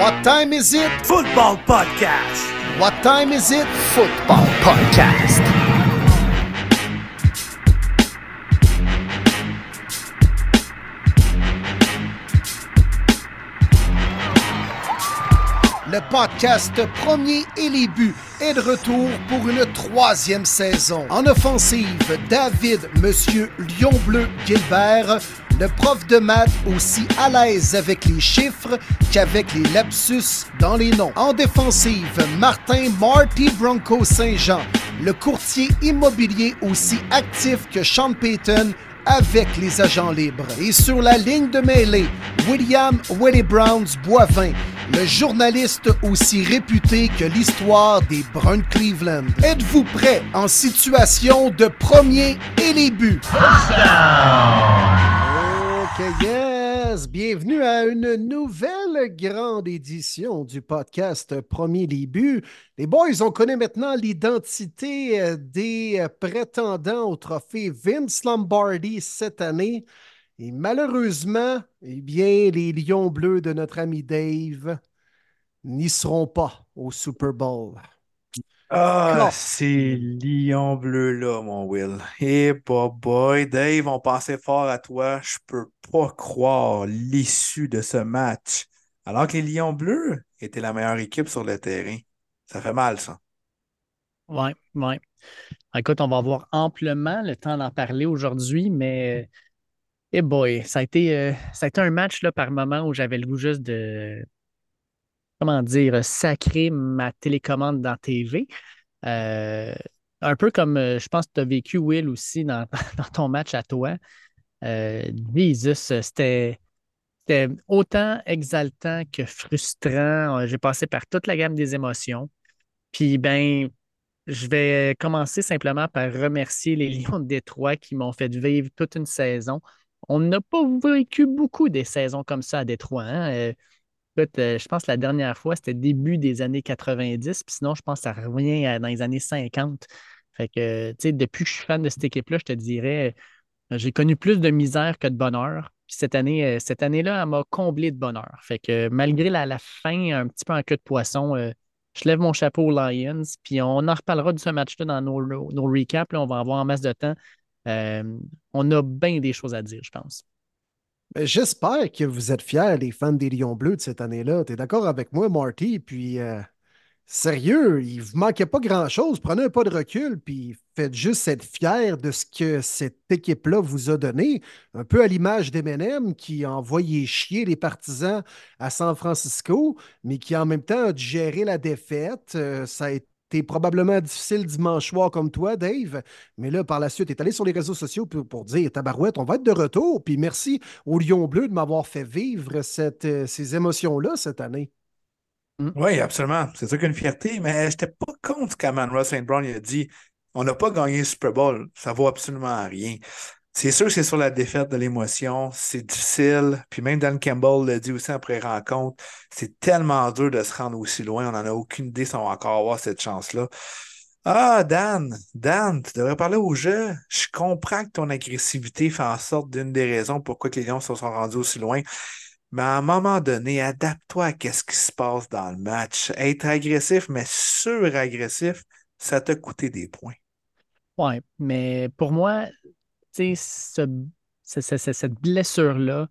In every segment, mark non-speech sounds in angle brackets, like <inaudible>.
What time is it? Football Podcast. What time is it? Football Podcast. Le podcast Premier et les buts est de retour pour une troisième saison. En offensive, David, Monsieur Lion Bleu Gilbert, le prof de maths aussi à l'aise avec les chiffres qu'avec les lapsus dans les noms. En défensive, Martin Marty Bronco Saint-Jean, le courtier immobilier aussi actif que Sean Payton avec les agents libres. Et sur la ligne de mêlée, William Willie Browns Boivin, le journaliste aussi réputé que l'histoire des Bruns Cleveland. Êtes-vous prêt en situation de premier et les buts? Yes! Bienvenue à une nouvelle grande édition du podcast Premier buts. Les boys, on connaît maintenant l'identité euh, des euh, prétendants au trophée Vince Lombardi cette année. Et malheureusement, eh bien, les Lions bleus de notre ami Dave n'y seront pas au Super Bowl. Ah, Comment? ces lions bleus-là, mon Will. Eh, boy, Dave, on pensait fort à toi. Je peux pas croire l'issue de ce match. Alors que les lions bleus étaient la meilleure équipe sur le terrain. Ça fait mal, ça. Oui, oui. Écoute, on va avoir amplement le temps d'en parler aujourd'hui, mais eh boy, ça a été, euh, ça a été un match là, par moment où j'avais le goût juste de, comment dire, sacrer ma télécommande dans TV. Euh, un peu comme euh, je pense que tu as vécu, Will, aussi dans, <laughs> dans ton match à toi. Euh, c'était. Autant exaltant que frustrant. J'ai passé par toute la gamme des émotions. Puis, ben, je vais commencer simplement par remercier les <laughs> Lions de Détroit qui m'ont fait vivre toute une saison. On n'a pas vécu beaucoup des saisons comme ça à Détroit. hein. Euh, je pense que la dernière fois, c'était début des années 90, puis sinon, je pense que ça revient dans les années 50. Fait que, tu sais, depuis que je suis fan de cette équipe-là, je te dirais, euh, j'ai connu plus de misère que de bonheur. Puis cette année, euh, cette année-là, elle m'a comblé de bonheur. Fait que malgré la, fin un petit peu en queue de poisson, je lève mon chapeau aux Lions, puis on en reparlera de ce match-là dans nos, recaps. là. on va avoir en masse de temps. On a bien des choses à dire, je pense. Ben, J'espère que vous êtes fiers, les fans des Lions Bleus de cette année-là. Tu es d'accord avec moi, Marty? Puis, euh, sérieux, il vous manquait pas grand-chose. Prenez un pas de recul, puis faites juste être fiers de ce que cette équipe-là vous a donné. Un peu à l'image d'Eminem qui a envoyé chier les partisans à San Francisco, mais qui en même temps a gérer la défaite. Euh, ça a été probablement difficile dimanche soir comme toi, Dave. Mais là, par la suite, tu es allé sur les réseaux sociaux pour, pour dire Tabarouette, on va être de retour. Puis merci aux Lions Bleus de m'avoir fait vivre cette, euh, ces émotions-là cette année. Oui, absolument. C'est sûr qu'une fierté, mais j'étais pas contre ce qu'Amon St. Brown il a dit. On n'a pas gagné le Super Bowl. Ça vaut absolument rien. C'est sûr que c'est sur la défaite de l'émotion. C'est difficile. Puis même Dan Campbell l'a dit aussi après rencontre. C'est tellement dur de se rendre aussi loin. On n'en a aucune idée si on va encore avoir cette chance-là. Ah, Dan, Dan, tu devrais parler au jeu. Je comprends que ton agressivité fait en sorte d'une des raisons pourquoi les Lions se sont rendus aussi loin. Mais à un moment donné, adapte-toi à ce qui se passe dans le match. Être agressif, mais sur-agressif, ça t'a coûté des points. Ouais, mais pour moi, ce- ce- ce- ce- cette blessure-là,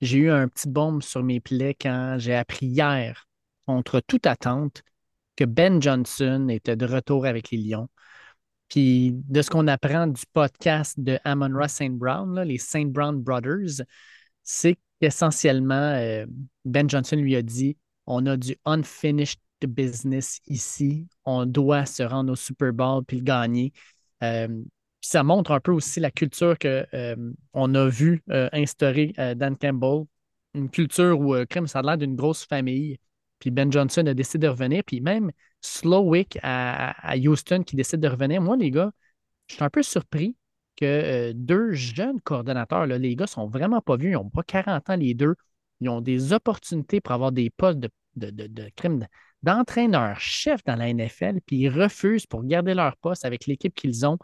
j'ai eu un petit baume sur mes plaies quand j'ai appris hier, contre toute attente, que Ben Johnson était de retour avec les Lions. Puis de ce qu'on apprend du podcast de Amon Ross St. Brown, les St. Brown Brothers, c'est qu'essentiellement, euh, Ben Johnson lui a dit on a du unfinished business ici, on doit se rendre au Super Bowl puis le gagner. Euh, puis ça montre un peu aussi la culture que euh, a vu euh, instaurer euh, Dan Campbell, une culture où crème, ça a l'air d'une grosse famille. Puis Ben Johnson a décidé de revenir, puis même Slowick à, Houston qui décide de revenir. Moi, les gars, je suis un peu surpris que deux jeunes coordonnateurs, là, les gars sont vraiment pas vieux, ils n'ont pas 40 ans les deux. Ils ont des opportunités pour avoir des postes de, de, de, de crime d'entraîneur-chef dans la NFL, puis ils refusent pour garder leur poste avec l'équipe qu'ils ont.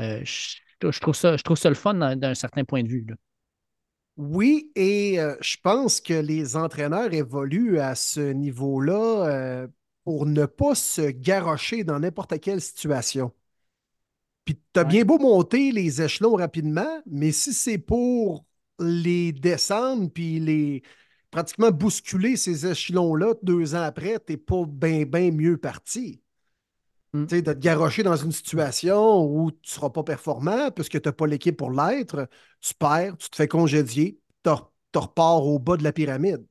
Euh, je, je trouve ça, je trouve ça le fun d'un certain point de vue. là. Oui, et euh, je pense que les entraîneurs évoluent à ce niveau-là euh, pour ne pas se garrocher dans n'importe quelle situation. Puis tu as Ouais. bien beau monter les échelons rapidement, mais si c'est pour les descendre puis les pratiquement bousculer ces échelons-là deux ans après, t'es pas bien, bien mieux parti. Mm. Tu sais, de te garrocher dans une situation où tu ne seras pas performant puisque tu n'as pas l'équipe pour l'être, tu perds, tu te fais congédier, tu repars au bas de la pyramide.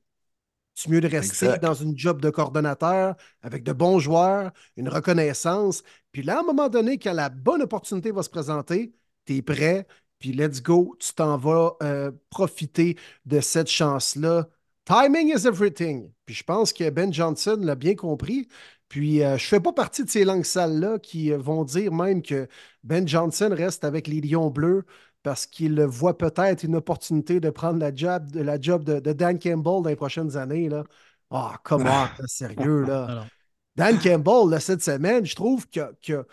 C'est mieux de rester Exact. dans une job de coordonnateur avec de bons joueurs, une reconnaissance. Puis là, à un moment donné, quand la bonne opportunité va se présenter, tu es prêt, puis let's go, tu t'en vas euh, profiter de cette chance-là. Timing is everything. Puis je pense que Ben Johnson l'a bien compris. Puis euh, je ne fais pas partie de ces langues sales-là qui euh, vont dire même que Ben Johnson reste avec les Lions bleus parce qu'il voit peut-être une opportunité de prendre la job, de, la job de, de Dan Campbell dans les prochaines années. Là. Ah, comment, <laughs> là, sérieux, là. Alors, Dan Campbell, là, cette semaine, je trouve qu'il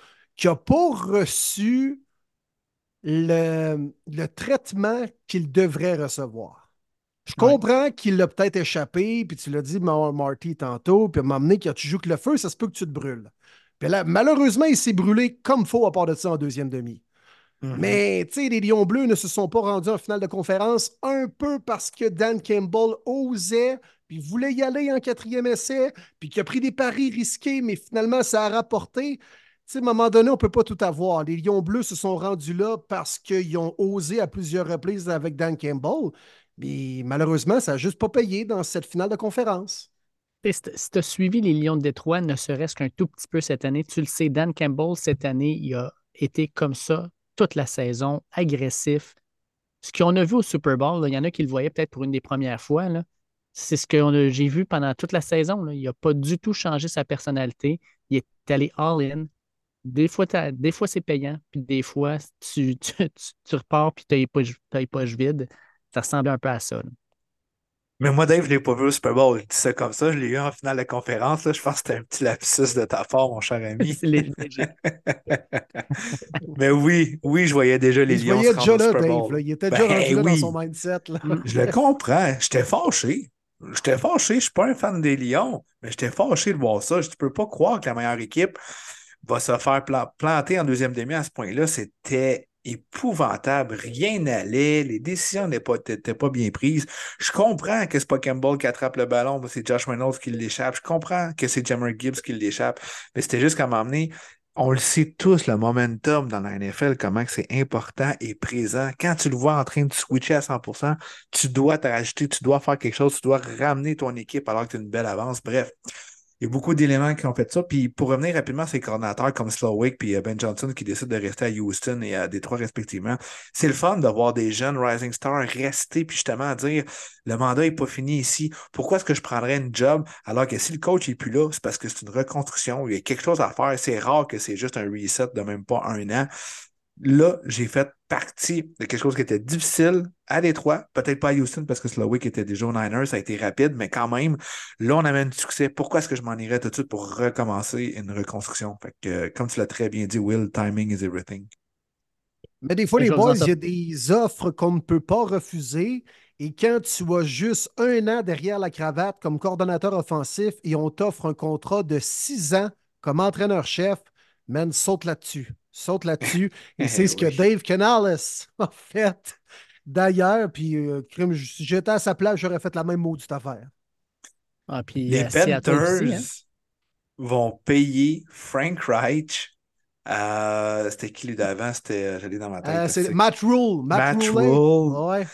n'a pas reçu le, le traitement qu'il devrait recevoir. Je Ouais. comprends qu'il l'a peut-être échappé, puis tu l'as dit, Mar- Marty, tantôt, puis donné, quand tu joues que le feu, ça se peut que tu te brûles. Puis là, malheureusement, il s'est brûlé comme faux à part de ça en deuxième demi. Mhm. Mais, tu sais, les Lions Bleus ne se sont pas rendus en finale de conférence un peu parce que Dan Campbell osait, puis voulait y aller en quatrième essai, puis qu'il a pris des paris risqués, mais finalement, ça a rapporté. Tu sais, à un moment donné, on ne peut pas tout avoir. Les Lions Bleus se sont rendus là parce qu'ils ont osé à plusieurs reprises avec Dan Campbell. Mais malheureusement, ça n'a juste pas payé dans cette finale de conférence. si tu as suivi les Lions de Détroit, ne serait-ce qu'un tout petit peu cette année, tu le sais, Dan Campbell, cette année, il a été comme ça toute la saison, agressif. Ce qu'on a vu au Super Bowl, il y en a qui le voyaient peut-être pour une des premières fois. là, C'est ce que j'ai vu pendant toute la saison. Il n'a pas du tout changé sa personnalité. Il est allé all-in. Des fois, des fois c'est payant, puis des fois, tu, <laughs> repars, puis tu t'as les poches vides. Ça ressemble un peu à ça. là. Mais moi, Dave, je l'ai pas vu au Super Bowl. Je dis ça comme ça. Je l'ai eu en finale de conférence. Là. Je pense que c'était un petit lapsus de ta part, mon cher ami. <laughs> <laughs> Mais oui, oui, je voyais déjà les Il Lions voyait se rendre déjà là, Super Dave. Là. Il était Ben déjà rendu là dans oui. son mindset. là. Je le comprends. J'étais fâché. J'étais fâché. Je suis pas un fan des Lions, mais j'étais fâché de voir ça. Je ne peux pas croire que la meilleure équipe va se faire plan- planter en deuxième demi à ce point-là. C'était épouvantable. Rien n'allait. Les décisions n'étaient pas, bien prises. Je comprends que c'est pas Campbell qui attrape le ballon, mais c'est Josh Reynolds qui l'échappe. Je comprends que c'est Jammer Gibbs qui l'échappe. Mais c'était juste qu'à m'emmener. On le sait tous, le momentum dans la NFL, comment c'est important et présent. Quand tu le vois en train de switcher à 100%, tu dois te rajouter, tu dois faire quelque chose, tu dois ramener ton équipe alors que tu as une belle avance. Bref, y a beaucoup d'éléments qui ont fait ça. Puis pour revenir rapidement à ces coordinateurs comme Slowick puis euh, Ben Johnson qui décident de rester à Houston et à Détroit respectivement, c'est le fun de voir des jeunes Rising Stars rester puis justement dire le mandat n'est pas fini ici. Pourquoi est-ce que je prendrais une job alors que si le coach n'est plus là, c'est parce que c'est une reconstruction, il y a quelque chose à faire. C'est rare que c'est juste un reset de même pas un an. Là, j'ai fait partie de quelque chose qui était difficile à Détroit, peut-être pas à Houston parce que Slowick était déjà au Niners, ça a été rapide, mais quand même, là, on amène du succès. Pourquoi est-ce que je m'en irais tout de suite pour recommencer une reconstruction? Fait que, euh, comme tu l'as très bien dit, Will, timing is everything. Mais des fois, les boys, il y a des offres qu'on ne peut pas refuser. Et quand tu as juste un an derrière la cravate comme coordonnateur offensif et on t'offre un contrat de six ans comme entraîneur-chef, man, saute là-dessus. Saute là-dessus. <laughs> Et c'est ce que. Dave Canales a fait d'ailleurs. Puis, euh, crime, si j'étais à sa place, j'aurais fait la même maudite affaire. Ah, puis, Les Seattle Panthers aussi, hein? vont payer Frank Reich. euh, c'était qui lui d'avant? C'était, euh, j'allais dans ma tête. Euh, c'est Matt Rule. Matt, Matt Rule. Rule. Ouais.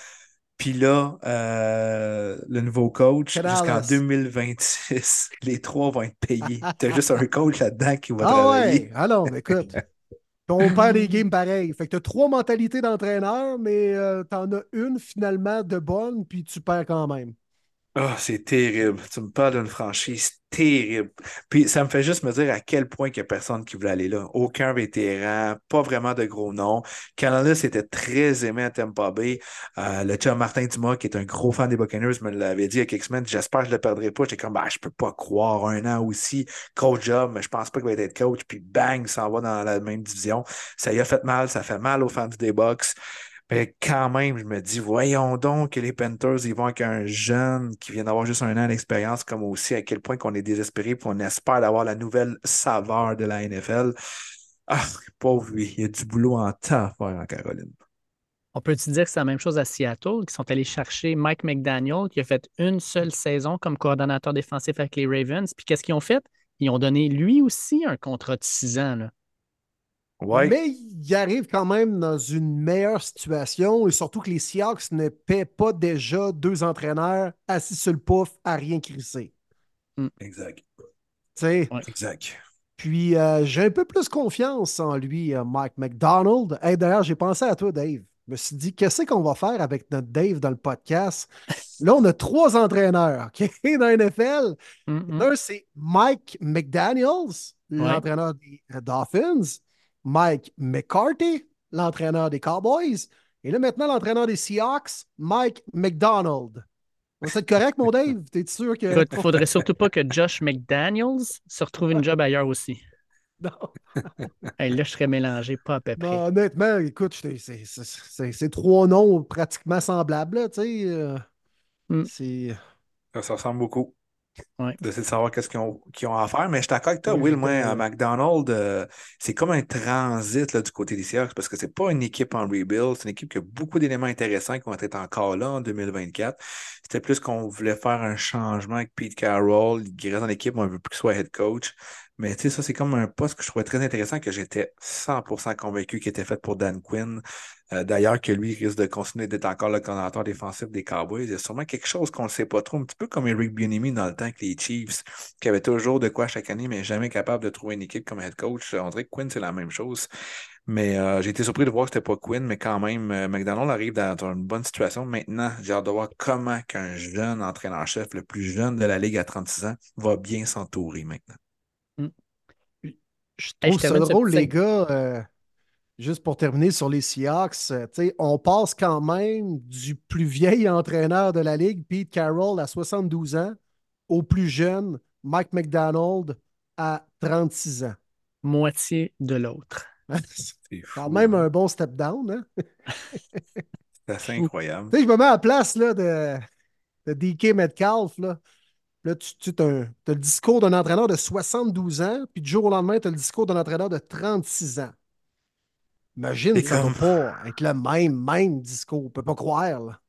Puis là, euh, le nouveau coach, jusqu'en 2026, <laughs> les trois vont être payés. T'as juste un coach là-dedans qui va Ah travailler. ouais, ah non, mais écoute. <laughs> On perd des games pareils. Fait que t'as trois mentalités d'entraîneur, mais euh, t'en as une finalement de bonne, puis tu perds quand même. Ah, c'est terrible. Tu me parles d'une franchise terrible. Puis ça me fait juste me dire à quel point il n'y a personne qui voulait aller là. Aucun vétéran, pas vraiment de gros noms. Canada, c'était très aimé à Tampa Bay. Euh, le chum Martin Dumas, qui est un gros fan des Buccaneers, me l'avait dit il y a quelques semaines. J'espère que je ne le perdrai pas. J'étais comme, bah, je peux pas croire un an aussi. Coach job, mais je pense pas qu'il va être coach. Puis bang, il s'en va dans la même division. Ça y a fait mal. Ça fait mal aux fans des Bucks. Mais quand même, je me dis, voyons donc que les Panthers, ils vont avec un jeune qui vient d'avoir juste un an d'expérience, comme aussi à quel point qu'on est désespéré et qu'on espère d'avoir la nouvelle saveur de la NFL. Ah, pauvre lui, il y a du boulot en temps à faire en Caroline. On peut-tu dire que c'est la même chose à Seattle, qui sont allés chercher Mike McDaniel, qui a fait une seule saison comme coordonnateur défensif avec les Ravens. Puis qu'est-ce qu'ils ont fait? Ils ont donné lui aussi un contrat de six ans. Là. Ouais. Mais il arrive quand même dans une meilleure situation et surtout que les Seahawks ne paient pas déjà deux entraîneurs assis sur le pouf à rien crisser. Exact. Tu sais, Ouais. Exact. Puis euh, j'ai un peu plus confiance en lui, euh, Mike McDonald. Hey, D'ailleurs, j'ai pensé à toi, Dave. Je me suis dit, qu'est-ce qu'on va faire avec notre Dave dans le podcast? Là, on a trois entraîneurs, OK, <laughs> dans la NFL. Mhm. Un, c'est Mike McDaniels, l'entraîneur des euh, Dolphins. Mike McCarthy, l'entraîneur des Cowboys. Et là, maintenant, l'entraîneur des Seahawks, Mike McDonald. C'est correct, mon Dave? <laughs> T'es sûr que. Il faudrait surtout pas que Josh McDaniels se retrouve une job ailleurs aussi. <laughs> Non. <laughs> Hey, là, je serais mélangé pas à peu près. Non, honnêtement, écoute, c'est- c'est- c'est c'est trois noms pratiquement semblables, là, tu sais. euh, Mm. Ça, ça ressemble beaucoup. Ouais. D'essayer de savoir qu'est-ce qu'ils ont, ont à faire. Mais je suis d'accord avec toi, Oui, Will. Moi, à McDonald's, euh, c'est comme un transit là, du côté des Seahawks parce que c'est pas une équipe en rebuild. C'est une équipe qui a beaucoup d'éléments intéressants qui vont être encore là en 2024. C'était plus qu'on voulait faire un changement avec Pete Carroll, qui reste dans l'équipe, on veut plus qu'il soit head coach. Mais tu sais, ça, c'est comme un poste que je trouvais très intéressant, que j'étais 100% convaincu qu'il était fait pour Dan Quinn. Euh, D'ailleurs, que lui risque de continuer d'être encore le coordinateur défensif des Cowboys. Il y a sûrement quelque chose qu'on ne sait pas trop, un petit peu comme Eric Bieniemy dans le temps avec les Chiefs, qui avait toujours de quoi chaque année, mais jamais capable de trouver une équipe comme head coach. On dirait que Quinn, c'est la même chose. Mais euh, j'ai été surpris de voir que c'était pas Quinn, mais quand même, euh, McDonald arrive dans, dans une bonne situation. Maintenant, j'ai hâte de voir comment qu'un jeune entraîneur-chef, le plus jeune de la Ligue à 36 ans, va bien s'entourer maintenant. Je Hey, trouve ça drôle, petit les gars. euh, juste pour terminer sur les Seahawks, euh, tu sais, on passe quand même du plus vieil entraîneur de la Ligue, Pete Carroll, à 72 ans, au plus jeune, Mike McDonald, à 36 ans. Moitié de l'autre. <laughs> C'est fou. quand même hein. un bon step down. Hein? <laughs> C'est assez incroyable. Tu sais, je me mets à la place là, de, de DK Metcalf. Là, là tu, tu as, le discours d'un entraîneur de 72 ans, puis du jour au lendemain, tu as le discours d'un entraîneur de 36 ans. Imagine, C'est ça comme- pas être le même, même discours. On peut pas croire. Là.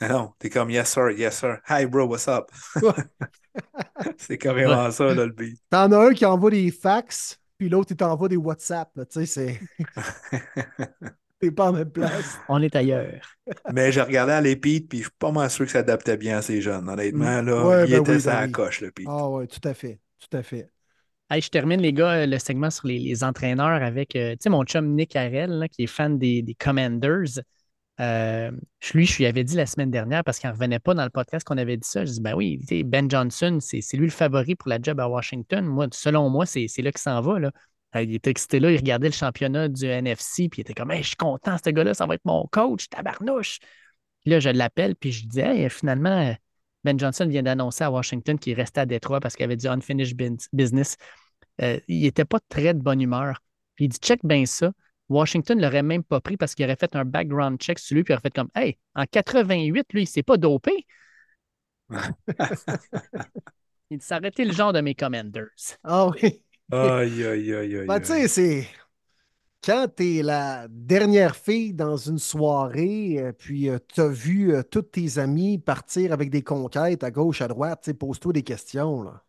Ah Non, t'es comme yes sir, yes sir. Hi bro, what's up? <laughs> C'est carrément ça, là, le beat. T'en as un qui envoie des fax, puis l'autre, il t'envoie des WhatsApp. là. Tu sais, c'est. <laughs> T'es pas en même place. On est ailleurs. Mais j'ai regardé à les Pete, puis je suis pas mal sûr que ça adaptait bien à ces jeunes. Honnêtement, là, Ouais, il ben était oui, ça ben à oui. coche, le Pete. Ah ouais, tout à fait. Tout à fait. Hey, je termine, les gars, le segment sur les, les entraîneurs avec euh, tu sais, mon chum Nick Harrell, là, qui est fan des, des Commanders. Euh, je- lui, je lui avais dit la semaine dernière parce qu'il ne revenait pas dans le podcast qu'on avait dit ça. Je dis ben oui, Ben Johnson, c'est c'est lui le favori pour la job à Washington. Moi, selon moi, c'est c'est là qu'il s'en va. Là. Il était excité là, il regardait le championnat du NFC, puis il était comme Hey, je suis content, ce gars-là, ça va être mon coach, tabarnouche. Puis là, je l'appelle, puis je dis Hey, finalement, Ben Johnson vient d'annoncer à Washington qu'il restait à Détroit parce qu'il avait du unfinished business. Euh, il n'était pas très de bonne humeur. Puis il dit check bien ça. Washington ne l'aurait même pas pris parce qu'il aurait fait un background check sur lui, puis il aurait fait comme Hey, en 88, lui, il s'est pas dopé. <laughs> il dit le genre de mes commanders. Ah oui. Aïe, aïe, aïe, aïe. Ben, tu sais, c'est. Quand t'es la dernière fille dans une soirée, euh, puis tu as vu euh, tous tes amis partir avec des conquêtes à gauche, à droite, tu sais, pose-toi des questions. Là.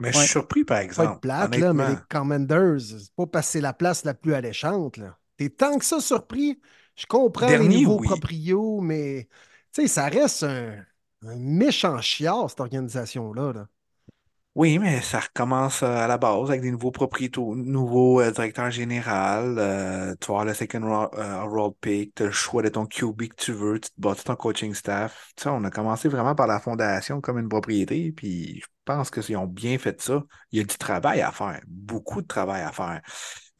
Mais je suis surpris, par Pas exemple. être plate, là, mais les. Commanders, c'est pas passer la place la plus alléchante. Là. T'es tant que ça surpris. Je comprends Dernier, les nouveaux oui. proprios, mais tu sais, ça reste un, un méchant chiard, cette organisation-là. là. Oui, mais ça recommence euh, à la base avec des nouveaux propriétaires, nouveaux euh, directeurs généraux. euh, tu vas le second ro- euh, pick, tu as le choix de ton QB que tu veux, tu te bâtis ton coaching staff. Tu sais, on a commencé vraiment par la fondation comme une propriété, puis je pense qu'ils ont bien fait ça. Il y a du travail à faire, beaucoup de travail à faire.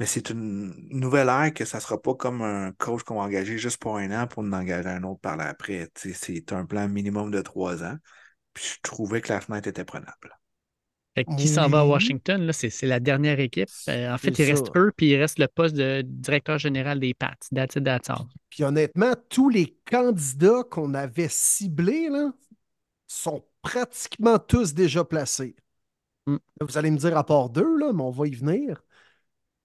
Mais c'est une nouvelle ère que ça ne sera pas comme un coach qu'on va engager juste pour un an pour en engager un autre par l'après. Tu sais, C'est un plan minimum de trois ans. Puis je trouvais que la fenêtre était prenable. Fait que qui s'en va à. Washington, c'est la dernière équipe. Euh, en fait, il reste eux, puis il reste le poste de directeur général des Pats. That's it, that's all. Puis honnêtement, tous les candidats qu'on avait ciblés là, sont pratiquement tous déjà placés. Mm. Là, Vous allez me dire à part deux, là, mais on va y venir.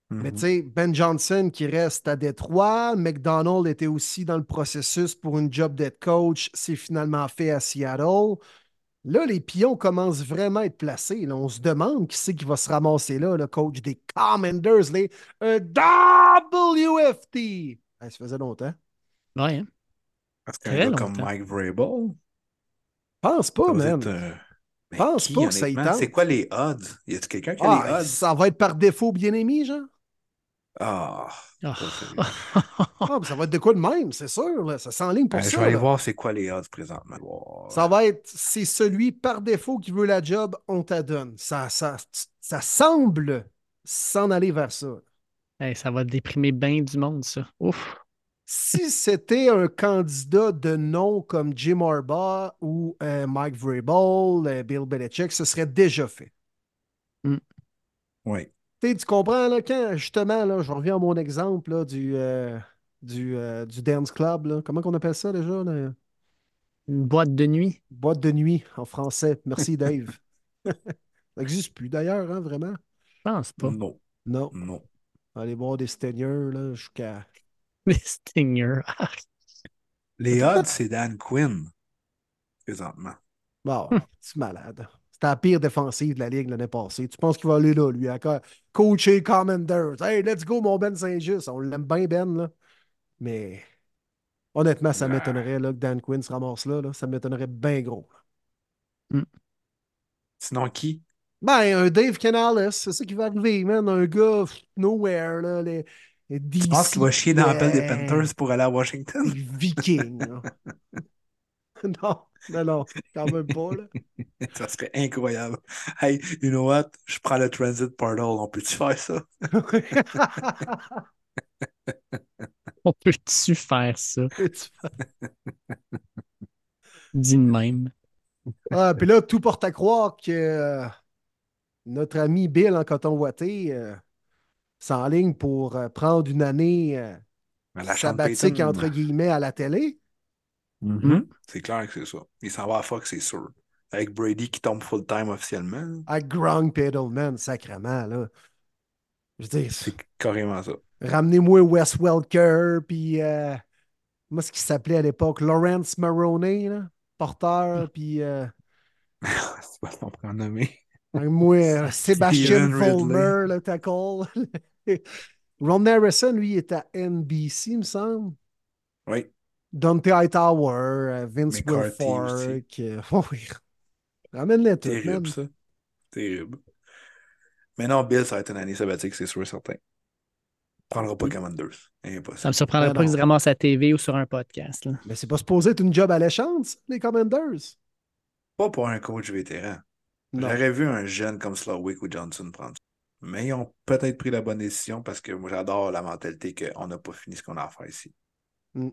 Mais Mhm. tu sais, Ben Johnson qui reste à Détroit, McDonald était aussi dans le processus pour une job d'être coach, c'est finalement fait à Seattle. Là, les pions commencent vraiment à être placés. là. On se demande qui c'est qui va se ramasser là, le coach des Commanders, les euh, WFT. Ça faisait longtemps. Ouais, hein? Parce qu'un gars longtemps. comme Mike Vrabel, Pense pas, man. être, euh, mais Pense qui, pas que ça y tente. C'est quoi les odds? Y a-t-il quelqu'un qui a Ah, les odds? ça va être par défaut bien-aimé, genre? <laughs> Ah, mais ça va être de quoi de même, c'est sûr. Là. Ça s'enligne pour ça. je vais aller voir c'est quoi les odds présentement. Wow. Ça va être, c'est celui par défaut qui veut la job, on t'adonne. Ça, ça, ça semble s'en aller vers ça. Hey, ça va déprimer bien du monde, ça. Ouf. Si c'était un candidat de nom comme Jim Harbaugh ou euh, Mike Vrabel, euh, Bill Belichick, ce serait déjà fait. Oui. Tu comprends, là, quand justement, là, je reviens à mon exemple là, du, euh, du, euh, du Dance Club, là. comment on appelle ça déjà? là? Une boîte de nuit. Boîte de nuit en français. Merci, <laughs> Dave. ça n'existe plus d'ailleurs, hein, vraiment? Je pense pas. Non, Non. non. Aller boire des Steigneurs là, jusqu'à. <laughs> Les Stingers. Ah, Les odds, c'est Dan Quinn, présentement. Bon, c'est malade. C'était la pire défensive de la Ligue l'année passée. Tu penses qu'il va aller là, lui, à co- coacher Commanders. Hey, let's go, mon Ben Saint-Just. On l'aime bien, Ben, là. Mais honnêtement, ça Ah. m'étonnerait que Dan Quinn se ramasse là. là. Ça m'étonnerait bien gros. Sinon, qui? Ben, un Dave Canales, c'est ça qui va arriver, man. Un gars nowhere, là. Les, les Tu penses qu'il va chier dans la pelle des euh, Panthers pour aller à Washington? Les Vikings, là. <laughs> <laughs> non, non, non, quand même pas, là. <laughs> Ça serait incroyable. Hey, you know what? Je prends le transit portal. <laughs> On peut-tu faire ça? On peut-tu faire ça? Dis de même. ah, puis là, tout porte à croire que euh, notre ami Bill en coton ouaté euh, s'enligne pour euh, prendre une année euh, sabbatique, entre guillemets, à la télé. Mhm. C'est clair que c'est ça. Il s'en va à Fox, c'est sûr. Avec Brady qui tombe full-time officiellement. À Gronk Peddleman, sacrement, là. Je veux dire, C'est carrément ça. ramenez-moi Wes Welker, puis euh, moi, ce qui s'appelait à l'époque Lawrence Maroney, là, porteur, puis euh, <laughs> c'est pas en nommer. moi, euh, <laughs> Sébastien. Fulmer, le tackle. <laughs> Ron Harrison, lui, est à NBC, il me semble. Oui. Dante Hightower, euh, Vince Wilfork. euh, <laughs> oh oui. Ramène-les tous. Terrible, ça. Terrible. Mais non, Bill, ça va être une année sabbatique, c'est sûr et certain. prendra pas Commanders. Ça Impossible. me surprendrait pas qu'ils se ramassent à la TV ou sur un podcast. là. Mais c'est pas supposé être une job alléchante, ça, les Commanders. Pas pour un coach vétéran. J'aurais vu un jeune comme Slowick ou Johnson prendre ça. Mais ils ont peut-être pris la bonne décision parce que moi, j'adore la mentalité qu'on n'a pas fini ce qu'on a à faire ici. Mm.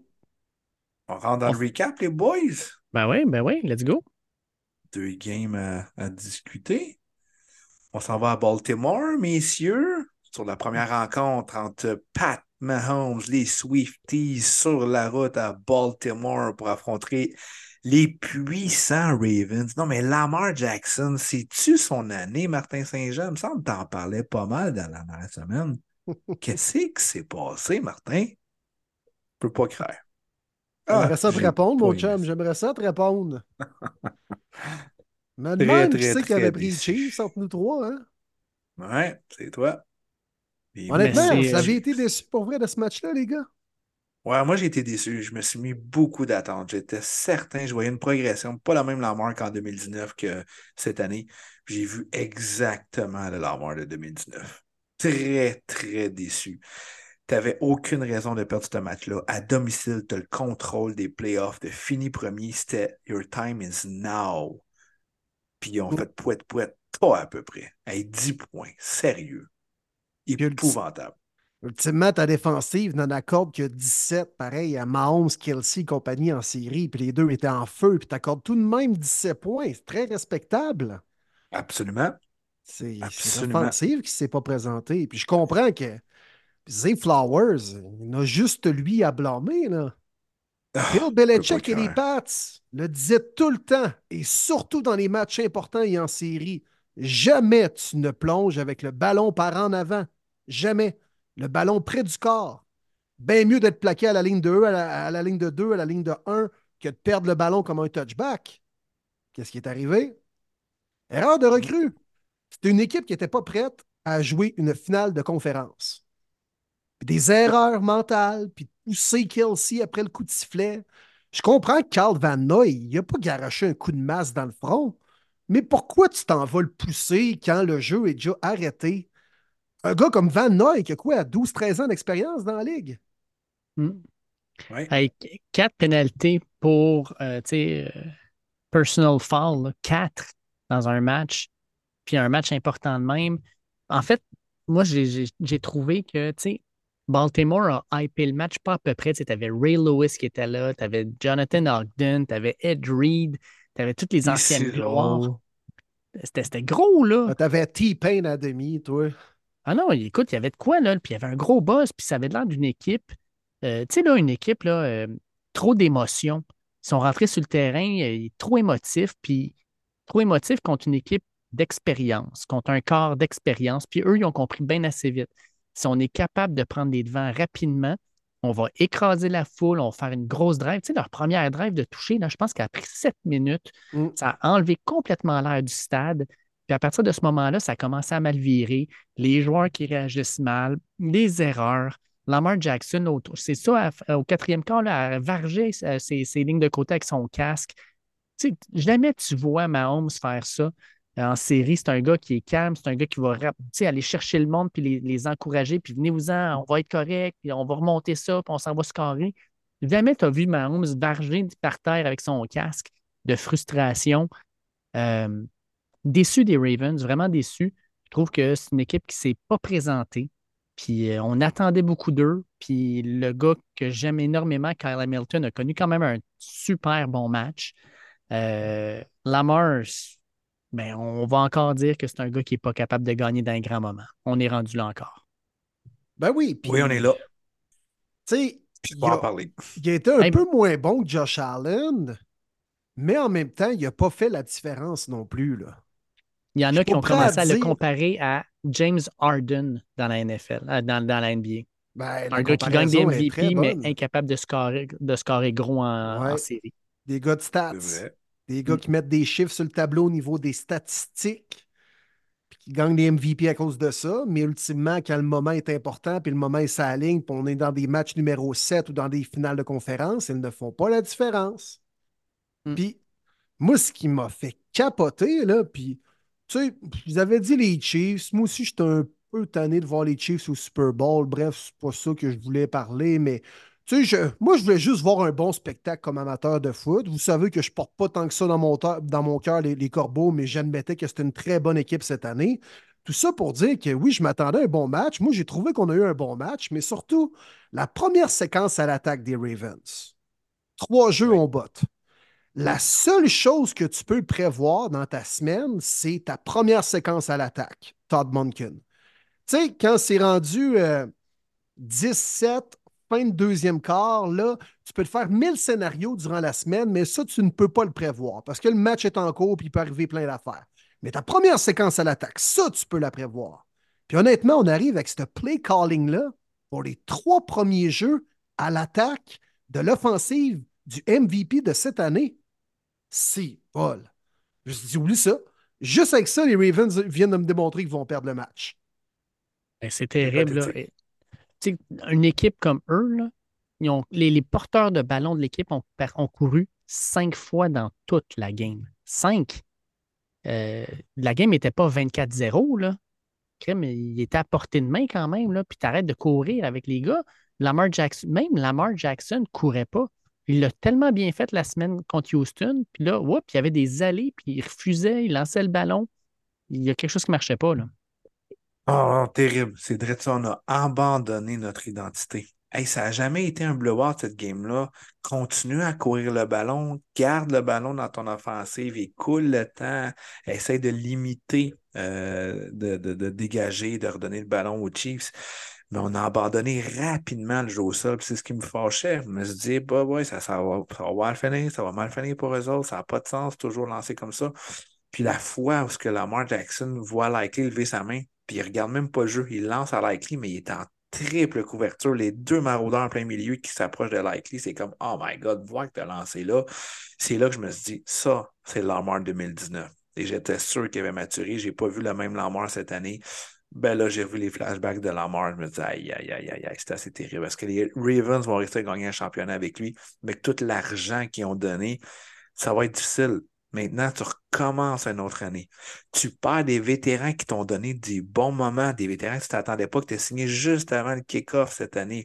On rentre dans le recap, les boys? Ben oui, ben oui, let's go. Deux games à, à discuter. On s'en va à Baltimore, messieurs, sur la première rencontre entre Pat Mahomes, les Swifties, sur la route à Baltimore pour affronter les puissants Ravens. Non, mais Lamar Jackson, c'est-tu son année, Martin Saint-Jean? Il me semble que t'en parlais pas mal dans la dernière semaine. <laughs> Qu'est-ce qui s'est passé, Martin? Je peux pas croire. J'aimerais ça te répondre, mon chum. J'aimerais ça te répondre. Mais demande qui c'est qui avait pris le déçu. Chiefs entre nous trois, hein? Ouais, c'est toi. Honnêtement, vous avez été déçus pour vrai de ce match-là, les gars? Ouais, moi j'ai été déçu. Je me suis mis beaucoup d'attentes. J'étais certain, je voyais une progression, pas la même Lamar qu'en 2019 que cette année. J'ai vu exactement le Lamar de 2019. Très, très déçu. Tu n'avais aucune raison de perdre ce match-là. À domicile, tu as le contrôle des playoffs. De fini premier, c'était Your time is now. Puis ils ont fait poète poète, pas à peu près. Hey, 10 points. Sérieux. le- Épouvantable. Ultimement, ta défensive n'en accorde que 17, pareil, à Mahomes, Kelsey et compagnie en série, puis les deux étaient en feu, puis t'accordes tout de même 17 points. C'est très respectable. Absolument. C'est l'offensive qui ne s'est pas présentée. Puis je comprends que Zay Flowers, il a juste lui à blâmer. Là. Ah, Bill Belichick et les. Pats le disaient tout le temps, et surtout dans les matchs importants et en série. Jamais tu ne plonges avec le ballon par en avant. Jamais. Le ballon près du corps. Bien mieux d'être plaqué à la ligne de 1, à la, à la ligne de 2, à la ligne de 1, que de perdre le ballon comme un touchback. Qu'est-ce qui est arrivé? Erreur de recrue. C'était une équipe qui n'était pas prête à jouer une finale de conférence. Puis des erreurs mentales, puis de pousser Kelsey après le coup de sifflet. Je comprends que Carl Van Noy, il n'a pas garoché un coup de masse dans le front, mais pourquoi tu t'en vas le pousser quand le jeu est déjà arrêté? Un gars comme Van Noy qui a quoi, 12-13 ans d'expérience dans la ligue? Hmm. Ouais. Qu- quatre pénalités pour euh, tu sais, euh, personal foul, là, quatre dans un match, puis un match important de même. En fait, moi, j'ai trouvé que tu sais, Baltimore a hypé le match pas à peu près. Tu avais Ray Lewis qui était là, tu avais Jonathan Ogden, tu avais Ed Reed, tu avais toutes les anciennes gloires. C'était gros, là. Ah, T'avais T-Pain à demi, toi. Ah non, écoute, il y avait de quoi, là, puis il y avait un gros boss, puis ça avait l'air d'une équipe, euh, tu sais, là, une équipe, là, euh, trop d'émotions. Ils sont rentrés sur le terrain, euh, trop émotifs, puis trop émotifs contre une équipe d'expérience, contre un corps d'expérience, puis eux, ils ont compris bien assez vite. Si on est capable de prendre les devants rapidement, on va écraser la foule, on va faire une grosse drive. Tu sais, leur première drive de toucher, là, je pense qu'elle a pris sept minutes. Mm. Ça a enlevé complètement l'air du stade. Puis à partir de ce moment-là, ça a commencé à mal virer. Les joueurs qui réagissent mal, les erreurs. Lamar Jackson, c'est ça, à- au quatrième quart, là, à varger euh, ses, ses lignes de côté avec son casque. Tu sais, jamais tu vois Mahomes faire ça. En série, c'est un gars qui est calme, c'est un gars qui va aller chercher le monde puis les, encourager, puis venez-vous-en, on va être correct, puis on va remonter ça, puis on s'en va scorer. Jamais tu as vu Mahomes varger par terre avec son casque de frustration. Euh, déçu des Ravens, vraiment déçu. Je trouve que c'est une équipe qui ne s'est pas présentée. Puis euh, on attendait beaucoup d'eux. Puis le gars que j'aime énormément, Kyle Hamilton, a connu quand même un super bon match. Euh, Lamar, ben, on va encore dire que c'est un gars qui n'est pas capable de gagner dans un grand moment. On est rendu là encore. Ben oui. puis, Oui, on est là. Tu sais, il en parler. il a été un Hey, peu moins bon que Josh Allen, mais en même temps, il n'a pas fait la différence non plus. Là. Il y en a qui ont à commencé à, le comparer à James Harden dans la NFL, euh, dans, dans la NBA. Ben, Un gars qui gagne des MVP, mais incapable de scorer, de scorer gros en, en série. Des gars de stats. Des gars Mm. qui mettent des chiffres sur le tableau au niveau des statistiques, puis qui gagnent des MVP à cause de ça. Mais ultimement, quand le moment est important, puis le moment est sa ligne, puis on est dans des matchs numéro 7 ou dans des finales de conférence, ils ne font pas la différence. Mm. Puis, moi, ce qui m'a fait capoter, là, puis, tu sais, vous avez dit les Chiefs. Moi aussi, j'étais un peu tanné de voir les Chiefs au Super Bowl. Bref, c'est pas ça que je voulais parler, mais tu sais, je- moi, je voulais juste voir un bon spectacle comme amateur de foot. Vous savez que je porte pas tant que ça dans mon, ta- dans mon cœur les, les Corbeaux, mais j'admettais que c'était une très bonne équipe cette année. Tout ça pour dire que oui, je m'attendais à un bon match. Moi, j'ai trouvé qu'on a eu un bon match, mais surtout, la première séquence à l'attaque des Ravens. Trois jeux, on botte. La seule chose que tu peux prévoir dans ta semaine, c'est ta première séquence à l'attaque, Todd Monken. Tu sais, quand c'est rendu euh, 17, fin de deuxième quart, là, tu peux te faire 1000 scénarios durant la semaine, mais ça, tu ne peux pas le prévoir parce que le match est en cours et il peut arriver plein d'affaires. Mais ta première séquence à l'attaque, ça, tu peux la prévoir. Puis honnêtement, on arrive avec ce play calling-là pour les trois premiers jeux à l'attaque de l'offensive du MVP de cette année. C'est Paul. Je me suis dit, oublie ça. Juste avec ça, les Ravens viennent de me démontrer qu'ils vont perdre le match. Ben, c'est terrible. là. pathétique. Et, tu sais, une équipe comme eux, là, ils les, porteurs de ballon de l'équipe ont, couru cinq fois dans toute la game. Cinq. Euh, la game n'était pas 24-0. là. Crème, il était à portée de main quand même. Là, puis t'arrêtes de courir avec les gars. Lamar Jackson, même Lamar Jackson courait pas. Il l'a tellement bien fait la semaine contre Houston. Puis là, whoop, il y avait des allées, puis il refusait, il lançait le ballon. Il y a quelque chose qui ne marchait pas. Oh, terrible. C'est vrai ça, on a abandonné notre identité. Hey, ça n'a jamais été un blowout, cette game-là. Continue à courir le ballon, garde le ballon dans ton offensive et coule le temps. Essaye de limiter, euh, de, de, dégager, de redonner le ballon aux Chiefs. Mais on a abandonné rapidement le jeu au sol. C'est ce qui me fâchait. Je me suis dit, bah ouais, ça, ça, va, ça va mal finir, ça va mal finir pour eux autres. Ça n'a pas de sens, toujours lancer comme ça. Puis la fois où ce que Lamar Jackson voit Likely lever sa main, puis il regarde même pas le jeu, il lance à Likely, mais il est en triple couverture, les deux maraudeurs en plein milieu qui s'approchent de Likely, c'est comme Oh my God, vois que tu as lancé là. C'est là que je me suis dit, ça, c'est Lamar 2019. Et j'étais sûr qu'il avait maturé. Je n'ai pas vu le même Lamar cette année. Ben là, j'ai vu les flashbacks de Lamar. Je me dis, aïe, aïe, aïe, aïe, c'est assez terrible. Parce que les Ravens vont rester à gagner un championnat avec lui, mais tout l'argent qu'ils ont donné, ça va être difficile. Maintenant, tu recommences une autre année. Tu perds des vétérans qui t'ont donné des bons moments, des vétérans que tu t'attendais pas, que tu as signé juste avant le kick-off cette année,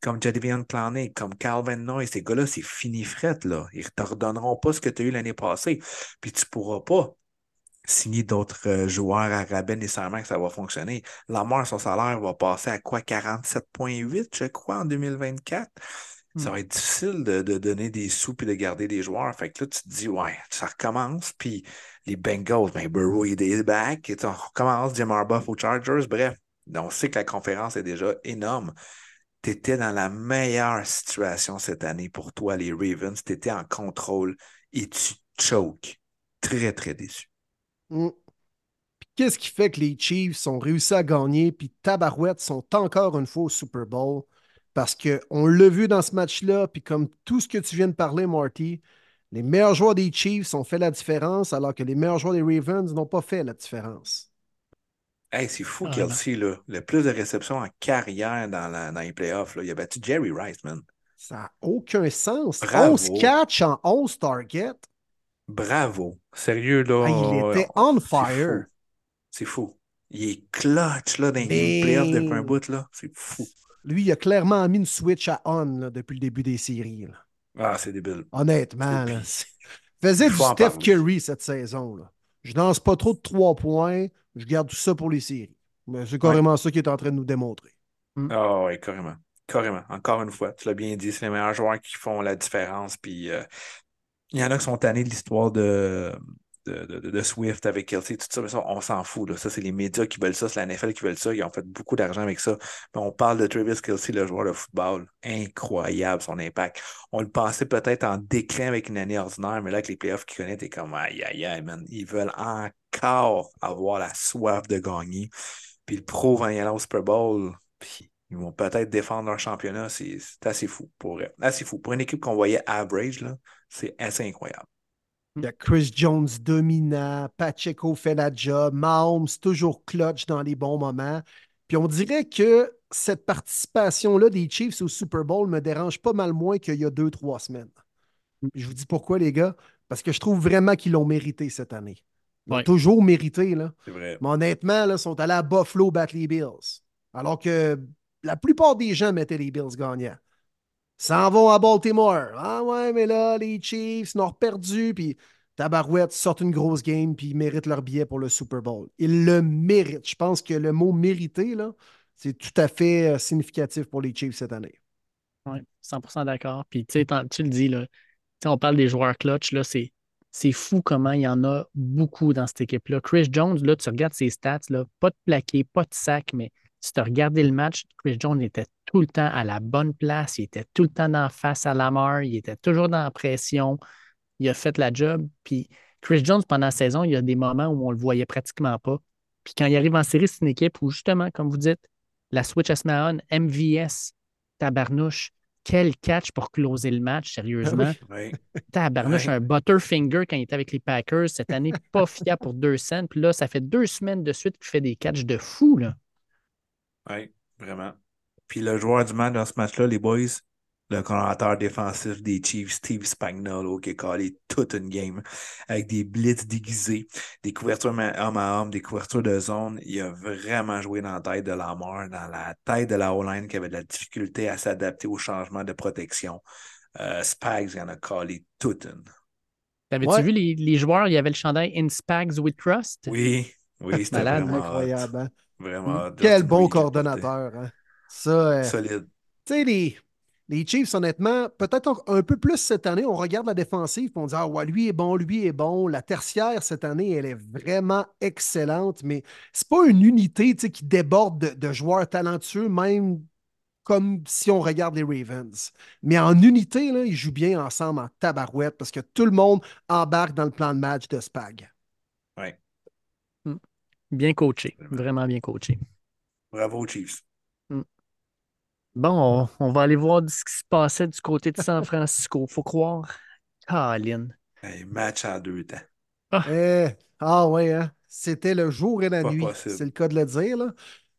comme Jadivian Clowney, comme Calvin Noy. Ces gars-là, c'est fini fret, là. Ils ne te redonneront pas ce que tu as eu l'année passée. Puis tu ne pourras pas signer d'autres euh, joueurs à rabais nécessairement que ça va fonctionner. Lamar, son salaire va passer à quoi? 47,8, je crois, en 2024 ça va être difficile de, donner des sous et de garder des joueurs. Fait que là, tu te dis, ouais, ça recommence. Puis les Bengals, ben, Burrow est back. Et on recommence Jim Harbaugh aux Chargers. Bref, on sait que la conférence est déjà énorme. Tu étais dans la meilleure situation cette année pour toi, les Ravens. Tu étais en contrôle et tu choques. Très, très déçu. Mm. Qu'est-ce qui fait que les Chiefs ont réussi à gagner, puis Tabarouette sont encore une fois au Super Bowl? Parce qu'on l'a vu dans ce match-là, puis comme tout ce que tu viens de parler, Marty, les meilleurs joueurs des Chiefs ont fait la différence, alors que les meilleurs joueurs des Ravens n'ont pas fait la différence. Hey, c'est fou, ah, Kelsey, là. Le plus de réceptions en carrière dans, dans les playoffs. Là. Il a battu Jerry Rice, man. Ça n'a aucun sens. Bravo. 11 catch en 11 targets. Bravo. Sérieux, là. il était on fire. C'est fou. Il est clutch, là, dans les playoffs depuis un bout, là. C'est fou. Lui, il a clairement mis une switch à on depuis le début des séries. Ah, c'est débile. Honnêtement. Là, faisait du Steph Curry cette saison. Là. Je lance pas trop de trois points. Je garde tout ça pour les séries. Mais c'est carrément ça qu'il est en train de nous démontrer. Hmm. Ah oui, carrément. Carrément. Encore une fois, tu l'as bien dit, c'est les meilleurs joueurs qui font la différence. Puis euh, il y en a qui sont tannés de l'histoire de, de, Swift avec Kelsey, tout ça, mais ça, on s'en fout. Ça, c'est les médias qui veulent ça, c'est la NFL qui veulent ça. Ils ont fait beaucoup d'argent avec ça. Mais on parle de Travis Kelsey, le joueur de football. Incroyable son impact. On le pensait peut-être en déclin avec une année ordinaire, mais là, avec les playoffs qu'il connaît, t'es comme aïe, aïe, aïe, man. Ils veulent encore avoir la soif de gagner. Puis le pro en y aller au Super Bowl. Puis ils vont peut-être défendre leur championnat. C'est assez fou pour Assez fou. Pour une équipe qu'on voyait average, c'est assez incroyable. Il y a Chris Jones dominant, Pacheco fait la job, Mahomes toujours clutch dans les bons moments. Puis on dirait que cette participation-là des Chiefs au Super Bowl me dérange pas mal moins qu'il y a deux, trois semaines. Je vous dis pourquoi, les gars? Parce que je trouve vraiment qu'ils l'ont mérité cette année. Ils toujours mérité. Là. Vrai. Mais honnêtement, ils sont allés à Buffalo battre les Bills. Alors que la plupart des gens mettaient les Bills gagnants s'en vont à Baltimore. Ah ouais, mais là, les Chiefs n'ont perdu, puis Tabarouette sort une grosse game, puis ils méritent leur billet pour le Super Bowl. Ils le méritent. Je pense que le mot mérité, là, c'est tout à fait euh, significatif pour les Chiefs cette année. Oui, 100% d'accord. Puis tu le dis, là, on parle des joueurs clutch, là, c'est, c'est fou comment il y en a beaucoup dans cette équipe-là. Chris Jones, là, tu regardes ses stats, là, pas de plaqué, pas de sac, mais si tu as regardé le match, Chris Jones était tout le temps à la bonne place, il était tout le temps en face à Lamar, il était toujours dans la pression, il a fait la job. Puis Chris Jones, pendant la saison, il y a des moments où on le voyait pratiquement pas. Puis quand il arrive en série, c'est une équipe où, justement, comme vous dites, la switch à Smaon, MVS, tabarnouche, quel catch pour closer le match, sérieusement. Tabarnouche, un Butterfinger quand il était avec les Packers cette année, pas fiable pour deux cents. Puis là, ça fait deux semaines de suite qu'il fait des catchs de fou. Là. Oui, vraiment. Puis le joueur du match dans ce match-là, les boys, le coordinateur défensif des Chiefs, Steve Spagnolo, qui a collé toute une game avec des blitz déguisés, des couvertures homme à homme, des couvertures de zone. Il a vraiment joué dans la tête de la mort, dans la tête de la O-line qui avait de la difficulté à s'adapter au changement de protection. Euh, Spags, il en a collé toute une. T'avais-tu vu les, les, joueurs, il y avait le chandail In Spags with Trust? Oui, oui, <laughs> c'était vraiment incroyable. Hein? Vraiment. Quel bon coordonnateur. Hein? Ça, euh, Solide. Tu sais, les, les Chiefs, honnêtement, peut-être un peu plus cette année, on regarde la défensive et on dit Ah ouais, lui est bon, lui est bon. La tertiaire cette année, elle est vraiment excellente, mais c'est pas une unité qui déborde de, de, joueurs talentueux, même comme si on regarde les Ravens. Mais en unité, là, ils jouent bien ensemble en tabarouette parce que tout le monde embarque dans le plan de match de Spag. Bien coaché, vraiment bien coaché. Bravo, Chiefs. Hmm. Bon, on, va aller voir ce qui se passait du côté de San Francisco. Faut croire. Colin. Hey, match en deux temps. Ah, eh, ah ouais, hein? c'était le jour et la nuit. C'est le cas de le dire. Là.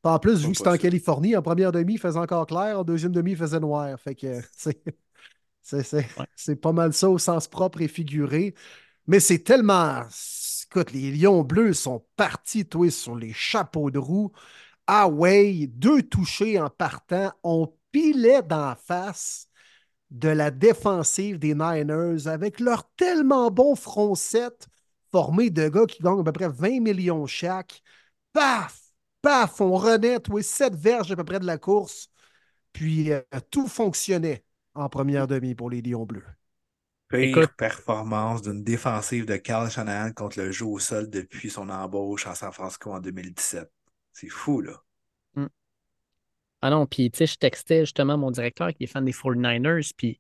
En plus, vu que c'était en Californie, en première demi, il faisait encore clair, en deuxième demi, il faisait noir. Fait que <laughs> c'est pas mal ça au sens propre et figuré. Mais c'est tellement. Écoute, les Lions bleus sont partis, toi, sur les chapeaux de roue. Ah deux touchés en partant. On pilait d'en face de la défensive des Niners avec leur tellement bon front set formé de gars qui gagnent à peu près 20 millions chaque. Paf! paf, on renaît, oui, sept verges à peu près de la course. Puis euh, tout fonctionnait en première demi pour les Lions bleus. Pire performance d'une défensive de Carl Shanahan contre le jeu au sol depuis son embauche à San Francisco en 2017. C'est fou, là. Hmm. Ah non, puis tu sais, je textais justement mon directeur qui est fan des 49ers, puis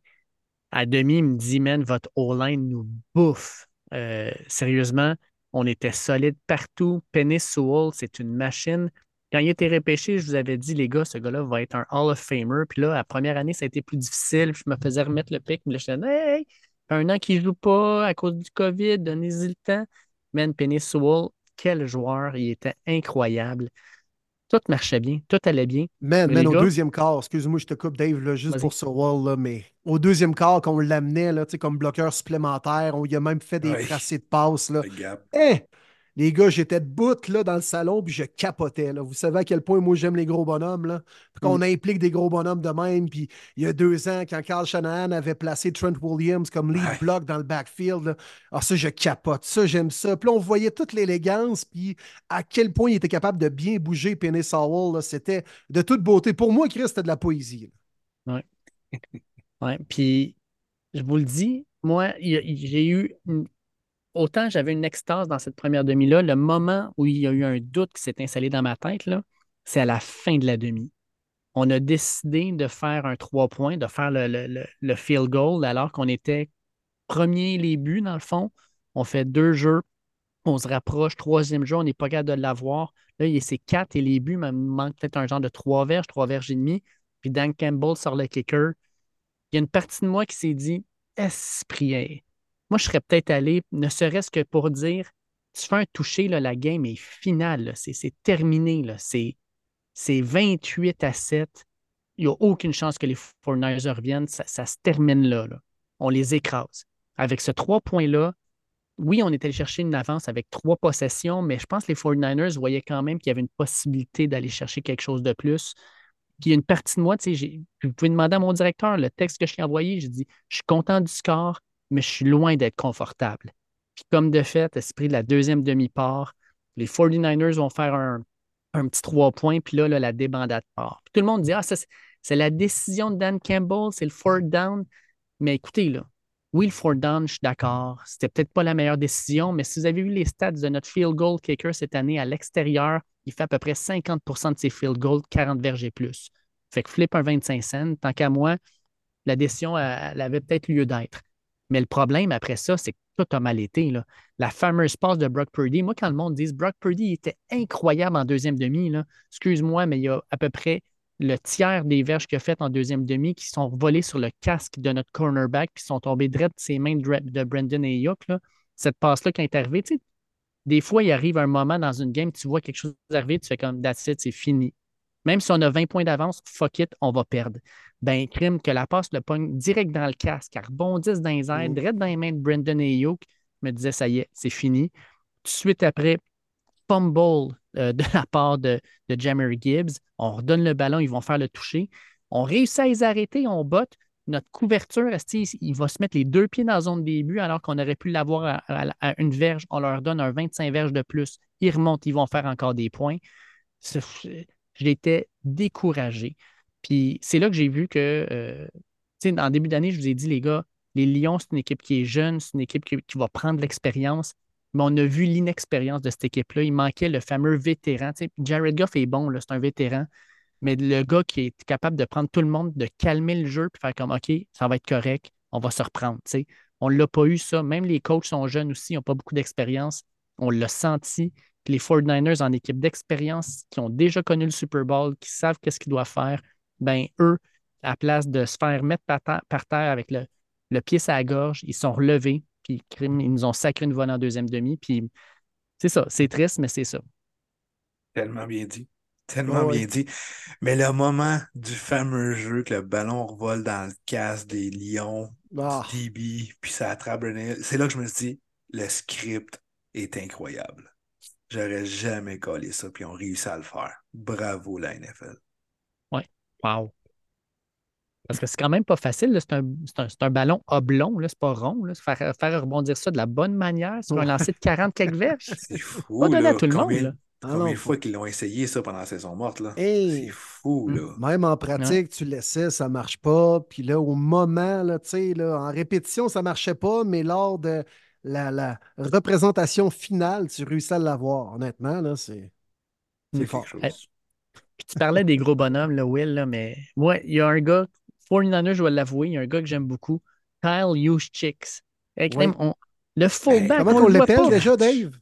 à demi, il me dit, man, votre O-line nous bouffe. Euh, sérieusement, on était solide partout. Penny Sewell, c'est une machine. Quand il était repêché, je vous avais dit, les gars, ce gars-là va être un Hall of Famer. Puis là, la première année, ça a été plus difficile. Je me faisais remettre le pic. Mais là, je disais, hey, un an qu'il ne joue pas à cause du COVID, donnez-y le temps. Man, Penny Sewell, quel joueur. Il était incroyable. Tout marchait bien, tout allait bien. Man, man au deuxième quart, excuse-moi, je te coupe, Dave, là, juste pour Sewell, là, mais au deuxième quart, quand on l'amenait comme bloqueur supplémentaire, on lui a même fait des tracés de passe. Là. Les gars, j'étais debout là, dans le salon, puis je capotais. Là. Vous savez à quel point moi j'aime les gros bonhommes. Là. Qu'on mm. implique des gros bonhommes de même. Puis il y a deux ans, quand Carl Shanahan avait placé Trent Williams comme lead block dans le backfield, ah, ça, je capote. Ça, j'aime ça. Puis là, on voyait toute l'élégance, puis à quel point il était capable de bien bouger Penny Sowell. C'était de toute beauté. Pour moi, Chris, c'était de la poésie. Oui. <laughs> ouais. Puis, je vous le dis, moi, j'ai eu une autant j'avais une extase dans cette première demi-là, le moment où il y a eu un doute qui s'est installé dans ma tête, c'est à la fin de la demi. On a décidé de faire un trois points, de faire le, field goal alors qu'on était premier les buts, dans le fond. On fait deux jeux, on se rapproche, troisième jeu, on n'est pas capable de l'avoir. Là, il y a ces quatre et les buts, mais il manque peut-être un genre de trois verges, trois verges et demi. Puis Dan Campbell sort le kicker. Il y a une partie de moi qui s'est dit Esprit, moi, je serais peut-être allé, ne serait-ce que pour dire, tu fais un toucher, là, la game est finale, c'est terminé, c'est 28 à 7. Il n'y a aucune chance que les 49ers reviennent, ça, se termine là, On les écrase. Avec ce trois points-là, oui, on est allé chercher une avance avec trois possessions, mais je pense que les 49ers voyaient quand même qu'il y avait une possibilité d'aller chercher quelque chose de plus. Puis il y a une partie de moi, tu sais, vous pouvez demander à mon directeur le texte que je t'ai envoyé, j'ai dit, je suis content du score, mais je suis loin d'être confortable. Puis comme de fait, esprit de la deuxième demi-part, les 49ers vont faire un, petit trois points, puis là, la débandade part. tout le monde dit Ah, c'est la décision de Dan Campbell, c'est le fourth down. Mais écoutez, là, oui, le fourth down, je suis d'accord. C'était peut-être pas la meilleure décision, mais si vous avez vu les stats de notre field goal kicker cette année à l'extérieur, il fait à peu près 50% de ses field goals, 40 verges et plus. Fait que flip un 25 cents, tant qu'à moi, la décision, elle avait peut-être lieu d'être. Mais le problème après ça, c'est que tout a mal été. Là. La fameuse passe de Brock Purdy, moi, quand le monde dit Brock Purdy était incroyable en deuxième demi, excuse-moi, mais il y a à peu près le tiers des verges qu'il a faites en deuxième demi qui sont volées sur le casque de notre cornerback qui sont tombées direct de ses mains de Brandon et Yoke. Cette passe-là, quand elle est arrivée, des fois, il arrive un moment dans une game, tu vois quelque chose arriver, tu fais comme That's c'est fini. Même si on a 20 points d'avance, fuck it, on va perdre ben, crime que la passe le pogne direct dans le casque, elle rebondisse dans les airs, direct dans les mains de Brendan et Yoke. me disais, ça y est, c'est fini. Tout de suite après, fumble euh, de la part de, de Jammer Gibbs. On redonne le ballon, ils vont faire le toucher. On réussit à les arrêter, on botte. Notre couverture, il va se mettre les deux pieds dans la zone début alors qu'on aurait pu l'avoir à, une verge. On leur donne un 25 verges de plus. Ils remontent, ils vont faire encore des points. J'étais découragé. Puis c'est là que j'ai vu que, euh, tu sais, en début d'année, je vous ai dit, les gars, les Lions, c'est une équipe qui est jeune, c'est une équipe qui, qui va prendre l'expérience. Mais on a vu l'inexpérience de cette équipe-là. Il manquait le fameux vétéran. Tu sais, Jared Goff est bon, c'est un vétéran. Mais le gars qui est capable de prendre tout le monde, de calmer le jeu, puis faire comme OK, ça va être correct, on va se reprendre. tu sais. On ne l'a pas eu, ça. Même les coachs sont jeunes aussi, ils n'ont pas beaucoup d'expérience. On l'a senti. Les 49ers en équipe d'expérience, qui ont déjà connu le Super Bowl, qui savent qu'est-ce qu'ils doivent faire, ben eux, à place de se faire mettre par terre, par terre avec le, le pied à la gorge, ils sont relevés, puis ils nous ont sacré une voile en deuxième demi. Puis c'est ça, c'est triste, mais c'est ça. Tellement bien dit. Tellement bien dit. Mais le moment du fameux jeu que le ballon revole dans le casque des Lions, Ah, du DB, puis ça attrape c'est là que je me suis dit, le script est incroyable. J'aurais jamais collé ça, puis on réussi à le faire. Bravo, la NFL. Wow. Parce que c'est quand même pas facile. là. C'est un, c'est un- c'est un ballon oblong, là, c'est pas rond. Là. Faire, faire rebondir ça de la bonne manière sur un Ouais. lancer de 40 quelques verges. <laughs> C'est fou, Pas donné là. à tout le monde. Combien, là. Ah combien de fois qu'ils l'ont essayé, ça, pendant la saison morte, là? Hey. C'est fou, là. Même en pratique, tu laissais, ça marche pas. Puis là, au moment, là, tu sais, là, en répétition, ça marchait pas, mais lors de la, la représentation finale, tu réussis à l'avoir. Honnêtement, là, c'est fort. chose. Hey. Puis tu parlais des gros bonhommes, là, Will, là, mais moi, il y a un gars, 49ers, je dois l'avouer, il y a un gars que j'aime beaucoup, Kyle. Hey, Oui. on- Le fullback, Comment on l'appelle déjà, Dave?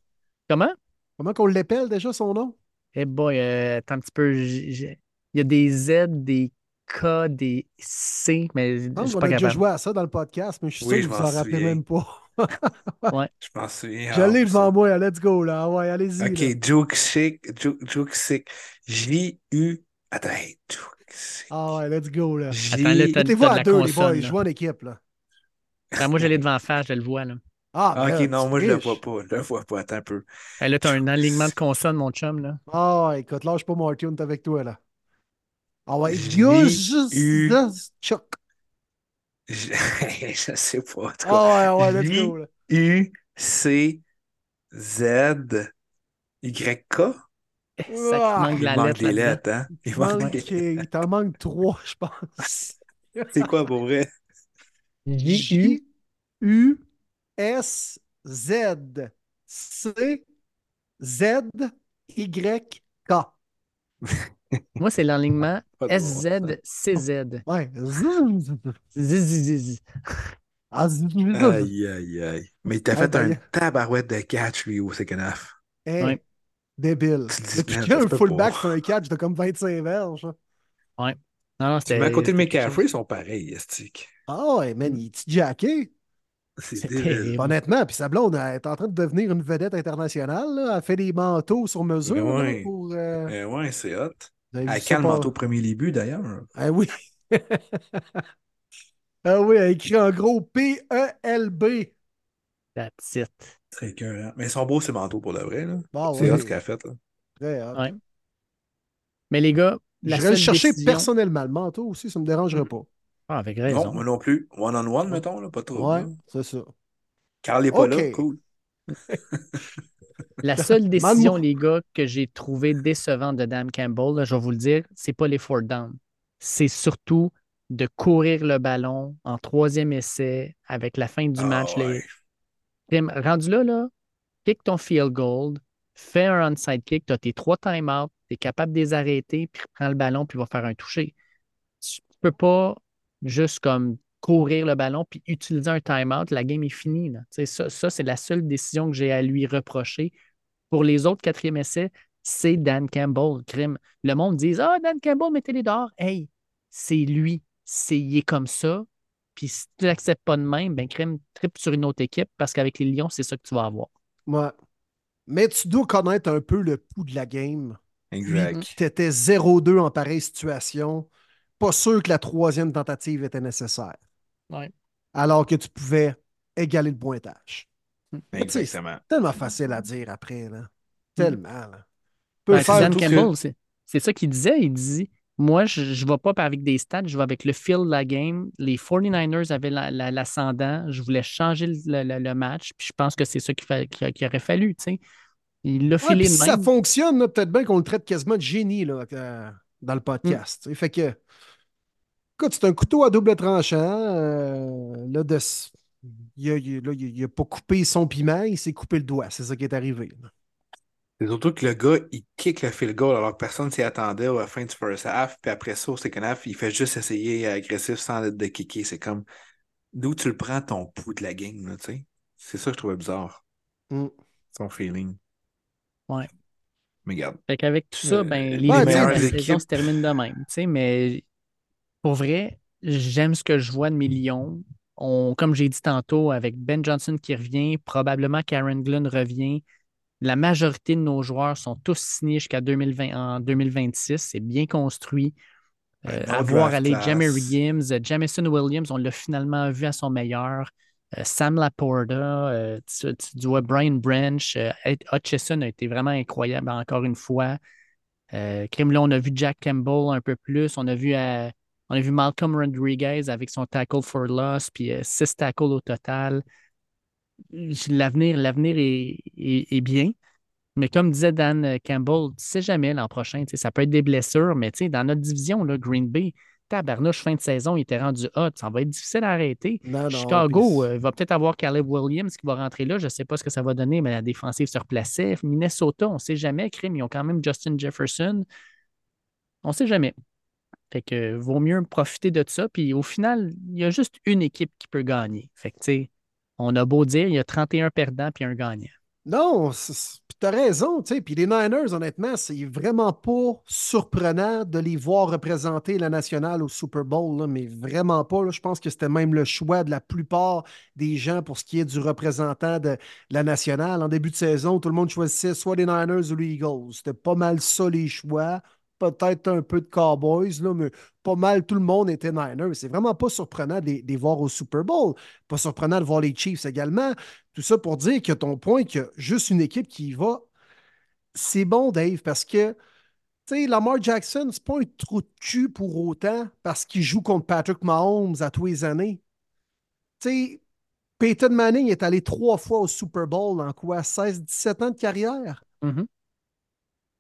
Comment? Comment qu'on l'appelle déjà, son nom? Eh boy, euh, attends un petit peu. Il y a des Z, des K, des C, mais je Je suis qu'on pas a déjà joué à ça dans le podcast, mais je suis Oui, sûr je que vous m'en en rappelez souviens. même pas. <laughs> Je m'en souviens. Je l'ai ça. devant moi, let's go, là. Ah Ouais, allez-y. là. OK, Juke Sick, Juke Juke Sick. J-U. Attends, Sick. Ah ouais, let's go, là. Attends, là, t'as- Mettez-vous t'as de à la deux, les consonne, boys. là. Jouez en équipe, là. Ah, moi, je l'ai devant face, je le vois. Là, Ah, Ah, ben, OK, non, tu moi, je le vois pas. Je le vois pas. Attends un peu. Là tu as un alignement de consonnes, mon chum. Là. Ah, ouais, écoute, lâche pas Marty, on est avec toi, là. Ah ouais, J- U- Chuck. J- <laughs> Je sais pas. En tout cas, Ah ouais, ouais, let's J- go, là. U, C, Z, Y, K. Ça manque Il la manque lettre. là-dedans. lettres, hein? Il Il manque manque- des lettres. il t'en manque trois, je pense. C'est quoi pour vrai? J-U. U S Z C Z Y K. Moi, c'est sens. <laughs> SZCZ. Ouais. Zizizizi. Ah, z- <laughs> Aïe, aïe, aïe. Mais il t'a Ah, fait un tabarouette de catch, lui, au second half. Hey. Débile. Depuis man, quand ça se un peut fullback fait un catch de comme 25 verges? hein? Ouais. Non, non, c'était. Mais à côté de McCaffrey, ils sont pareils, Estique. Ah ouais, man, il est jacké. C'est débile. Honnêtement, puis sa blonde elle est en train de devenir une vedette internationale. là. Elle fait des manteaux sur mesure Ouais. pour. euh, Euh, ouais, c'est hot. Quel pas- manteau premier début, d'ailleurs? Ah oui. <laughs> ah oui, elle écrit en gros E P-E-L-B. That's it. Très écœurant. Mais ils sont beaux, ces manteaux, pour de vrai. Là. Ah c'est oui, ce qu'elle a fait. Là. très hot. Ouais. Mais les gars, la J'irais le seule chercher décision- personnellement, le manteau aussi, ça ne me dérangerait pas. Ah, avec Non, raison. moi non plus. One-on-one, mettons, là, pas trop. Ouais, là. c'est ça. Carl n'est pas là, Ok. cool. <laughs> La seule <laughs> décision, les gars, que j'ai trouvé décevante de Dan Campbell, là, je vais vous le dire, c'est pas les four down. C'est surtout de courir le ballon en troisième essai avec la fin du Ah, match. ouais. Tim, rendu là, là, kick ton field goal, fais un onside kick, tu as tes trois timeouts, tu es capable de les arrêter, puis prends le ballon, puis va faire un toucher. Tu peux pas juste comme courir le ballon puis utiliser un timeout, la game est finie. là. Tu sais, Ça, ça c'est la seule décision que j'ai à lui reprocher. Pour les autres quatrième essais, c'est Dan Campbell. Crime. Le monde dit Ah, Dan Campbell, mettez-les dehors. Hey, c'est lui. C'est, il est comme ça. Puis si tu l'acceptes pas de même, ben crime, tripe sur une autre équipe parce qu'avec les Lions, c'est ça que tu vas avoir. Ouais. Mais tu dois connaître un peu le pouls de la game. Exact. Qui était 0-2 en pareille situation, pas sûr que la troisième tentative était nécessaire. Ouais. Alors que tu pouvais égaler le pointage. Mais tu sais, Exactement. Tellement facile à dire après, là. Tellement, là. Peut Ben, Campbell, c'est, c'est ça qu'il disait. Il dit Moi, je ne vais pas avec des stats, je vais avec le feel de la game. Les 49ers avaient la- la- l'ascendant. je voulais changer le, le- le match. Puis je pense que c'est ça qu'il, aurait fallu. tu sais. Il l'a Ouais, filé puis de si ça fonctionne, peut-être bien qu'on le traite quasiment de génie là, euh, dans le podcast. tu sais. Fait que Écoute, c'est un couteau à double tranchant. euh, là, de, il a, il a- là, il a pas coupé son piment, il s'est coupé le doigt. C'est ça qui est arrivé. C'est surtout que le gars, il kick le field goal alors que personne s'y attendait à la fin du first half. Puis après ça, au second half, il fait juste essayer agressif sans être de kicker. C'est comme d'où tu le prends ton pouls de la game, là, tu sais? C'est ça que je trouvais bizarre. Mm. Son feeling. Ouais. Mais regarde. Fait qu'avec tout ça, Euh, ben, les les de meilleures équipes- se terminent de même. tu sais, mais pour vrai, j'aime ce que je vois de mes Lions. On, comme j'ai dit tantôt, avec Ben Johnson qui revient, probablement Karen Glenn revient. La majorité de nos joueurs sont tous signés jusqu'à 2020, en 2026. C'est bien construit. Euh, Un à bon voir draft aller. Jamie Williams, euh, Jamison Williams, on l'a finalement vu à son meilleur. Euh, Sam Laporta, euh, tu, tu vois Brian Branch, euh, Hutchison a été vraiment incroyable encore une fois. Euh, là, on a vu Jack Campbell un peu plus. On a vu, euh, on a vu Malcolm Rodriguez avec son tackle for loss, puis euh, six tackles au total. L'avenir, l'avenir est, est- est bien. Mais comme disait Dan euh, Campbell, tu sais jamais l'an prochain, ça peut être des blessures, mais dans notre division, là, Green Bay, tabarnouche, fin de saison, il était rendu hot. Ça va être difficile à arrêter. Non, non, Chicago, puis- euh, il va peut-être avoir Caleb Williams qui va rentrer là. Je ne sais pas ce que ça va donner, mais la défensive se replaçait. Minnesota, on ne sait jamais. Crime, ils ont quand même Justin Jefferson. On ne sait jamais. Fait que vaut mieux profiter de ça. Puis au final, il y a juste une équipe qui peut gagner. Fait que, tu sais, on a beau dire, il y a 31 perdants puis un gagnant. Non, puis t'as raison, tu sais. Puis les Niners, honnêtement, c'est vraiment pas surprenant de les voir représenter la nationale au Super Bowl, mais vraiment pas. Je pense que c'était même le choix de la plupart des gens pour ce qui est du représentant de la nationale. En début de saison, tout le monde choisissait soit les Niners ou les Eagles. C'était pas mal ça les choix. Peut-être un peu de Cowboys, là, mais pas mal tout le monde était Niners. C'est vraiment pas surprenant de les, voir au Super Bowl. Pas surprenant de voir les Chiefs également. Tout ça pour dire que ton point, a juste une équipe qui y va, c'est bon, Dave, parce que, sais, Lamar Jackson, c'est pas un trou de cul pour autant parce qu'il joue contre Patrick Mahomes à tous les années. Tu sais, Peyton Manning est allé trois fois au Super Bowl en quoi? 16-17 ans de carrière? Mhm.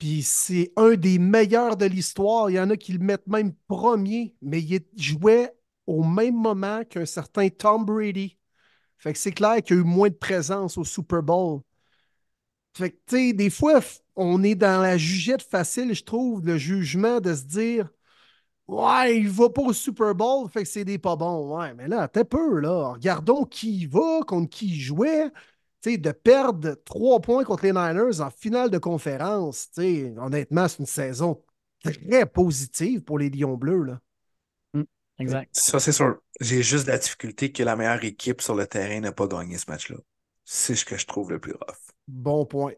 Puis c'est un des meilleurs de l'histoire. Il y en a qui le mettent même premier, mais il jouait au même moment qu'un certain Tom Brady. Fait que c'est clair qu'il y a eu moins de présence au Super Bowl. Fait que, tu sais, des fois, on est dans la jugette facile, je trouve, le jugement de se dire Ouais, il va pas au Super Bowl, fait que c'est des pas bons. Ouais, mais là, t'es peu, là. Regardons qui va, contre qui il jouait. De perdre trois points contre les Niners en finale de conférence, tu sais, honnêtement, c'est une saison très positive pour les Lions Bleus, là. Exact. Ça, c'est sûr. J'ai juste la difficulté que la meilleure équipe sur le terrain n'a pas gagné ce match-là. C'est ce que je trouve le plus rough. Bon point.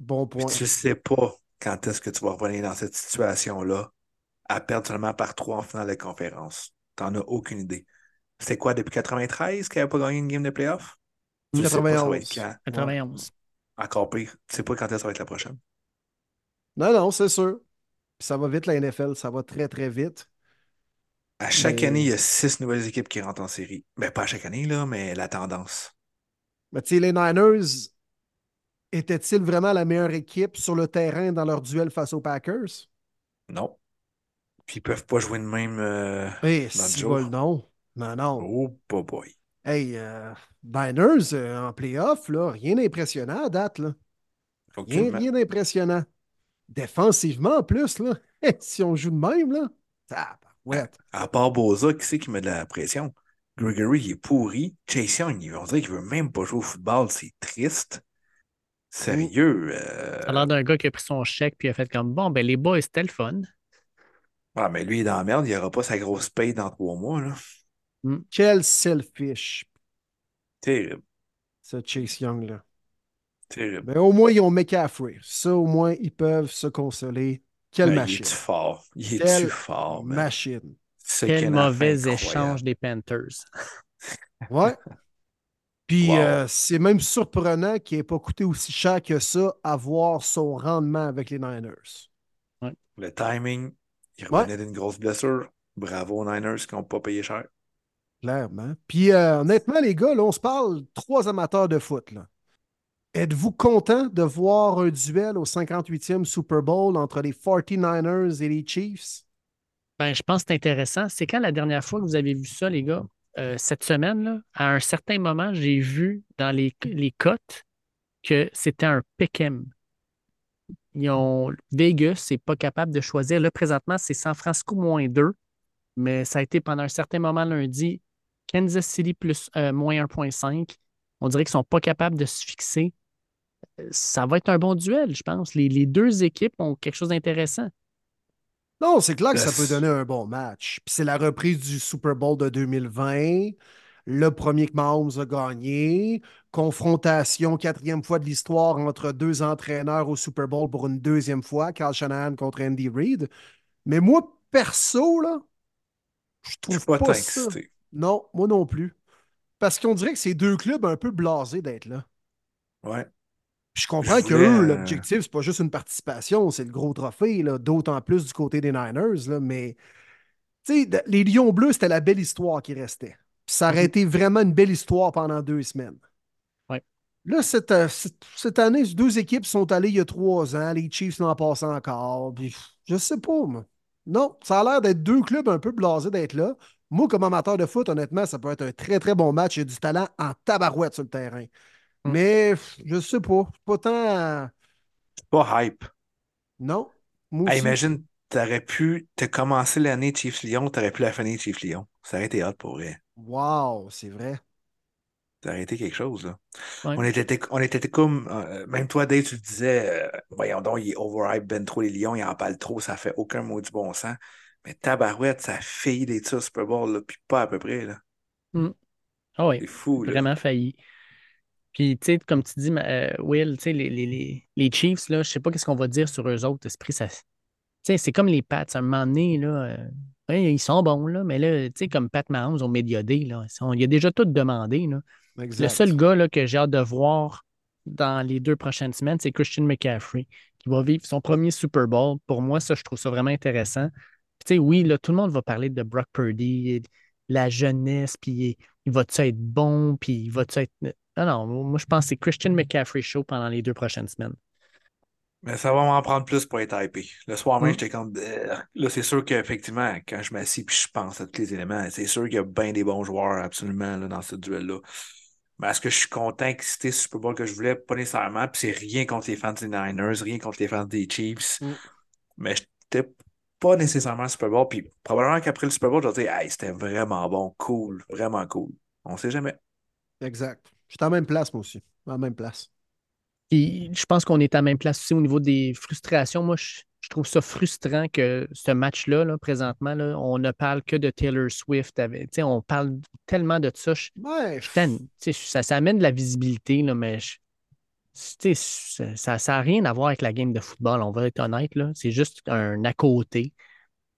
Bon Puis point. tu sais pas quand est-ce que tu vas revenir dans cette situation-là à perdre seulement par trois en finale de conférence. T'en as aucune idée. C'était quoi depuis 93 qu'il n'avait pas gagné une game de playoff? 91. quand. 91. Encore pire. Tu sais pas quand est-ce que ça va être la prochaine. Non, non, c'est sûr. Puis ça va vite, la NFL, ça va très, très vite. À chaque Mais- année, il y a six nouvelles équipes qui rentrent en série. Ben, pas à chaque année, là, mais la tendance. Mais tu sais, les Niners, étaient-ils vraiment la meilleure équipe sur le terrain dans leur duel face aux Packers? Non. Puis ils peuvent pas jouer de même. euh, Dans le jour. non. Non, non. Oh, boy. Hey, euh, Niners euh, en playoff, là, rien d'impressionnant à date, là. Rien, d'impressionnant. Défensivement, en plus, là, <laughs> si on joue de même, là, tabarouette. À part Boza, qui c'est qui met de la pression? Gregory, il est pourri. Chase Young, il- on dirait qu'il veut même pas jouer au football. C'est triste. Sérieux. euh, Ça a l'air d'un gars qui a pris son chèque puis a fait comme bon, ben les boys, c'était le fun. Ah, mais lui, il est dans la merde. Il aura pas sa grosse paye dans trois mois. Là. Quel selfish, Terrible. ce Chase Young, là. Terrible. Mais au moins, ils ont McCaffrey. Ça, au moins, ils peuvent se consoler. Quelle Ben, machine. Il est-tu fort? Il est-tu Quelle fort, man? machine. Ce Quel mauvais incroyable. échange des Panthers. <laughs> Ouais. Puis Wow. euh, c'est même surprenant qu'il n'ait pas coûté aussi cher que ça avoir son rendement avec les Niners. Le timing, il Ouais. revenait d'une grosse blessure. Bravo aux Niners qui n'ont pas payé cher. Clairement. Puis euh, honnêtement, les gars, là, on se parle trois amateurs de foot. Êtes-vous content de voir un duel au 58e Super Bowl entre les 49ers et les Chiefs? Ben, je pense que c'est intéressant. C'est quand la dernière fois que vous avez vu ça, les gars? Euh, cette semaine, à un certain moment, j'ai vu dans les, les cotes que c'était un pick'em. Ils ont, Vegas n'est pas capable de choisir. Là, présentement, c'est San Francisco moins 2, mais ça a été pendant un certain moment lundi, Kansas City plus euh, moins 1.5. On dirait qu'ils ne sont pas capables de se fixer. Euh, Ça va être un bon duel, je pense. Les, les deux équipes ont quelque chose d'intéressant. Non, c'est clair que ça peut donner un bon match. Puis c'est la reprise du Super Bowl de 2020. Le premier que Mahomes a gagné. Confrontation, quatrième fois de l'histoire entre deux entraîneurs au Super Bowl pour une deuxième fois. Carl Shanahan contre Andy Reid. Mais moi, perso, là, je trouve pas pas, ça. excité. Non, moi non plus. Parce qu'on dirait que c'est deux clubs un peu blasés d'être là. Ouais. Puis je comprends Je que voulais, eux, euh, l'objectif, c'est pas juste une participation, c'est le gros trophée, là, d'autant plus du côté des Niners. Là, mais tu sais, de- les Lions Bleus, c'était la belle histoire qui restait. Puis ça aurait Mhm. été vraiment une belle histoire pendant deux semaines. Ouais. Là, cette, euh, cette, cette année, ces deux équipes sont allées il y a trois ans. Les Chiefs n'en passent encore. Puis, je sais pas, moi. Non, ça a l'air d'être deux clubs un peu blasés d'être là. Moi, comme amateur de foot, honnêtement, ça peut être un très, très bon match. Il y a du talent en tabarouette sur le terrain. Mm. Mais je sais pas. Pas tant. C'est pas hype. Non. Moi Hey, aussi. imagine, t'aurais pu te commencer l'année Chiefs-Lyon, t'aurais pu la finir Chiefs-Lyon. Ça aurait été hot pour vrai. Wow, c'est vrai. Ça aurait été quelque chose, là. Ouais. On était, on était comme, euh, même toi, Dave, tu le disais, euh, voyons donc, il est overhype ben trop les Lions, il en parle trop, ça fait aucun mot du bon sens. Mais Tabarouette, ça a failli d'être ça, Super Bowl, là, puis pas à peu près, là. Ah oui, C'est fou, là. vraiment failli. Puis, tu sais, comme tu dis, ma- euh, Will, tu sais, les, les, les, les Chiefs, là, je sais pas qu'est-ce qu'on va dire sur eux autres. Esprit, ça. Tu sais, c'est comme les Pats. À un moment donné, là, euh, ouais, ils sont bons, là, mais là, tu sais, comme Pat Mahomes au Media Day, là, ils sont- il a déjà tout demandé, là. Le seul gars là, que j'ai hâte de voir dans les deux prochaines semaines, c'est Christian McCaffrey, qui va vivre son premier Super Bowl. Pour moi, ça, je trouve ça vraiment intéressant. Tu sais, oui, là, tout le monde va parler de Brock Purdy, la jeunesse, puis il va-tu être bon, puis il va-tu être. Non, non, moi, je pense que c'est Christian McCaffrey show pendant les deux prochaines semaines. Mais ça va m'en prendre plus pour être hypé. Le soir même, Mm. j'étais comme. Bleh. Là, c'est sûr qu'effectivement, quand je m'assis puis je pense à tous les éléments, c'est sûr qu'il y a bien des bons joueurs absolument là, dans ce duel-là. Mais est-ce que je suis content que c'était le Super Bowl que je voulais? Pas nécessairement. Puis c'est rien contre les fans des Niners, rien contre les fans des Chiefs. Mm. Mais j'étais pas nécessairement Super Bowl. Puis probablement qu'après le Super Bowl, je vais dire, hey, c'était vraiment bon, cool, vraiment cool. On sait jamais. Exact. Je suis à la même place, moi aussi. À la même place. Puis je pense qu'on est à la même place aussi au niveau des frustrations. Moi, je, je trouve ça frustrant que ce match-là, là, présentement, là, on ne parle que de Taylor Swift. avec- tu sais, on parle tellement de ça. Je, Ouais. je ça, ça amène de la visibilité, là, mais je- ça n'a rien à voir avec la game de football, on va être honnête. là. C'est juste un à côté.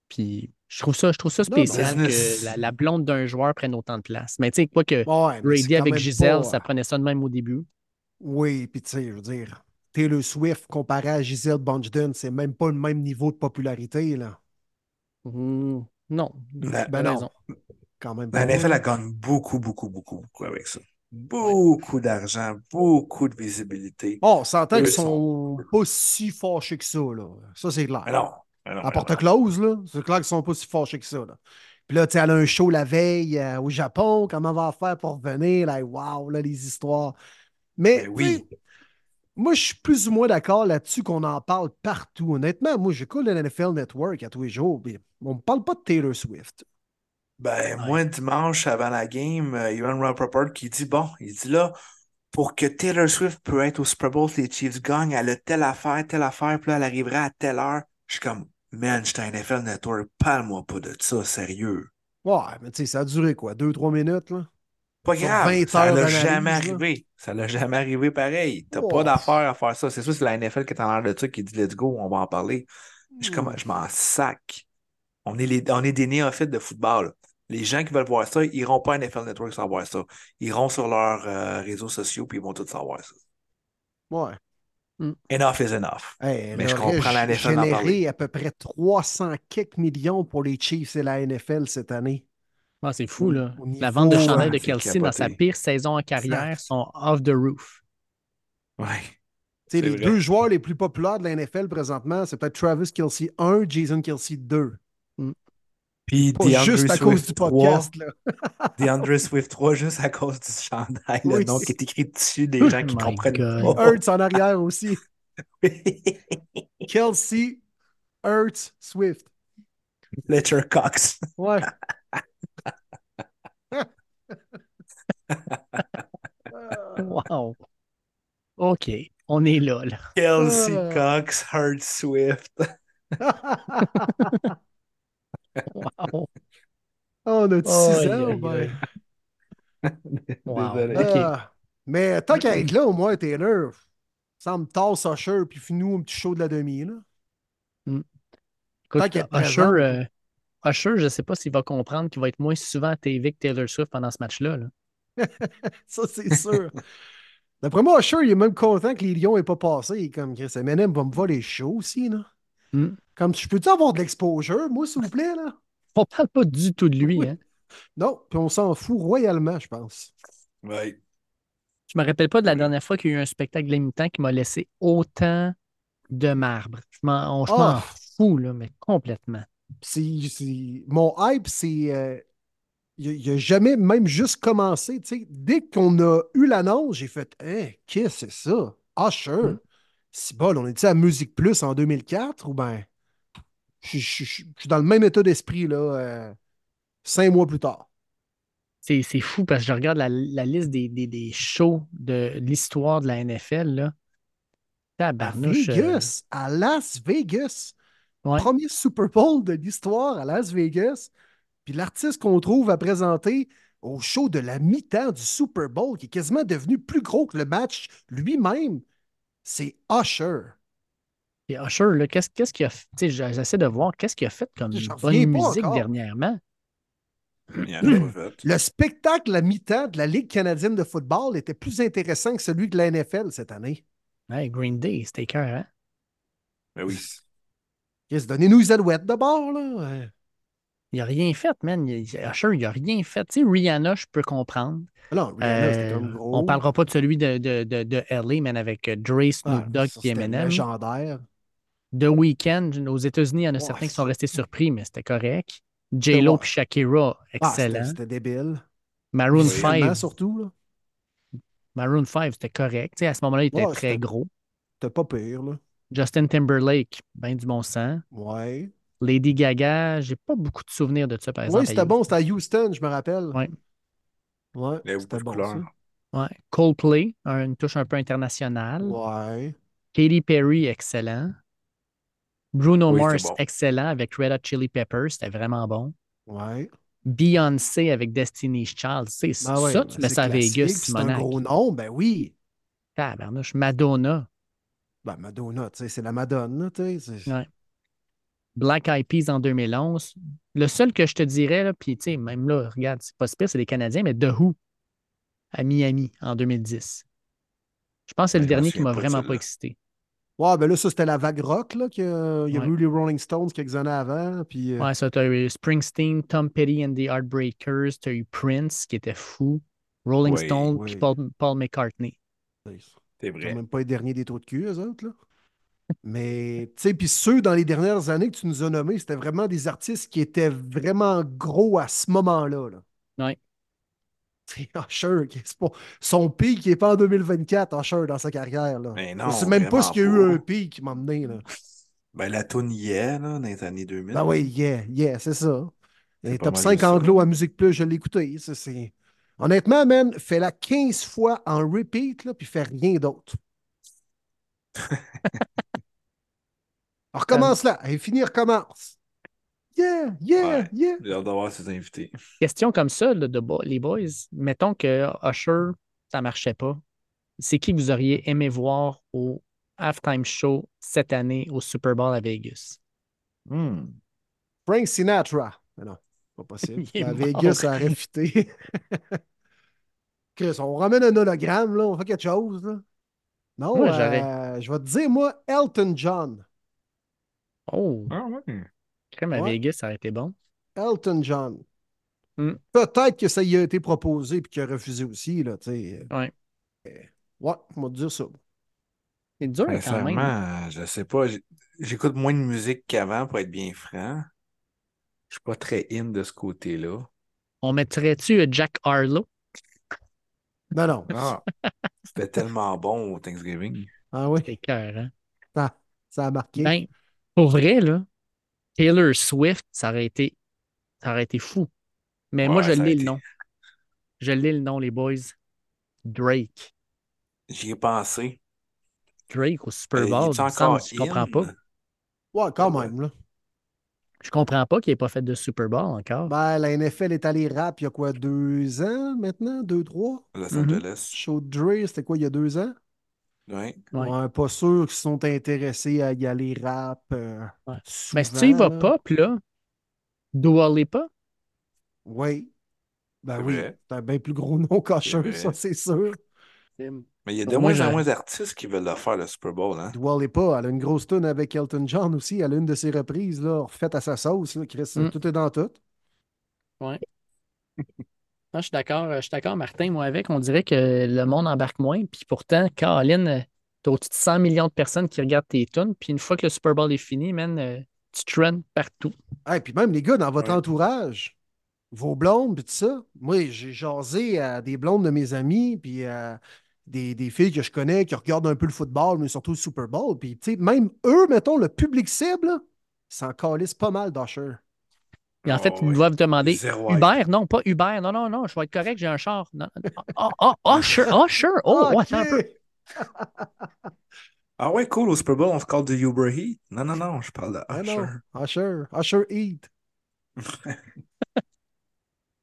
Puis je trouve ça, je trouve ça non. spécial que la, la blonde d'un joueur prenne autant de place. Mais tu sais, quoi que Ouais, Brady avec Giselle, pas- ça prenait ça de même au début. Oui, puis tu sais, je veux dire, Taylor Swift comparé à Giselle Bundchen, c'est même pas le même niveau de popularité, là. Hmm, non. La- t'as Ben non. raison. Quand même La pas. NFL, elle gagne beaucoup, beaucoup, beaucoup, beaucoup avec ça. Beaucoup d'argent, beaucoup de visibilité. Oh, on s'entend qu'ils sont pas si fâchés que ça, là. Ça, c'est clair. Mais non. mais non, À porte close, là, c'est clair qu'ils sont pas si fâchés que ça, là. Puis là, tu sais, elle a un show la veille euh, au Japon, comment on va faire pour revenir, là, wow, là, les histoires. Mais, Ben oui. moi, je suis plus ou moins d'accord là-dessus qu'on en parle partout. Honnêtement, moi, j'écoute le NFL Network à tous les jours, on me parle pas de Taylor Swift. Ben, Ouais. moi, dimanche, avant la game, euh, Ivan Rappaport qui dit, bon, il dit là, pour que Taylor Swift peut être au Super Bowl, si les Chiefs gagnent, elle a telle affaire, telle affaire, puis là, elle arrivera à telle heure. Je suis comme, man, j'étais à NFL Network, parle-moi pas de ça, sérieux. Ouais, mais tu sais, ça a duré quoi, deux, trois minutes, là? Pas Sur grave, 20 ça l'a jamais là. arrivé. Ça l'a jamais arrivé pareil. T'as Oh. pas d'affaire à faire ça. C'est sûr, c'est la NFL qui est en l'air de ça, qui dit let's go, on va en parler. Je, suis comme, Hmm. je m'en sac. On est, les, on est des néophytes de football. Les gens qui veulent voir ça, ils iront pas à NFL Network sans voir ça. Ils iront sur leurs euh, réseaux sociaux puis ils vont tout savoir ça. Ouais. Enough is enough. Hey, Mais je comprends la NFL d'en généré parler. à peu près 300 quelques millions pour les Chiefs et la NFL cette année. Ah, c'est fou, là. La vente de chandail euh, de Kelsey dans sa pire saison en carrière sont off the roof. Ouais. Tu sais, C'est les vrai. deux joueurs les plus populaires de la NFL présentement, c'est peut-être Travis Kelsey 1, Jason Kelsey 2. Puis Pas DeAndre juste à cause Swift du 3, podcast, là. <laughs> DeAndre Swift 3, juste à cause du chandail, le Oui, nom c'est- qui est écrit dessus, des gens qui my comprennent God. pas. Hurts en arrière aussi. <laughs> Kelsey, Hurts, Swift. Fletcher Cox. Ouais. <laughs> Wow. OK. On est là, là. Kelsey Ah. Cox, Hurt Swift. Wow. on a 6 Aïe, ans, ben. Wow. Désolé. Ah. Mais tant qu'à être là, au moins, Taylor, ça me tasse Usher, puis finis-nous un petit show de la demi, là. Écoute, Tant Usher, euh, Usher, je ne sais pas s'il va comprendre qu'il va être moins souvent à TV que Taylor Swift pendant ce match-là. là. <laughs> Ça, c'est sûr. D'après moi, Usher, il est même content que les Lions n'aient pas passé. Comme Chris Eminem va me voir les shows aussi, là. Hmm. Comme, je peux-tu avoir de l'exposure, moi, s'il vous plaît, là? On parle pas du tout de lui. Oui. Hein. Non, puis on s'en fout royalement, je pense. Ouais. Je me rappelle pas de la dernière fois qu'il y a eu un spectacle limitant qui m'a laissé autant de marbre. Je m'en je m'en Ah. fous, là, mais complètement. Mon hype, c'est. euh, Il n'a jamais même juste commencé. tu sais. Dès qu'on a eu l'annonce, j'ai fait Hein, qu'est-ce que c'est ça? Usher. Mm. Si bol, on était à Musique Plus en 2004 ou ben. Je suis dans le même état d'esprit, là, euh, cinq mois plus tard. C'est c'est fou parce que je regarde la, la liste des, des, des shows de l'histoire de la NFL. Là. À euh, Vegas, à Las Vegas. ouais. Premier Super Bowl de l'histoire à Las Vegas. Puis l'artiste qu'on trouve à présenter au show de la mi-temps du Super Bowl, qui est quasiment devenu plus gros que le match lui-même, c'est Usher. Et Usher, là, qu'est-ce qu'est-ce qu'il a fait? J'essaie de voir qu'est-ce qu'il a fait comme J'en bonne musique encore. dernièrement. Il y en a pas fait. Le spectacle à mi-temps de la Ligue canadienne de football était plus intéressant que celui de la NFL cette année. Hey, Green Day, c'était cœur, hein? Ben oui. Qu'est-ce, Donnez-nous les alouettes d'abord, là. Il a rien fait, man. Il- Usher, il a rien fait. Tu sais, Rihanna, je peux comprendre. Non, Rihanna, c'était Euh, comme gros. on parlera pas de celui de, de, de, de LA, man, avec euh, Dre, Ah, Snoop Dogg ça, et Eminem. légendaire. The Weeknd, aux États-Unis, il y en a Ouais, certains qui sont restés surpris, mais c'était correct. J-Lo Ouais. et Shakira, Ah, c'était, excellent. c'était débile. Maroon Visuellement, 5, surtout, là. Maroon 5, c'était correct. Tu sais, à ce moment-là, il était Ouais, très gros. C'était pas pire, là. Justin Timberlake, ben du bon sang. Ouais. Lady Gaga, j'ai pas beaucoup de souvenirs de ça, par exemple. Oui, c'était bon, c'était à Houston, je me rappelle. Ouais. Ouais, a c'était bon, ça. Ouais. Coldplay, un- une touche un peu internationale. Ouais. Katy Perry, excellent. Bruno Oui, Mars, bon. excellent, avec Red Hot Chili Peppers, c'était vraiment bon. Ouais. Beyoncé avec Destiny's Child, c'est Ben ouais, ça, ben tu mets c'est ça à Vegas, C'est un gros nom, ben oui. Tabarnouche, Madonna, Ben, Madonna, tu sais, c'est la Madonna, tu sais. c'est- Ouais. Black Eyed Peas en 2011. Le seul que je te dirais, là, puis tu sais, même là, regarde, c'est pas si pire, c'est des Canadiens, mais The Who à Miami en 2010. Je pense que c'est Ben, le me dernier qui m'a vraiment pas excité. Ouais, ben là, ça, c'était la vague rock, là, qu'il y a, il y a Ouais. eu les Rolling Stones quelques années avant, puis... euh, Ouais, ça, t'as eu Springsteen, Tom Petty and the Heartbreakers, t'as eu Prince qui était fou, Rolling Oui, Stone, oui. puis Paul, Paul McCartney. c'est- vrai. même pas les derniers des trous de cul, eux autres, là. Mais, tu sais, puis ceux dans les dernières années que tu nous as nommés, c'était vraiment des artistes qui étaient vraiment gros à ce moment-là, là. Ouais. C'est Usher, qui est pas- son pic qui n'est pas en 2024, Usher, dans sa carrière, là. Mais Je non, sais même pas ce qu'il y a eu un pic qui m'a amené, là. Ben, la toune Yeah, là, dans les années 2000. Ben oui, yeah, yeah, c'est ça. C'est Les top mal 5 juste ça. anglo à Musique Plus, je l'ai écouté. ça, c'est... Honnêtement, man, fais-la 15 fois en repeat, là, puis fais rien d'autre. <laughs> On recommence là. Et fini, recommence. Yeah, yeah, Ouais. yeah. J'ai hâte d'avoir ses invités. Question comme ça, là, de bo- les boys, mettons que Usher, ça marchait pas. C'est qui vous auriez aimé voir au halftime show cette année au Super Bowl à Vegas? Hmm. Frank Sinatra. Mais non, pas possible. <laughs> À. Vegas, ça aurait fité. <laughs> Chris, on ramène un hologramme, là, on fait quelque chose. Là. Non, Moi, euh, je vais te dire, moi, Elton John. Oh, Ah ouais. crème à Ouais. Vegas, ça aurait été bon. Elton John. Hmm. Peut-être que ça y a été proposé puis qu'il a refusé aussi, là, tu sais. Ouais. Ouais, on va te dire ça. C'est dur quand même. Je sais pas. J'écoute moins de musique qu'avant, pour être bien franc. Je suis pas très in de ce côté-là. On mettrait-tu euh, Jack Harlow? Non, non. Ah, c'était tellement bon au Thanksgiving. Ah oui, C'est cœur, hein? ça, ça a marqué. Ben, pour vrai, là, Taylor Swift, ça aurait été, ça aurait été fou. Mais moi, je été- le nom. Je l'ai le nom, les boys. Drake. J'y ai pensé. Drake au Super Euh, Bowl. je comprends pas. ouais, quand Ouais. même. Là. Je comprends pas qu'il n'ait pas fait de Super Bowl encore. Ben, la NFL est allée rap il y a quoi, deux ans maintenant? Deux, trois? Los Mhm. Angeles. Show de Dre, c'était quoi, il y a deux ans? Ouais. Ouais. Ouais, pas sûr qu'ils sont intéressés à y aller rap. euh, Ouais. souvent, Ben, si tu y vas pop, là, Dua Lipa, Oui. Ben oui, c'est un bien plus gros <laughs> nom qu'Usher, ça, c'est sûr. Mais il y a de moins en j'ai- moins d'artistes qui veulent le faire, le Super Bowl. Hein? Dua Lipa, elle a une grosse tune avec Elton John aussi. Elle a une de ses reprises, là, refaite à sa sauce. Là, Chris, Mm. tout est dans tout. <laughs> Non, je suis d'accord, je suis d'accord, Martin, moi avec, on dirait que le monde embarque moins, puis pourtant, Caroline, euh, t'as au-dessus de 100 millions de personnes qui regardent tes tunes, puis une fois que le Super Bowl est fini, man, euh, tu trends partout. Et puis même les gars, dans votre Ouais. entourage, vos blondes, puis tout ça. Moi, j'ai jasé à des blondes de mes amis, puis à des, des filles que je connais qui regardent un peu le football, mais surtout le Super Bowl. Puis, tu sais, même eux, mettons, le public cible, s'en calisse pas mal d'Usher. Et en fait, Oh, ils ouais. doivent demander. Uber, non, pas Uber, non, non, non, je vais être correct, j'ai un char. Non, non. Ah, ah, ah, sure, ah, sure, oh, Ah, attends un peu. <laughs> Ah ouais, cool, au Super Bowl, on se parle de Uber Heat. Non, non, non, je parle de Ah Usher. Usher, Usher Eat. <laughs>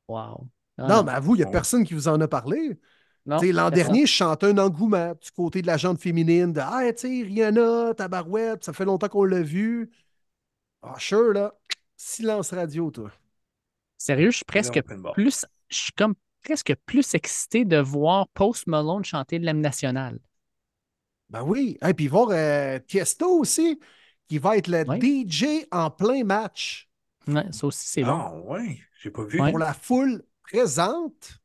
Wow. Ah, non, mais avoue, il n'y a personne qui vous en a parlé. L'an dernier, je chantais un engouement du côté de la gente féminine de Ah, tu sais, Rihanna, Tabarouette, ça fait longtemps qu'on l'a vu. Ah, sure, là, silence radio, toi. Sérieux, je suis presque plus, je suis comme presque plus excité de voir Post Malone chanter de l'hymne national. Ben oui. Et puis voir euh, Tiesto aussi, qui va être le. DJ en plein match Ouais, ça aussi, c'est bon. Ah ouais, j'ai pas vu. Ouais. pour la foule présente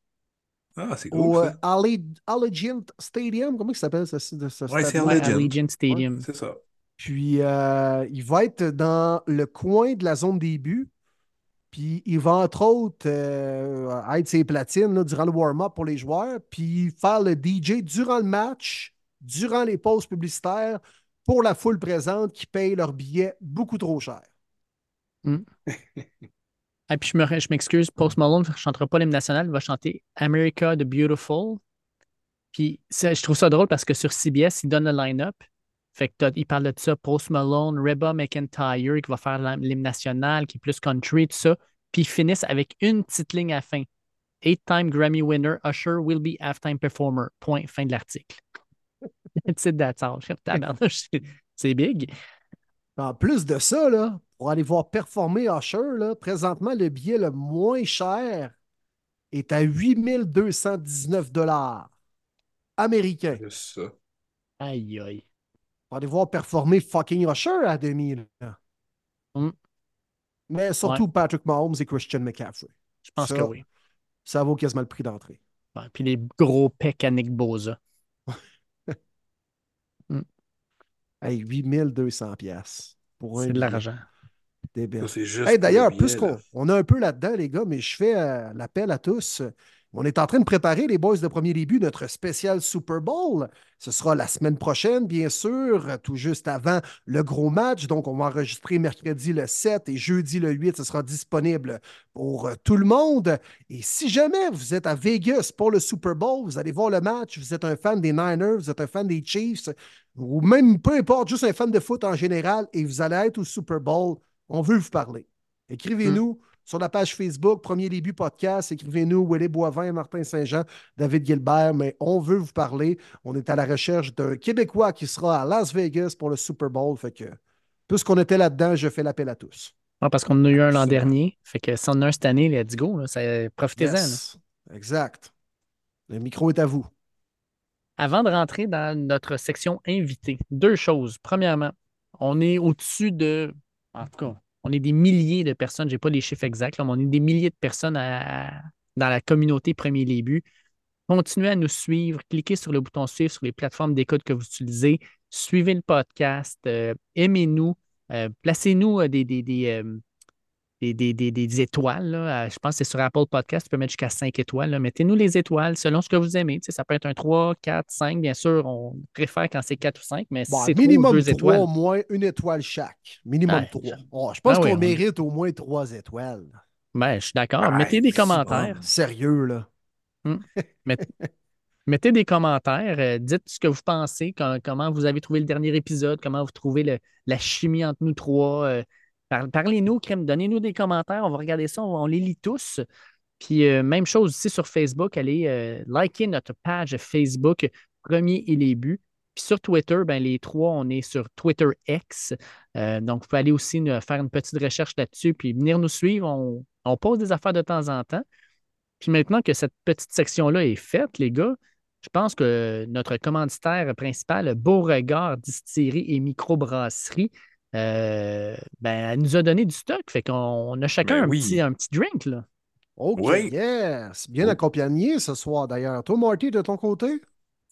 Ah, c'est au cool, euh, ça. Alle- Allegiant Stadium. Comment il s'appelle Ouais, c'est Allegiant. Allegiant Stadium. C'est ça. Puis euh, il va être dans le coin de la zone des buts. Puis il va entre autres euh, être ses platines là, durant le warm-up pour les joueurs. Puis faire le DJ durant le match, durant les pauses publicitaires pour la foule présente qui paye leurs billets beaucoup trop cher. Et <laughs> puis je me- je m'excuse, Post Malone ne chantera pas l'hymne national, il va chanter America the Beautiful. Puis je trouve ça drôle parce que sur CBS, il donne le line-up. Fait que t'as- il parle de ça, Post Malone, Reba McIntyre qui va faire l'hymne national, qui est plus country, tout ça. Puis ils finissent avec une petite ligne à la fin. Eight-time Grammy winner, Usher will be halftime performer. Point. Fin de l'article. <laughs> C'est that's all. Big. En plus de ça, là, pour aller voir performer Usher, là, présentement, le billet le moins cher est à 8219 dollars américains. Aïe, aïe. Pour aller voir performer fucking Usher à demi. là. Mm. Mais surtout Patrick Mahomes et Christian McCaffrey. Je pense Ça. que oui. Ça vaut quasiment le prix d'entrée. Ouais, puis les gros pecs à Nick Boza. <laughs> Hey, 8200 pièces pour un C'est de billet. l'argent. Débile. Ça, c'est juste Hey, pour D'ailleurs, le plus billet, qu'on là. on a un peu là-dedans, les gars, mais je fais euh, l'appel à tous. On est en train de préparer, les boys de premier début, notre spécial Super Bowl. Ce sera la semaine prochaine, bien sûr, tout juste avant le gros match. Donc, on va enregistrer mercredi le 7 et jeudi le 8. Ce sera disponible pour euh, tout le monde. Et si jamais vous êtes à Vegas pour le Super Bowl, vous allez voir le match, vous êtes un fan des Niners, vous êtes un fan des Chiefs, ou même peu importe, juste un fan de foot en général, et vous allez être au Super Bowl, on veut vous parler. Écrivez-nous sur la page Facebook, Premier Début Podcast. Écrivez-nous Willy Boivin, Martin Saint-Jean, David Gilbert, mais on veut vous parler. On est à la recherche d'un Québécois qui sera à Las Vegas pour le Super Bowl. Fait que, puisqu'on était là-dedans, je fais l'appel à tous. Ouais, parce qu'on en a eu un l'an dernier. Fait que si on en a un cette année, let's go. Profitez-en. Yes. Exact. Le micro est à vous. Avant de rentrer dans notre section invité, deux choses. Premièrement, on est au-dessus de. En tout cas, on est des milliers de personnes. Je n'ai pas les chiffres exacts, mais on est des milliers de personnes dans la communauté Premier Début. Continuez à nous suivre. Cliquez sur le bouton suivre sur les plateformes d'écoute que vous utilisez. Suivez le podcast. euh, Aimez-nous. euh, Placez-nous euh, des, des, des, des, des, des, des étoiles. Là. Je pense que c'est sur Apple Podcast, tu peux mettre jusqu'à 5 étoiles. Mettez-nous les étoiles selon ce que vous aimez. Tu sais, ça peut être un 3, 4, 5. Bien sûr, on préfère quand c'est 4 ou 5, mais Bon, c'est minimum 2 3, étoiles. au moins une étoile chaque. Minimum Ouais. 3. Oh, je pense Ah qu'on on- mérite au moins 3 étoiles. Ben, je suis d'accord. Ouais, <laughs> Mettez des commentaires. Sérieux, là. Met- Mettez des commentaires, dites ce que vous pensez, com- comment vous avez trouvé le dernier épisode, comment vous trouvez le- la chimie entre nous trois. euh, Parlez-nous, crème, donnez-nous des commentaires, on va regarder ça, on, les lit tous. Puis euh, même chose ici sur Facebook, allez euh, liker notre page Facebook Premier et les buts. Puis sur Twitter, ben, les trois, on est sur Twitter X. Euh, donc, vous pouvez aller aussi faire une petite recherche là-dessus, puis venir nous suivre. On, on pose des affaires de temps en temps. Puis maintenant que cette petite section-là est faite, les gars, je pense que notre commanditaire principal, Beauregard Distillerie et Microbrasserie, euh, ben, elle nous a donné du stock. Fait qu'on on a chacun Ben un, oui. petit, un petit drink. Là. OK, Oui. yes. Bien Oh. accompagné ce soir, d'ailleurs. Toi, Marty, de ton côté?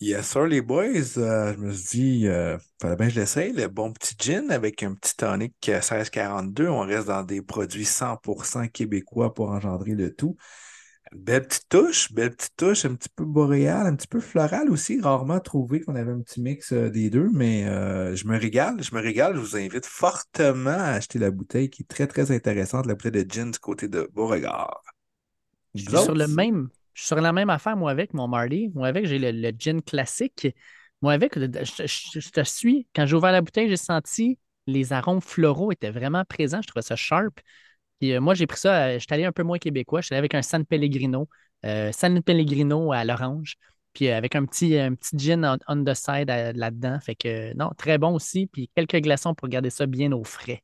Yes, sir, les boys. Euh, je me suis dit, euh, fallait bien que je l'essaye. Le bon petit gin avec un petit tonic euh, 1642. On reste dans des produits 100% québécois pour engendrer le tout. Belle petite touche, belle petite touche, un petit peu boréal, un petit peu floral aussi. Rarement trouvé qu'on avait un petit mix euh, des deux, mais euh, je me régale, je me régale. Je vous invite fortement à acheter la bouteille qui est très, très intéressante, la bouteille de gin du côté de Beauregard. Je suis sur le même. Je suis sur la même affaire, moi, avec mon Marley. Moi, avec, j'ai le, le gin classique. Moi, avec, je, je- je te suis. Quand j'ai ouvert la bouteille, j'ai senti les arômes floraux étaient vraiment présents. Je trouvais ça sharp. Puis euh, moi, j'ai pris ça, euh, je suis allé un peu moins québécois. Je suis allé avec un San Pellegrino. euh, San Pellegrino à l'orange. Puis avec un petit, un petit gin on, the side là-dedans. Fait que non, très bon aussi. Puis quelques glaçons pour garder ça bien au frais.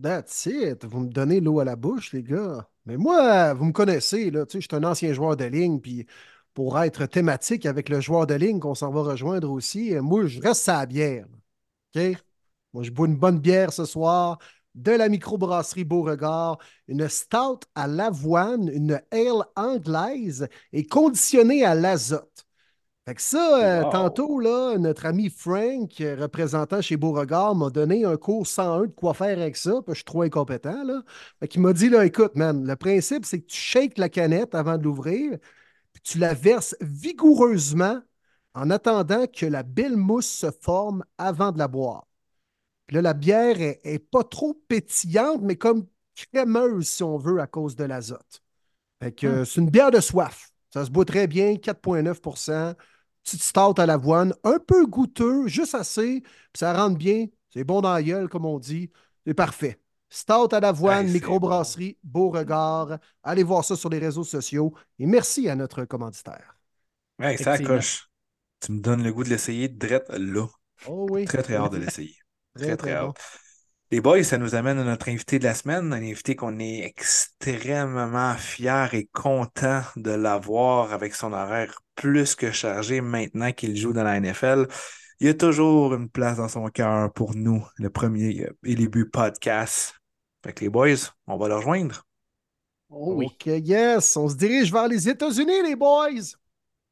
That's it. Vous me donnez l'eau à la bouche, les gars. Mais moi, vous me connaissez, là. Je suis un ancien joueur de ligne, puis pour être thématique avec le joueur de ligne qu'on s'en va rejoindre aussi, moi, je reste à la bière. OK? Moi, je bois une bonne bière ce soir de la microbrasserie Beauregard, une stout à l'avoine, une ale anglaise et conditionnée à l'azote. Fait que ça, euh, tantôt, là, notre ami Frank, euh, représentant chez Beauregard, m'a donné un cours 101 de quoi faire avec ça, parce que je suis trop incompétent, là. Fait qu'il m'a dit, là, écoute, man, le principe, c'est que tu shakes la canette avant de l'ouvrir, puis tu la verses vigoureusement en attendant que la belle mousse se forme avant de la boire. Puis là, la bière est, est pas trop pétillante, mais comme crémeuse, si on veut, à cause de l'azote. Fait que euh, c'est une bière de soif. Ça se boit très bien, 4,9% Petite stout à l'avoine, un peu goûteux, juste assez, puis ça rentre bien. C'est bon dans la gueule, comme on dit. C'est parfait. Stout à l'avoine, Hey, microbrasserie, Beauregard. Allez voir ça sur les réseaux sociaux. Et merci à notre commanditaire. Hey, ça coche. Tu me donnes le goût de l'essayer direct là. Oh oui. Très, très hâte de l'essayer. Très, Très, très, très bon. hâte. Les boys, ça nous amène à notre invité de la semaine, un invité qu'on est extrêmement fier et content de l'avoir avec son horaire plus que chargé maintenant qu'il joue dans la NFL. Il y a toujours une place dans son cœur pour nous, le premier euh, et les buts podcast. Fait que les boys, on va le rejoindre. Oui. OK, yes. On se dirige vers les États-Unis, les boys.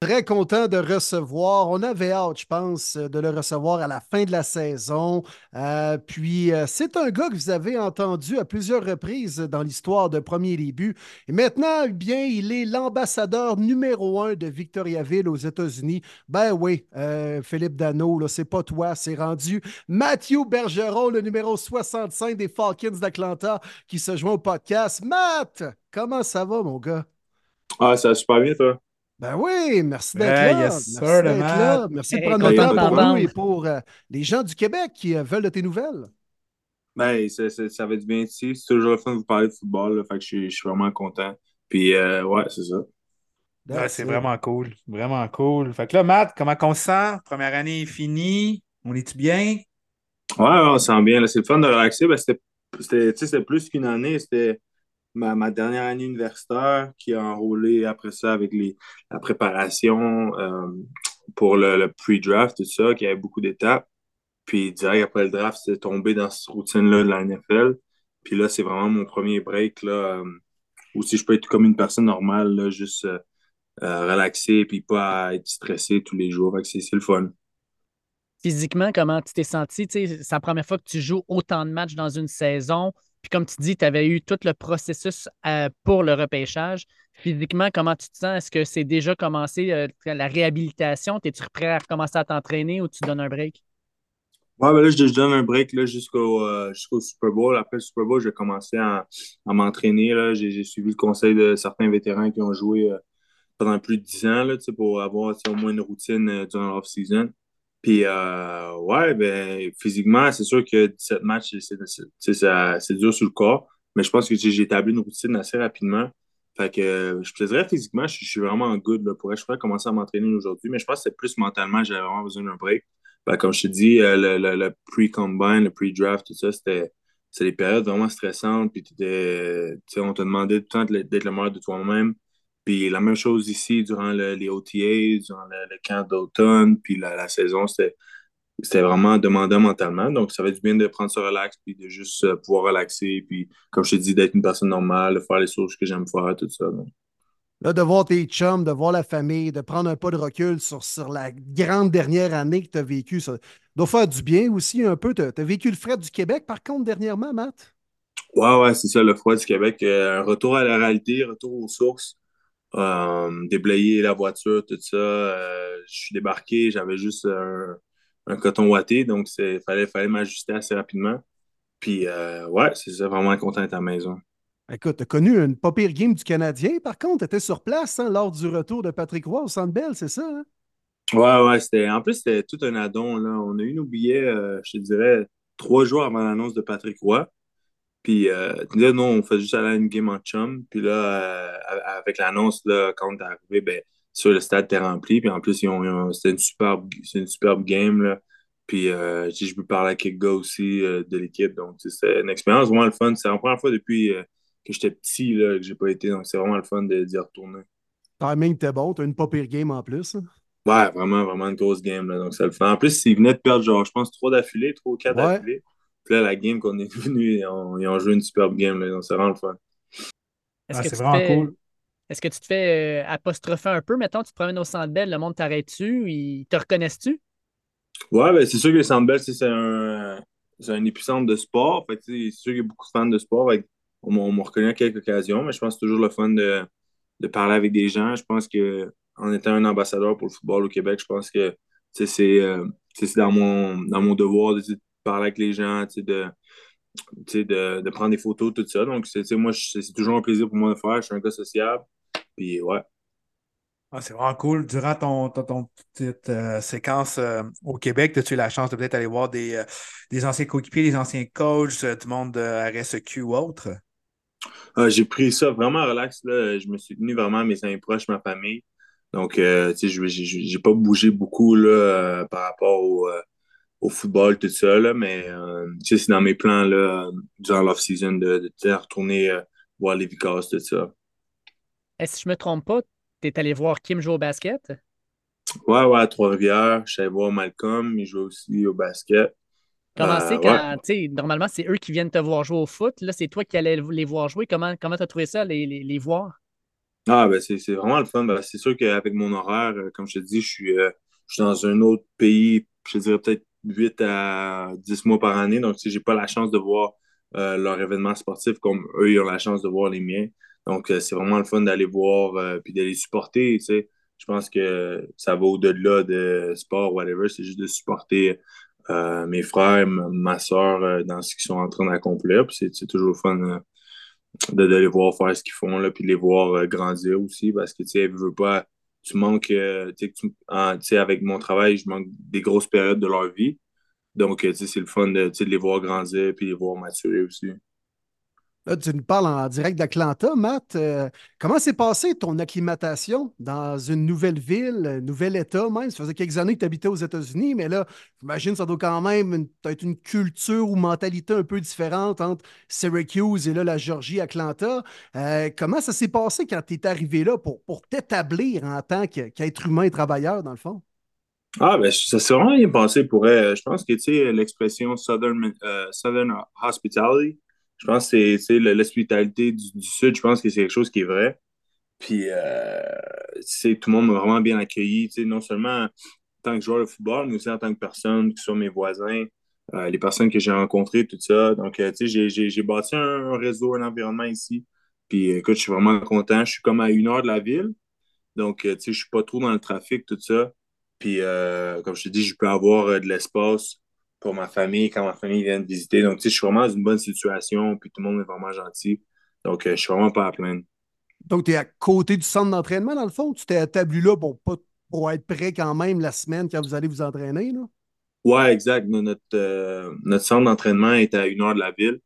Très content de recevoir. On avait hâte, je pense, de le recevoir à la fin de la saison. Euh, puis, euh, c'est un gars que vous avez entendu à plusieurs reprises dans l'histoire de Premier Début. Et maintenant, eh bien, il est l'ambassadeur numéro un de Victoriaville aux États-Unis. Ben oui, euh, Philippe Dano, là, c'est pas toi, c'est rendu Matthew Bergeron, le numéro 65 des Falcons d'Atlanta, qui se joint au podcast. Matt, comment ça va, mon gars? Ah, ça va super bien, toi? Ben oui, merci d'être Ouais, là. yes, merci d'être là. Merci de prendre le temps pour nous et pour euh, les gens du Québec qui euh, veulent de tes nouvelles. Ben, ça, ça, ça va être bien ici. C'est toujours le fun de vous parler de football. Là, fait que je suis, je suis vraiment content. Puis, euh, ouais, c'est ça. Ouais, c'est vraiment cool. Vraiment cool. Fait que là, Matt, comment on se sent? Première année est finie. On est-tu bien? Ouais, on se sent bien. C'est le fun de relaxer. Ben, c'était, c'était, tu sais, c'était plus qu'une année. C'était ma, ma dernière année universitaire qui a enrôlé après ça avec les, la préparation euh, pour le, pre-draft, tout ça, qui avait beaucoup d'étapes. Puis, direct après le draft, c'est tombé dans cette routine-là de la NFL. Puis là, c'est vraiment mon premier break, là, euh, où si je peux être comme une personne normale, là, juste euh, euh, relaxer, puis pas être stressé tous les jours. C'est, le fun. Physiquement, comment tu t'es senti? C'est la première fois que tu joues autant de matchs dans une saison. Puis comme tu dis, tu avais eu tout le processus euh, pour le repêchage. Physiquement, comment tu te sens? Est-ce que c'est déjà commencé euh, la réhabilitation? Es-tu prêt à recommencer à t'entraîner ou tu donnes un break? Ouais, ben là, je, donne un break jusqu'au Super Bowl. Après le Super Bowl, j'ai commencé à, m'entraîner. J'ai suivi le conseil de certains vétérans qui ont joué pendant plus de 10 ans là, pour avoir au moins une routine durant l'off-season. Puis, euh, ouais, ben, physiquement, c'est sûr que 17 matchs, c'est dur sur le corps, mais je pense que j'ai établi une routine assez rapidement. Fait que je te dirais physiquement, je, suis vraiment good. Là, je pourrais commencer à m'entraîner aujourd'hui, mais je pense que c'est plus mentalement, j'avais vraiment besoin d'un break. Ben, comme je te dis, euh, le, le, le pre-combine, le pre-draft, tout ça, c'était des périodes vraiment stressantes. Puis, on te demandait tout le temps d'être le meilleur de toi-même. Puis la même chose ici durant les OTA, durant le, camp d'automne, puis la, saison, c'était vraiment demandant mentalement. Donc, ça fait du bien de prendre ce relax, puis de juste euh, pouvoir relaxer, puis comme je te dis, d'être une personne normale, de faire les choses que j'aime faire, tout ça. Là, de voir tes chums, de voir la famille, de prendre un pas de recul sur, sur la grande dernière année que tu as vécue, ça doit faire du bien aussi un peu. Tu as, vécu le frais du Québec, par contre, dernièrement, Matt? Ouais, ouais, c'est ça, le froid du Québec. Euh, un retour à la réalité, retour aux sources. Euh, déblayer la voiture, tout ça. Euh, je suis débarqué, j'avais juste un, coton ouaté, donc il fallait, fallait m'ajuster assez rapidement. Puis, euh, ouais, c'est vraiment content d'être à la maison. Écoute, tu as connu une pas pire game du Canadien, par contre, tu étais sur place hein, lors du retour de Patrick Roy au Centre Bell, c'est ça? Hein? Ouais, ouais, c'était. En plus, c'était tout un addon. Là. On a eu nos billets, je te dirais, trois jours avant l'annonce de Patrick Roy. Puis euh, là, non, on fait juste aller à une game en chum. Puis là, euh, avec l'annonce, là, quand t'es arrivé, ben, sur le stade était rempli. Puis en plus, c'était une superbe, une superbe game. Là. Puis euh, je peux parler à quelques gars aussi de l'équipe. Donc, c'est une expérience vraiment le fun. C'est la première fois depuis que j'étais petit là, que j'ai pas été. Donc, c'est vraiment le fun d'y retourner. Timing était bon. T'as une pas pire game en plus. Hein? Ouais, vraiment, vraiment une grosse game. Là, donc, ça le fait. En plus, ils venaient de perdre, genre, je pense, trois d'affilée, trois ou quatre d'affilée. Puis là, la game qu'on est venu, ils ont, joué une superbe game. Là, donc c'est vraiment le fun. Ah, c'est vraiment cool. Est-ce que tu te fais euh, apostropher un peu? Mettons, tu te promènes au Centre Bell, le monde t'arrête-tu? Ils te reconnaissent-tu? Ouais, ben, c'est sûr que le Centre Bell, c'est un, un épicentre de sport. Fait c'est sûr qu'il y a beaucoup de fans de sport. on, m'a reconnu à quelques occasions, mais je pense que c'est toujours le fun de, de, parler avec des gens. Je pense que en étant un ambassadeur pour le football au Québec, je pense que c'est euh, dans, mon, dans mon devoir de parler avec les gens, de, de, de, prendre des photos, tout ça. Donc, moi, c'est toujours un plaisir pour moi de faire. Je suis un gars sociable. Puis, ouais. Ah, c'est vraiment cool. Durant ton, ton, petite euh, séquence euh, au Québec, as-tu eu la chance de peut-être aller voir des, euh, des anciens coéquipiers, des anciens coachs du monde de RSEQ ou autre? J'ai pris ça vraiment relax. Là. Je me suis tenu vraiment à mes amis proches, ma famille. Donc, je n'ai pas bougé beaucoup là, par rapport au, au football, tout ça, là, mais euh, c'est dans mes plans là, durant l'off-season de, de, retourner euh, voir les Vicars, tout ça. Est-ce que je me trompe pas, tu es allé voir Kim jouer au basket? Ouais, ouais, à Trois-Rivières. Je suis allé voir Malcolm, il joue aussi au basket. Comment c'est euh, quand, sais, normalement, c'est eux qui viennent te voir jouer au foot. Là, c'est toi qui allais les voir jouer. Comment tu as trouvé ça, les, les, voir? Ah, ben, c'est vraiment le fun. Ben, c'est sûr qu'avec mon horaire, comme je te dis, je suis, je suis dans un autre pays, je dirais peut-être 8 à 10 mois par année. Donc, je n'ai pas la chance de voir euh, leur événement sportif comme eux, ils ont la chance de voir les miens. Donc, euh, c'est vraiment le fun d'aller voir euh, puis d'aller supporter. Je pense que ça va au-delà de sport, whatever. C'est juste de supporter mes frères, ma soeur dans ce qu'ils sont en train d'accomplir. Puis c'est toujours le fun de, les voir faire ce qu'ils font, là, puis de les voir grandir aussi parce que, tu sais, pas tu manques, euh, tu sais, avec mon travail, je manque des grosses périodes de leur vie. Donc, euh, c'est le fun de, de les voir grandir puis les voir maturer aussi. Là, tu nous parles en direct d'Atlanta, Matt. Euh, comment s'est passée ton acclimatation dans une nouvelle ville, un nouvel État même? Ça faisait quelques années que tu habitais aux États-Unis, mais là, j'imagine que ça doit quand même être une culture ou mentalité un peu différente entre Syracuse et là, la Georgie, Atlanta. Euh, comment ça s'est passé quand tu es arrivé là pour, pour t'établir en tant qu'être humain et travailleur, dans le fond? Ah, ben, ça s'est vraiment bien passé pour elle. Je pense que, tu sais, l'expression Southern, euh, Southern Hospitality, je pense que c'est l'hospitalité du, Sud, je pense que c'est quelque chose qui est vrai. Puis, euh, tout le monde m'a vraiment bien accueilli, non seulement en tant que joueur de football, mais aussi en tant que personne, que ce soit mes voisins. les personnes que j'ai rencontrées, tout ça. Donc, tu sais, j'ai bâti un, réseau, un environnement ici. Puis, écoute, je suis vraiment content. Je suis comme à une heure de la ville. Donc, tu sais, je suis pas trop dans le trafic, tout ça. Puis, comme je te dis, je peux avoir de l'espace pour ma famille quand ma famille vient de visiter. Donc, tu sais, je suis vraiment dans une bonne situation, puis tout le monde est vraiment gentil. Donc, je suis vraiment pas à plaindre. Donc, tu es à côté du centre d'entraînement, dans le fond? Tu t'es établi là pour, pour être prêt quand même la semaine quand vous allez vous entraîner, là? Ouais, exact. Notre, euh, notre centre d'entraînement est à une heure de la ville.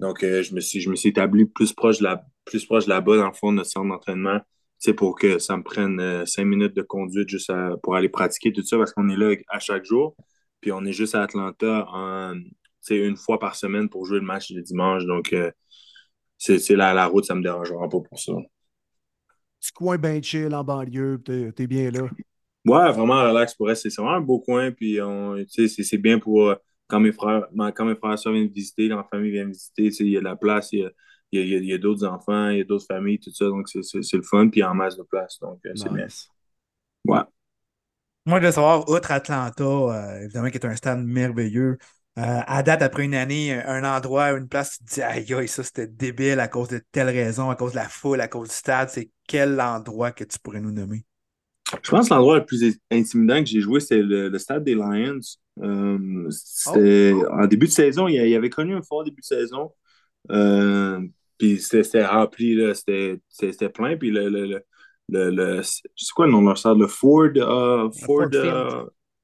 Donc, euh, je, me suis, je me suis établi plus proche de la, plus proche là-bas, dans le fond, de notre centre d'entraînement. C'est pour que ça me prenne euh, cinq minutes de conduite juste pour aller pratiquer tout ça, parce qu'on est là à chaque jour. Puis on est juste à Atlanta en, une fois par semaine pour jouer le match le dimanche. Donc, c'est la, la route, ça me dérangera pas pour ça petit coin bien chill en banlieue, t'es es bien là. Ouais, vraiment relax pour rester. C'est vraiment un beau coin, puis c'est bien pour euh, quand mes frères, quand mes frères viennent visiter, quand ma famille vient visiter, il y a de la place, il y a, y a, d'autres enfants, il y a d'autres familles, tout ça, donc c'est le fun, puis en masse de place, donc euh, c'est bien. Ouais. Moi, je veux savoir, outre Atlanta, euh, évidemment, qui est un stade merveilleux, euh, à date, après une année, un endroit, une place, tu te dis, aïe, aïe, ça c'était débile à cause de telle raison, à cause de la foule, à cause du stade. C'est quel endroit que tu pourrais nous nommer? Je pense que l'endroit le plus intimidant que j'ai joué, c'est le, stade des Lions. Euh, c'était oh. en début de saison, il, y avait connu un fort début de saison. Euh, puis c'était rempli, c'était plein. Puis le, le, le, c'est quoi le nom de leur stade? Le Ford, Ford,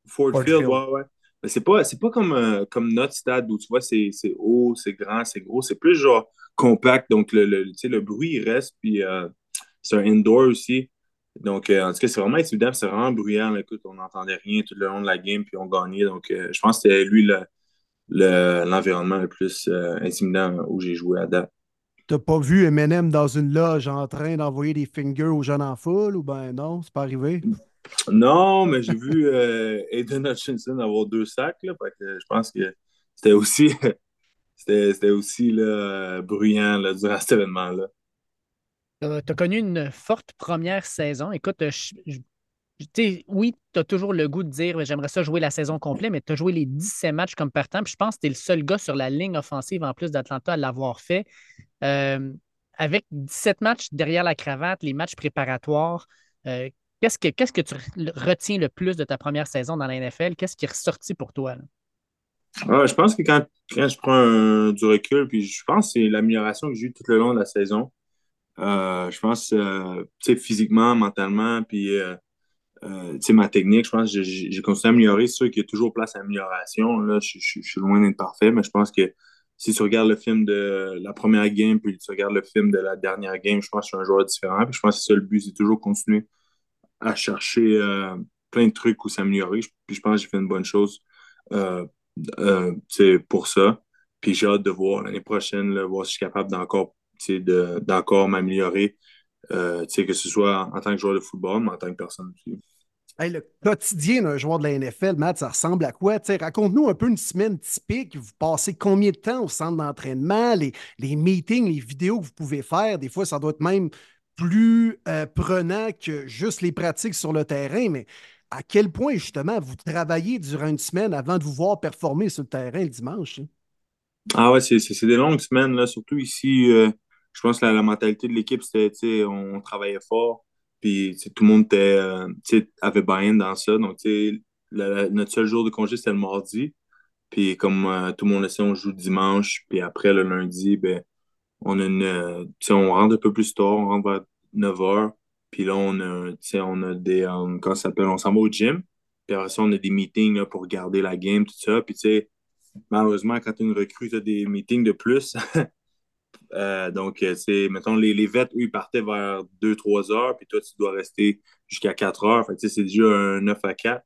Ford, Field, ouais, ouais c'est pas, pas comme, euh, comme notre stade où tu vois, c'est haut, c'est grand, c'est gros. C'est plus genre compact. Donc, le, le, le bruit, il reste. Puis, euh, c'est un indoor aussi. Donc, euh, en tout cas, c'est vraiment intimidant. C'est vraiment bruyant. Écoute, on n'entendait rien tout le long de la game. Puis, on gagnait. Donc, je pense que c'était lui l'environnement le, plus intimidant où j'ai joué à date. T'as pas vu Eminem dans une loge en train d'envoyer des fingers aux jeunes en foule ou ben non, c'est pas arrivé? Non, mais j'ai vu euh, Aiden Hutchinson avoir deux sacs. Là, je pense que c'était aussi, <laughs> c'était, aussi là, bruyant là, durant cet événement-là. Euh, tu as connu une forte première saison. Écoute, oui, tu as toujours le goût de dire j'aimerais ça jouer la saison complète, mais tu as joué les 17 matchs comme partant. Puis je pense que tu es le seul gars sur la ligne offensive en plus d'Atlanta à l'avoir fait. Euh, avec 17 matchs derrière la cravate, les matchs préparatoires, Qu'est-ce que, que tu retiens le plus de ta première saison dans la NFL? Qu'est-ce qui est ressorti pour toi? je pense que quand, je prends du recul, puis je pense que c'est l'amélioration que j'ai eue tout le long de la saison. Euh, je pense, euh, physiquement, mentalement, puis euh, ma technique, je pense que j'ai, continué à améliorer. C'est sûr qu'il y a toujours place à amélioration. Là, je, suis loin d'être parfait, mais je pense que si tu regardes le film de la première game, puis tu regardes le film de la dernière game, je pense que je suis un joueur différent. Puis je pense que c'est ça le but, c'est toujours continuer à chercher euh, plein de trucs où s'améliorer. Puis je pense que j'ai fait une bonne chose euh, euh, pour ça. Puis j'ai hâte de voir l'année prochaine, voir si je suis capable d'encore d'encore m'améliorer, que ce soit en tant que joueur de football, mais en tant que personne aussi. Le quotidien d'un joueur de la NFL, Matt, ça ressemble à quoi? Raconte-nous un peu une semaine typique. Vous passez combien de temps au centre d'entraînement, les, meetings, les vidéos que vous pouvez faire? Des fois, ça doit être même plus euh, prenant que juste les pratiques sur le terrain, mais à quel point, justement, vous travaillez durant une semaine avant de vous voir performer sur le terrain le dimanche? Hein? Ah ouais, c'est des longues semaines, là. surtout ici. Euh, je pense que la, mentalité de l'équipe, c'était, on, travaillait fort, puis tout le monde euh, avait buy dans ça. Donc, notre seul jour de congé, c'était le mardi. Puis comme tout le monde le sait, on joue dimanche, puis après, le lundi, ben, on a une, euh, on rentre un peu plus tard, on rentre vers 9 h. Puis là, on a, on a des, euh, ça s'appelle, on s'en va au gym. Puis après ça, on a des meetings pour regarder la game, tout ça. Puis tu sais, malheureusement, quand tu une recrue, tu as des meetings de plus. <laughs> Euh, donc, c'est, mettons, les, les eux, ils partaient vers 2-3 heures, puis toi, tu dois rester jusqu'à 4 heures. Fait que, c'est déjà un 9 à 4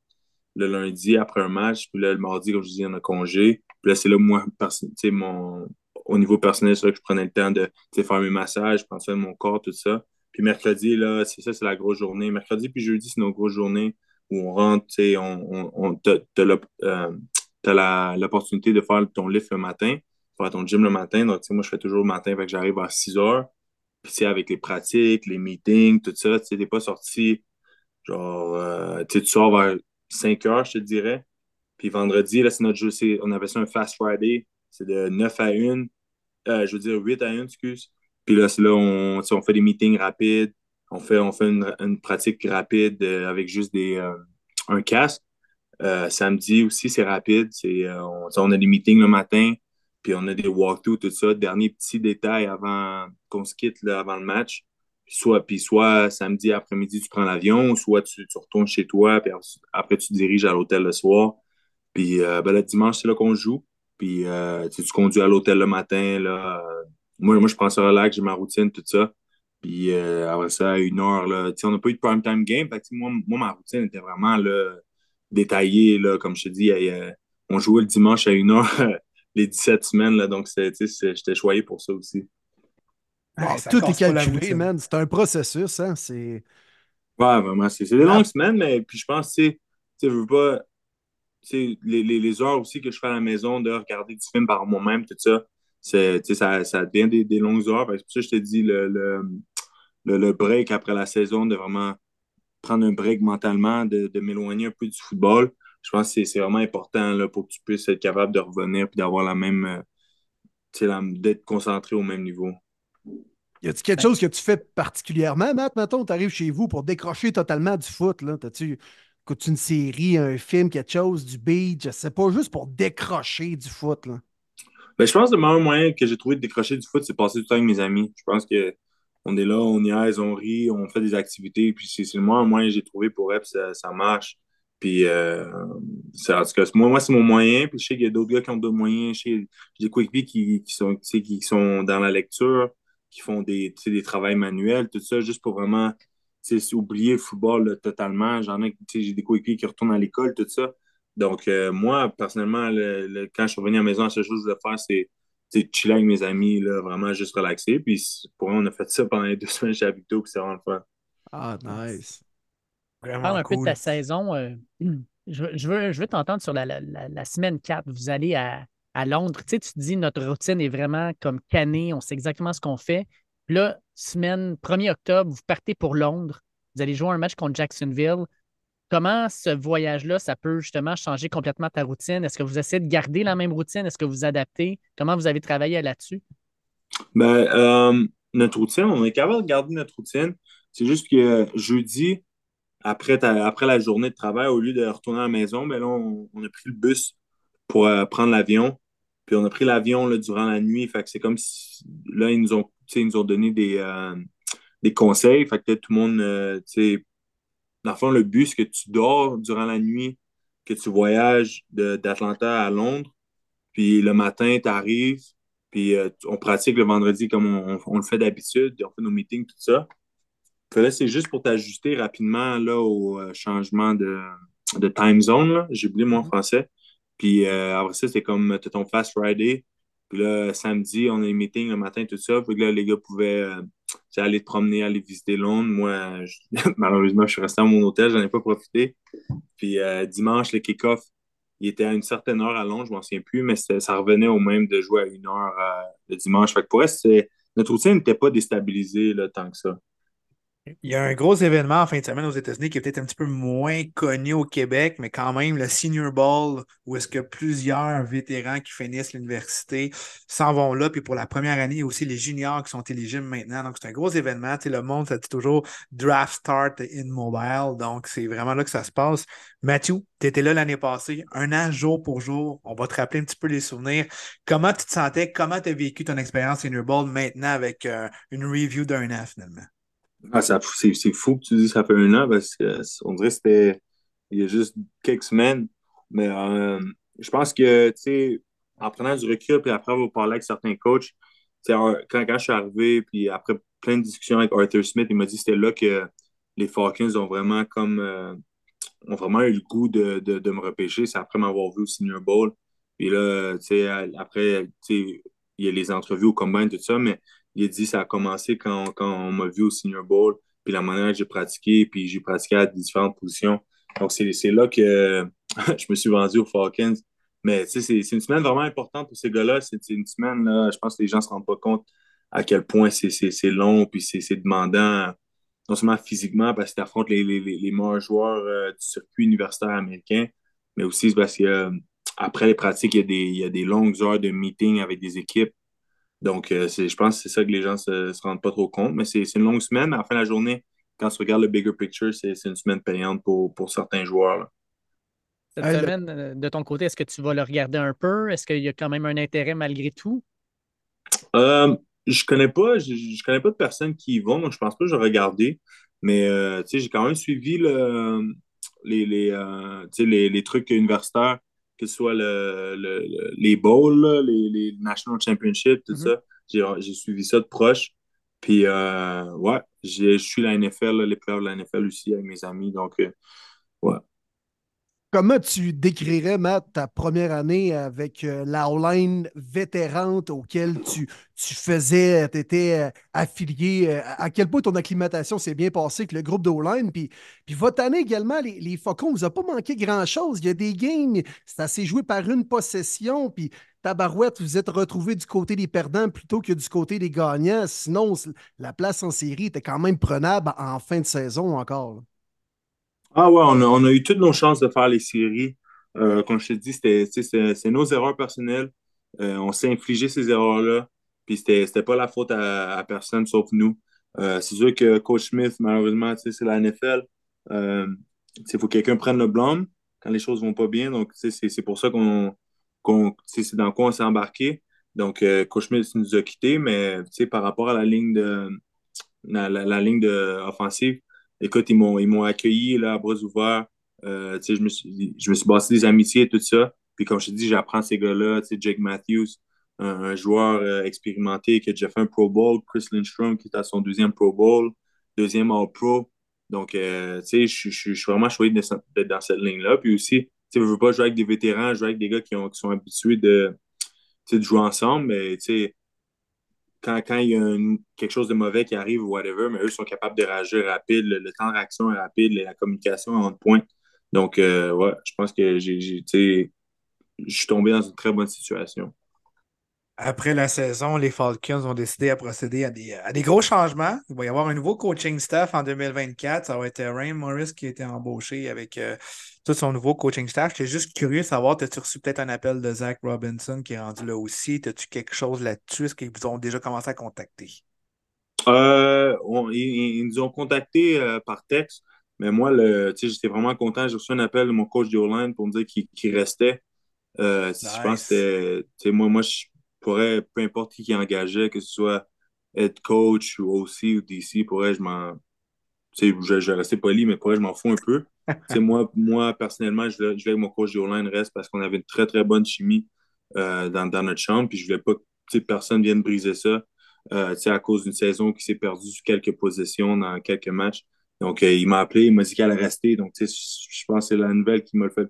le lundi après un match. Puis là, le mardi, comme je disais, on a congé. Puis là, c'est là, moi, mon, au niveau personnel, c'est que je prenais le temps de faire mes massages, soin de mon corps, tout ça. Puis mercredi, là, c'est ça, c'est la grosse journée. Mercredi puis jeudi, c'est nos grosses journées où on rentre, tu sais, on, on, t'as, euh, l'opportunité de faire ton lift le matin, faire ton gym le matin. Donc, moi, je fais toujours le matin, fait que j'arrive à 6 heures. Puis, avec les pratiques, les meetings, tout ça, tu t'es pas sorti, genre, euh, tu sors vers 5 heures, je te dirais. Puis vendredi, là, c'est notre jeu, on avait ça un Fast Friday. C'est de 9 à 1. Euh, je veux dire 8 à 1, excuse. Puis là, c'est là, on, on fait des meetings rapides. On fait, on fait une, pratique rapide euh, avec juste des, euh, un casque. samedi aussi, c'est rapide. On, a des meetings le matin, puis on a des walkthroughs, tout ça. Dernier petit détail avant qu'on se quitte là, avant le match. Soit, puis soit samedi après-midi, tu prends l'avion, soit tu, tu, retournes chez toi, puis après, tu diriges à l'hôtel le soir. Puis ben, le dimanche, c'est là qu'on joue. Puis euh, tu conduis à l'hôtel le matin. Là, moi, moi, je prends ça relax, j'ai ma routine, tout ça. Puis euh, après ça, à une heure, là, on n'a pas eu de prime time game. Fait moi, moi, ma routine était vraiment là, détaillée. Là, comme je te dis, on jouait le dimanche à une heure <laughs> les 17 semaines. Là, donc, j'étais choyé pour ça aussi. tout est calculé, man. C'est un processus. Hein? C'est... Ouais, vraiment. C'est, des longues semaines, mais puis je pense, tu sais, je veux pas les, les, les, heures aussi que je fais à la maison de regarder du film par moi-même, tout ça, ça, ça devient des, des, longues heures. C'est pour ça que je te dis le, le, le, break après la saison, de vraiment prendre un break mentalement, de, de m'éloigner un peu du football. Je pense que c'est vraiment important là, pour que tu puisses être capable de revenir et d'avoir la même. Euh, d'être concentré au même niveau. Y a-t-il quelque chose que tu fais particulièrement, Matt? Mettons, tu arrives chez vous pour décrocher totalement du foot. Là? As-tu écoutes une série, un film, quelque chose, du beat, je sais pas, juste pour décrocher du foot. Là. Ben, je pense que le meilleur moyen que j'ai trouvé de décrocher du foot, c'est passer du temps avec mes amis. Je pense que on est là, on niaise, on rit, on fait des activités, puis c'est le meilleur moyen que j'ai trouvé pour elle, ça, ça marche. Puis, euh, en tout cas, moi, moi c'est mon moyen. Puis, je sais qu'il y a d'autres gars qui ont d'autres moyens. J'ai des quick qui, qui, sont, qui sont dans la lecture, qui font des, des travails manuels, tout ça, juste pour vraiment oublier le football totalement. J'en ai, j'ai des coéquipiers qui retournent à l'école, tout ça. Donc, euh, moi, personnellement, quand je suis revenu à la maison, la seule chose que je voulais faire, c'est chiller avec mes amis, là, vraiment juste relaxer. Puis, pour moi, on a fait ça pendant les deux semaines chez Abito, puis c'est vraiment le fun. Ah, nice. Vraiment Parle un peu de ta saison. Euh, <clears throat> je, je, veux, je veux t'entendre sur la, la, la, semaine 4. Vous allez à, à Londres. Tu sais, tu te dis, notre routine est vraiment comme canée, on sait exactement ce qu'on fait. Là, semaine 1er octobre, vous partez pour Londres. Vous allez jouer un match contre Jacksonville. Comment ce voyage-là, ça peut justement changer complètement ta routine? Est-ce que vous essayez de garder la même routine? Est-ce que vous adaptez? Comment vous avez travaillé là-dessus? Ben, euh, notre routine, on est capable de garder notre routine. C'est juste que jeudi, après, après la journée de travail, au lieu de retourner à la maison, ben là, on, a pris le bus pour euh, prendre l'avion. Puis on a pris l'avion durant la nuit. Fait que c'est comme si là, ils nous ont ils nous ont donné des, euh, des conseils. Fait que tout le monde, euh, dans le fond, le c'est que tu dors durant la nuit, que tu voyages d'Atlanta à Londres, puis le matin, tu arrives, puis euh, on pratique le vendredi comme on, le fait d'habitude, on fait nos meetings, tout ça. Là, c'est juste pour t'ajuster rapidement là, au changement de, de time zone. J'ai oublié mon mm-hmm. français. Puis après ça, c'était comme ton Fast Friday. Puis là, samedi, on a les meetings le matin, tout ça. Puis là, les gars pouvaient euh, aller te promener, aller visiter Londres. Moi, <laughs> malheureusement, je suis resté à mon hôtel, j'en ai pas profité. Puis euh, dimanche, le kick-off, il était à une certaine heure à Londres, je m'en souviens plus, mais ça revenait au même de jouer à une heure euh, le dimanche. Fait que pour elle, notre routine n'était pas déstabilisée là, tant que ça. Il y a un gros événement en fin de semaine aux États-Unis qui est peut-être un petit peu moins connu au Québec, mais quand même le Senior Bowl, où est-ce que plusieurs vétérans qui finissent l'université s'en vont là. Puis pour la première année, il y a aussi les juniors qui sont éligibles maintenant. Donc c'est un gros événement. Tu le monde, ça dit toujours Draft Start in Mobile. Donc c'est vraiment là que ça se passe. Mathieu, tu étais là l'année passée, un an jour pour jour. On va te rappeler un petit peu les souvenirs. Comment tu te sentais? Comment tu as vécu ton expérience Senior Bowl maintenant avec euh, une review d'un an finalement? Ah, c'est fou que tu dis ça fait un an parce qu'on dirait que c'était il y a juste quelques semaines. Mais euh, je pense que, tu sais, en prenant du recul, puis après avoir parlé avec certains coachs, quand, quand je suis arrivé, puis après plein de discussions avec Arthur Smith, il m'a dit que c'était là que les Falcons ont vraiment comme euh, ont vraiment eu le goût de, de, me repêcher. C'est après m'avoir vu au Senior Bowl. Puis là, tu sais, après, tu sais, il y a les entrevues au combine, tout ça, mais il a dit ça a commencé quand, quand on m'a vu au Senior Bowl, puis la manière que j'ai pratiqué, puis j'ai pratiqué à différentes positions. Donc, c'est là que <laughs> je me suis vendu aux Falcons. Mais c'est une semaine vraiment importante pour ces gars-là. C'est une semaine, je pense que les gens ne se rendent pas compte à quel point c'est long, puis c'est demandant, non seulement physiquement, parce que tu affrontes les, les, les, meilleurs joueurs euh, du circuit universitaire américain, mais aussi parce qu'après les pratiques, il y, a des, il y a des longues heures de meeting avec des équipes. Donc, je pense que c'est ça que les gens ne se, se, rendent pas trop compte. Mais c'est une longue semaine. Mais à la fin de la journée, quand tu regardes le bigger picture, c'est une semaine payante pour, pour certains joueurs. Cette semaine, de ton côté, est-ce que tu vas le regarder un peu? Est-ce qu'il y a quand même un intérêt malgré tout? Euh, je connais pas, je, connais pas de personnes qui y vont, donc je pense pas que je vais regarder. Mais euh, j'ai quand même suivi le, les, les, euh, les, les, trucs universitaires, que ce soit le, les bowls, les, les, National Championships, tout mm-hmm. ça. J'ai suivi ça de proche. Puis, euh, ouais, je suis la NFL, les players de la NFL aussi avec mes amis. Donc, ouais. Comment tu décrirais, Matt, ta première année avec euh, la line vétérante auquel tu, tu faisais, tu étais euh, affilié? Euh, à quel point ton acclimatation s'est bien passée avec le groupe d'O-line? Puis, puis votre année également, les, les Faucons, vous a pas manqué grand-chose. Il y a des games, c'est assez joué par une possession. Puis Tabarouette, vous êtes retrouvé du côté des perdants plutôt que du côté des gagnants. Sinon, la place en série était quand même prenable en fin de saison encore. Ah ouais, on a, eu toutes nos chances de faire les séries. Euh, comme je te dis, c'est nos erreurs personnelles. Euh, on s'est infligé ces erreurs-là. Puis c'était pas la faute à, personne sauf nous. Euh, c'est sûr que Coach Smith, malheureusement, c'est la NFL. Il faut que quelqu'un prenne le blâme quand les choses vont pas bien. Donc, c'est pour ça qu'on c'est dans quoi on s'est embarqué. Donc, Coach Smith nous a quittés, mais par rapport à la ligne de la, la ligne de offensive, écoute, ils m'ont, ils m'ont accueilli là, à bras ouverts. Euh, je, me suis, je me suis bâti des amitiés et tout ça. Puis comme je te dis, j'apprends ces gars-là. Jake Matthews, un, joueur euh, expérimenté qui a déjà fait un Pro Bowl. Chris Lindstrom qui est à son deuxième Pro Bowl, deuxième All-Pro. Donc, euh, je suis vraiment choisi d'être dans cette ligne-là. Puis aussi, je ne veux pas jouer avec des vétérans, jouer avec des gars qui, ont, qui sont habitués de, de jouer ensemble. Mais quand, quand il y a quelque chose de mauvais qui arrive ou whatever, mais eux sont capables de réagir rapide, le, temps de réaction est rapide, la communication est en point. Donc, euh, ouais, je pense que j'ai, je suis tombé dans une très bonne situation. Après la saison, les Falcons ont décidé à procéder à des, à des, gros changements. Il va y avoir un nouveau coaching staff en 2024. Ça va être Rain Morris qui a été embauché avec euh, tout son nouveau coaching staff. J'étais juste curieux de savoir, as-tu reçu peut-être un appel de Zach Robinson qui est rendu là aussi? As-tu quelque chose là-dessus? Est-ce qu'ils vous ont déjà commencé à contacter? Euh, ils, nous ont contactés euh, par texte, mais moi, j'étais vraiment content. J'ai reçu un appel de mon coach de pour me dire qu'il restait. Je pense que moi, moi je, pourrais, peu importe qui qui engageait, que ce soit head coach ou OC ou DC, pourrais, je m'en. Je, je vais rester poli, mais pourrais, je m'en fous un peu. <laughs> moi, moi, personnellement, je voulais, que mon coach de reste parce qu'on avait une très, très bonne chimie euh, dans, dans, notre chambre. Puis je voulais pas que personne vienne briser ça euh, à cause d'une saison qui s'est perdue sur quelques positions dans quelques matchs. Donc, euh, il m'a appelé, il m'a dit qu'elle allait rester. Donc, je pense que c'est la nouvelle qui m'a fait,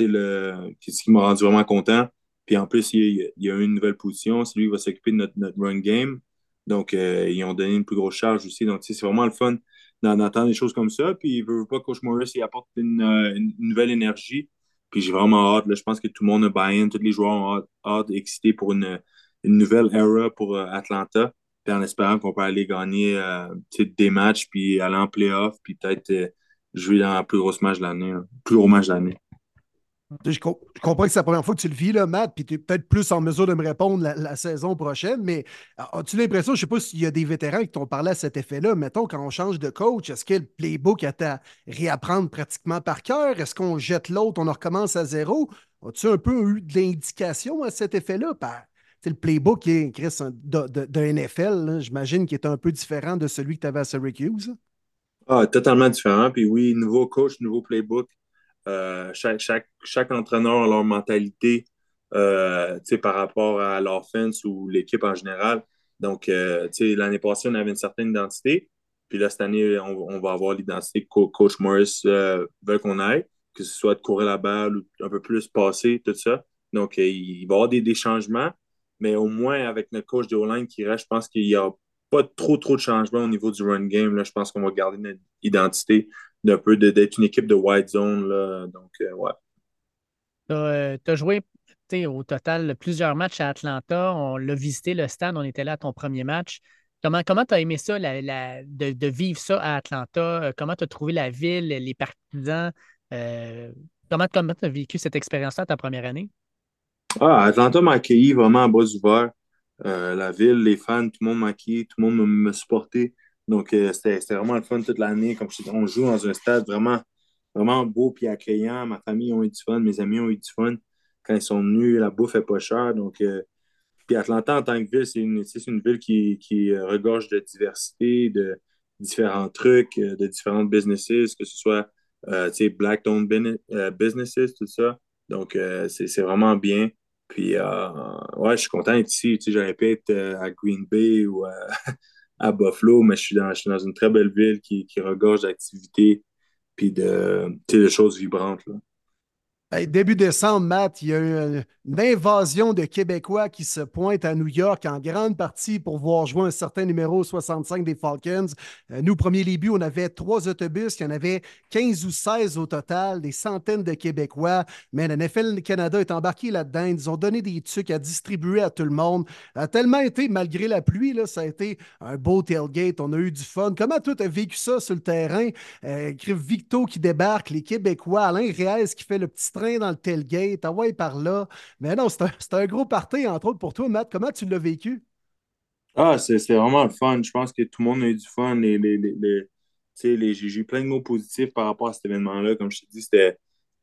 le, qui, qui m'a rendu vraiment content. Puis en plus, il y a, une nouvelle position. C'est lui qui va s'occuper de notre, run game. Donc, euh, ils ont donné une plus grosse charge aussi. Donc, c'est vraiment le fun d'entendre des choses comme ça. Puis, il veut pas Coach Morris il apporte une, euh, nouvelle énergie. Puis, j'ai vraiment hâte. je pense que tout le monde a buy-in. Tous les joueurs ont hâte, excités pour une, nouvelle era pour euh, Atlanta. Puis, en espérant qu'on peut aller gagner des matchs, puis aller en playoff, puis peut-être jouer dans le plus gros match de l'année. plus gros match de l'année. Je, comprends que c'est la première fois que tu le vis, là, Matt, puis tu es peut-être plus en mesure de me répondre la, saison prochaine, mais as-tu l'impression, je ne sais pas s'il y a des vétérans qui t'ont parlé à cet effet-là, mettons, quand on change de coach, est-ce que le playbook est à réapprendre pratiquement par cœur? Est-ce qu'on jette l'autre, on recommence à zéro? As-tu un peu eu de l'indication à cet effet-là? Par, le playbook est, Chris, d'un NFL, j'imagine qu'il est un peu différent de celui que tu avais à Syracuse. Ah, totalement différent. Puis oui, nouveau coach, nouveau playbook. Euh, chaque, entraîneur a leur mentalité euh, par rapport à l'offense ou l'équipe en général. Donc, euh, l'année passée, on avait une certaine identité. Puis là, cette année, on, va avoir l'identité que Coach Morris veut qu'on aille, que ce soit de courir la balle ou un peu plus passer, tout ça. Donc, il va y avoir des, changements, mais au moins avec notre coach de O-line qui reste, je pense qu'il n'y a pas trop, trop de changements au niveau du run game. Là, je pense qu'on va garder notre identité d'un peu d'être une équipe de wide zone. Là. Donc, euh, ouais. Tu as, joué au total plusieurs matchs à Atlanta. On l'a visité, le stade. On était là à ton premier match. Comment tu as aimé ça, de, vivre ça à Atlanta? Euh, comment tu as trouvé la ville, les partisans? Euh, Comment tu as vécu cette expérience-là ta première année? Ah, Atlanta m'a accueilli vraiment à bras ouverts. Euh, la ville, les fans, tout le monde m'a accueilli, tout le monde me, supportait. Donc, euh, c'était vraiment le fun toute l'année. Comme je on joue dans un stade vraiment, vraiment beau et accueillant. Ma famille a eu du fun, mes amis ont eu du fun. Quand ils sont venus, la bouffe n'est pas chère. Donc, euh, puis Atlanta, en tant que ville, c'est une, une, ville qui, qui, regorge de diversité, de différents trucs, de différentes businesses, que ce soit black-owned businesses, tout ça. Donc, c'est vraiment bien. Puis, euh, ouais, je suis content d'être ici. Tu sais, euh, à Green Bay ou <laughs> à, Buffalo, mais je suis, dans, dans une très belle ville qui, qui regorge d'activités puis de, de choses vibrantes. Là début décembre, Matt, il y a eu une invasion de Québécois qui se pointent à New York en grande partie pour voir jouer un certain numéro 65 des Falcons. Euh, nous, premier début, on avait trois autobus. Il y en avait 15 ou 16 au total, des centaines de Québécois. Mais la NFL Canada est embarqué là-dedans. Ils ont donné des trucs à distribuer à tout le monde. Ça a tellement été, malgré la pluie, ça a été un beau tailgate. On a eu du fun. Comment tout a vécu ça sur le terrain? Euh, Victo qui débarque, les Québécois, Alain Reyes qui fait le petit dans le tailgate, ah ouais, par là. Mais non, c'est un, gros party, entre autres, pour toi, Matt. Comment tu l'as vécu? Ah, c'est vraiment le fun. Je pense que tout le monde a eu du fun. Les, les, les, j'ai eu plein de mots positifs par rapport à cet événement-là. Comme je te dis, c'était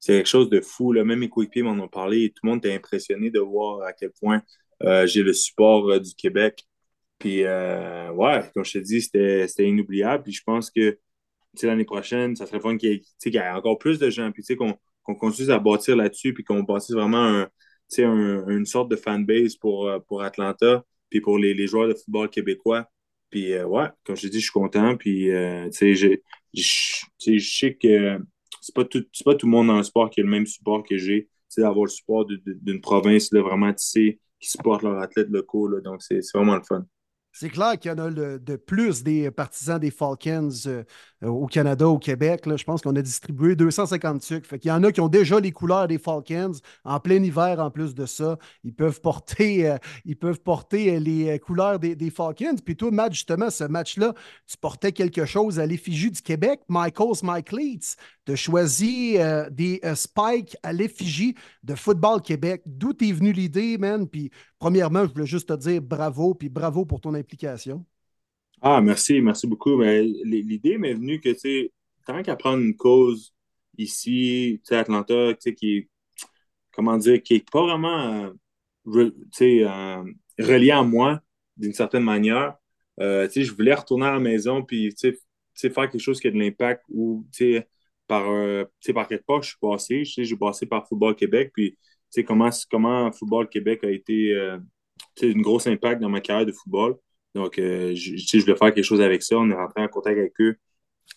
quelque chose de fou. Là. Même mes coéquipiers m'en ont parlé et tout le monde était impressionné de voir à quel point euh, j'ai le support euh, du Québec. Puis, euh, ouais, comme je te dis, c'était inoubliable. Puis, je pense que l'année prochaine, ça serait fun qu'il y, ait encore plus de gens. Puis, tu sais, qu'on qu'on continue à bâtir là-dessus, puis qu'on bâtisse vraiment une sorte de fanbase pour, euh, pour Atlanta, puis pour les, joueurs de football québécois. Puis, euh, ouais, comme je te dis, je suis content. Puis, euh, sais, je sais que c'est pas, pas tout le monde dans le sport qui a le même support que j'ai. C'est d'avoir le support d'une province là, vraiment tissée qui supporte leurs athlètes locaux. Là, donc, c'est vraiment le fun. C'est clair qu'il y en a de plus des partisans des Falcons euh, au Canada, au Québec. je pense qu'on a distribué 250 sucres. Fait qu'il y en a qui ont déjà les couleurs des Falcons en plein hiver en plus de ça. Ils peuvent porter, euh, ils peuvent porter euh, les couleurs des, Falcons. Puis toi, Matt, justement, ce match-là, tu portais quelque chose à l'effigie du Québec. Michael's Mike Leeds. Tu as choisi des spikes à l'effigie de Football Québec. D'où t'es venu l'idée, man? Puis premièrement, je voulais juste te dire bravo, puis bravo pour ton implication. Ah, merci, merci beaucoup. Mais l'idée m'est venue que, tu sais, tant qu'à prendre une cause ici, tu sais, Atlanta, tu sais, qui est, comment dire, qui est pas vraiment, euh, tu sais, euh, relié à moi d'une certaine manière, euh, tu sais, je voulais retourner à la maison puis, tu sais, faire quelque chose qui a de l'impact ou, tu sais, par, par quelque part, je suis passé, je sais, j'ai passé par Football Québec, puis, tu sais, comment, comment Football Québec a été, tu sais, une grosse impact dans ma carrière de football. Donc, euh, je, je voulais faire quelque chose avec ça. On est rentré en contact avec eux.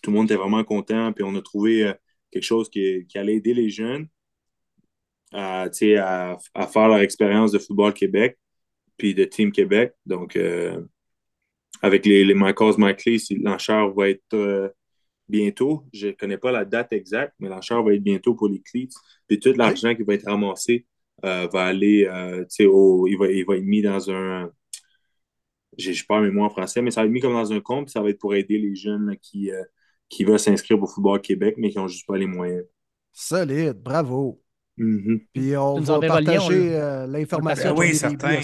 Tout le monde était vraiment content. Puis on a trouvé euh, quelque chose qui, allait aider les jeunes à, à, faire leur expérience de football Québec puis de Team Québec. Donc, euh, avec les, les Michaels l'enchère va être bientôt. Je ne connais pas la date exacte, mais l'enchère va être bientôt pour les Cleats. Puis tout l'argent qui va être ramassé va aller, au, il, va, il va être mis dans un j'ai pas mes mots en français, mais ça va être mis comme dans un compte, ça va être pour aider les jeunes qui, euh, qui veulent s'inscrire au Football Québec, mais qui n'ont juste pas les moyens. Solide, bravo. Mm-hmm. Puis on va partager euh, l'information oui, certain.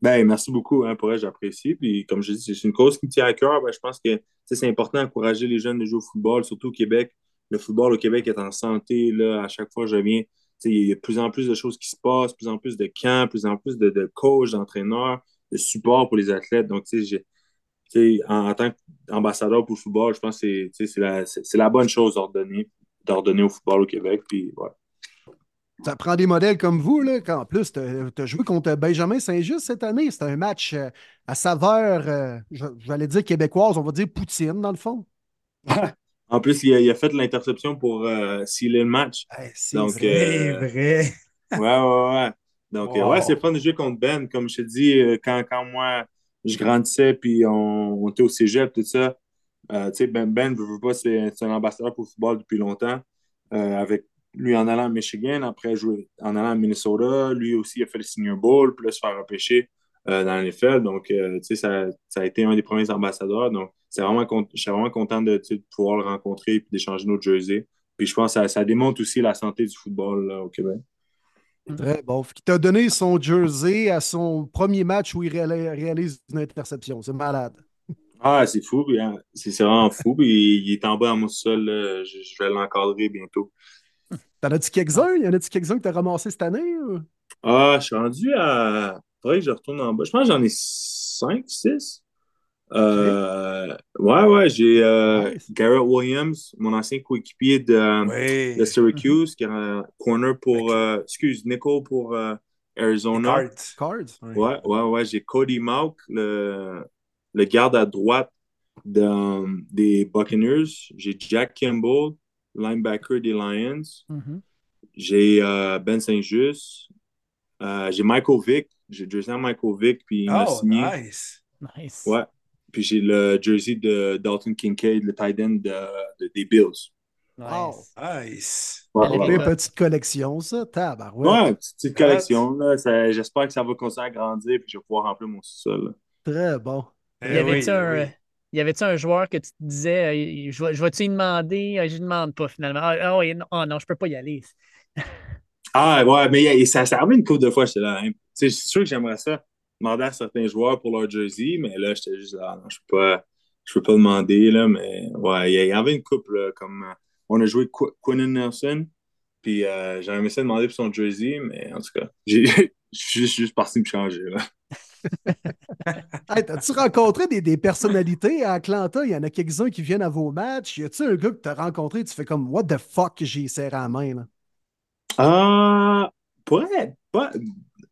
Ben, merci beaucoup hein, pour elle, j'apprécie. Puis comme je dis, c'est une cause qui me tient à cœur. Ben, je pense que c'est important d'encourager les jeunes de jouer au football, surtout au Québec. Le football au Québec est en santé. Là, à chaque fois que je viens, il y a de plus en plus de choses qui se passent, plus en plus de camps, plus en plus de, de coachs, d'entraîneurs de support pour les athlètes. Donc, tu sais, en, en, tant qu'ambassadeur pour le football, je pense que c'est la, la, bonne chose d'ordonner, d'ordonner au football au Québec. Puis, voilà. Ça prend des modèles comme vous, là, en plus, tu as, joué contre Benjamin Saint-Just cette année. C'était un match euh, à saveur, euh, j'allais dire québécoise, on va dire poutine, dans le fond. <laughs> en plus, il a, fait l'interception pour euh, le match. c'est vrai, euh, vrai. ouais, ouais, ouais. Donc, euh, ouais, c'est fun de jouer contre Ben. Comme je te dis, euh, quand, quand moi, je grandissais, puis on, on était au cégep, tout ça, euh, tu sais, Ben, Ben, je veux pas, c'est un ambassadeur pour le football depuis longtemps. avec lui en allant à Michigan, après jouer en allant à Minnesota, lui aussi a fait le Senior Bowl, puis là, se faire repêcher dans l'NFL. Donc, tu sais, ça, ça, a été un des premiers ambassadeurs. Donc, c'est vraiment, je suis vraiment content de, de, pouvoir le rencontrer et d'échanger nos jerseys. puis je pense que ça, ça démontre aussi la santé du football là, au Québec. Très bon. Qui t'a donné son jersey à son premier match où il réalise une interception. C'est malade. Ah, c'est fou. Hein, c'est vraiment fou. Puis il est en bas à mon sol. Je, vais l'encadrer bientôt. T'en as-tu quelques-uns? Y en a-tu quelques-uns que t'as ramassé cette année? Ah, je suis rendu à. Faudrait que je retourne en bas. Je pense que j'en ai 5, 6. Euh, ouais, ouais, j'ai euh, Garrett Williams, mon ancien coéquipier de, de, Syracuse, qui est un corner pour, euh, excuse, nickel pour Arizona. Cards. Ouais, ouais, ouais. J'ai Cody Mauk, le, le garde à droite de, des Buccaneers. J'ai Jack Kimball, linebacker des Lions. Mm-hmm. J'ai Ben Saint-Just. j'ai Michael Vick. J'ai jersey Michael Vick, puis il m'a oh, signé. Nice. Nice. Ouais. Puis j'ai le jersey de Dalton Kincaid, le tight end de, de, des Bills. Nice. nice. Ouais, ouais, ouais. petite collection, ça. Tabarouette. Ouais, petite, petite collection. J'espère que ça va continuer à grandir puis je vais pouvoir remplir mon sous-sol. Très bon. Eh y avait-tu oui, un, oui. y avait un joueur que tu te disais, je, je vais-tu y demander? Je ne demande pas finalement. Ah, ah oui, non, oh, non, je peux pas y aller. <laughs> ah ouais, mais ça s'est arrivé une couple de fois, j'étais là. Hein. C'est sûr que j'aimerais ça demander à certains joueurs pour leur jersey, mais là, j'étais juste là, non, je peux pas, je peux pas demander, là, mais ouais, il y avait une couple, là, comme euh, on a joué Qu Quinn Nelson, puis euh, j'avais essayé de demander pour son jersey, mais en tout cas, je suis juste, parti me changer, là. <laughs> hey, As-tu rencontré des, des, personnalités à Atlanta? Il y en a quelques-uns qui viennent à vos matchs. Y a-tu un gars que tu as rencontré et tu fais comme What the fuck j'ai serré à la main? Là? Ah, pas, pas,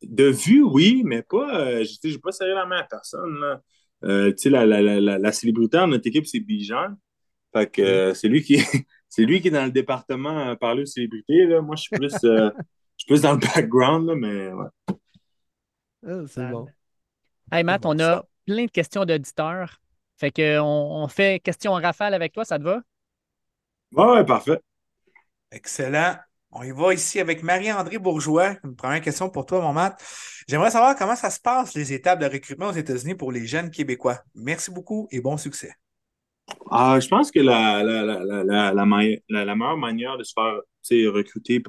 de vue, oui, mais pas. Euh, je n'ai pas serré la main à personne. Là. Euh, la, la, la, la, célébrité dans notre équipe, c'est Bijan. Fait que euh, c'est lui qui <laughs> c'est lui qui est dans le département à parler aux célébrités. Là. Moi, je suis plus, euh, <laughs> je suis plus dans le background, là, mais ouais. Oh, c'est bon. Hey Matt, on a plein de questions d'auditeurs. Fait qu'on on fait question en rafale avec toi, ça te va? Ouais, ouais, parfait. Excellent. On y va ici avec Marie-André Bourgeois. Une première question pour toi, mon Matt. J'aimerais savoir comment ça se passe, les étapes de recrutement aux États-Unis pour les jeunes Québécois. Merci beaucoup et bon succès. Ah, je pense que la, la, la, la, meilleure manière de se faire recruter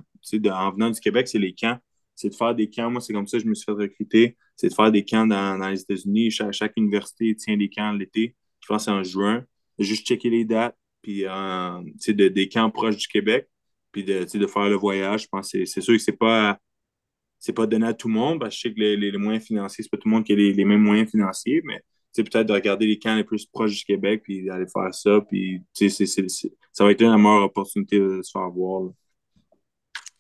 en venant du Québec, c'est les camps. C'est de faire des camps. Moi, c'est comme ça que je me suis fait recruter. C'est de faire des camps dans, les États-Unis. Chaque, université tient des camps l'été. Je pense que c'est en juin. Juste checker les dates. Puis, euh, de, des camps proches du Québec de, de faire le voyage. Je pense c'est sûr que c'est pas c'est pas donné à tout le monde, je sais que les, les, moyens financiers, c'est pas tout le monde qui a les, les mêmes moyens financiers, mais peut-être de regarder les camps les plus proches du Québec, puis d'aller faire ça, puis ça va être une meilleure opportunité de se faire voir.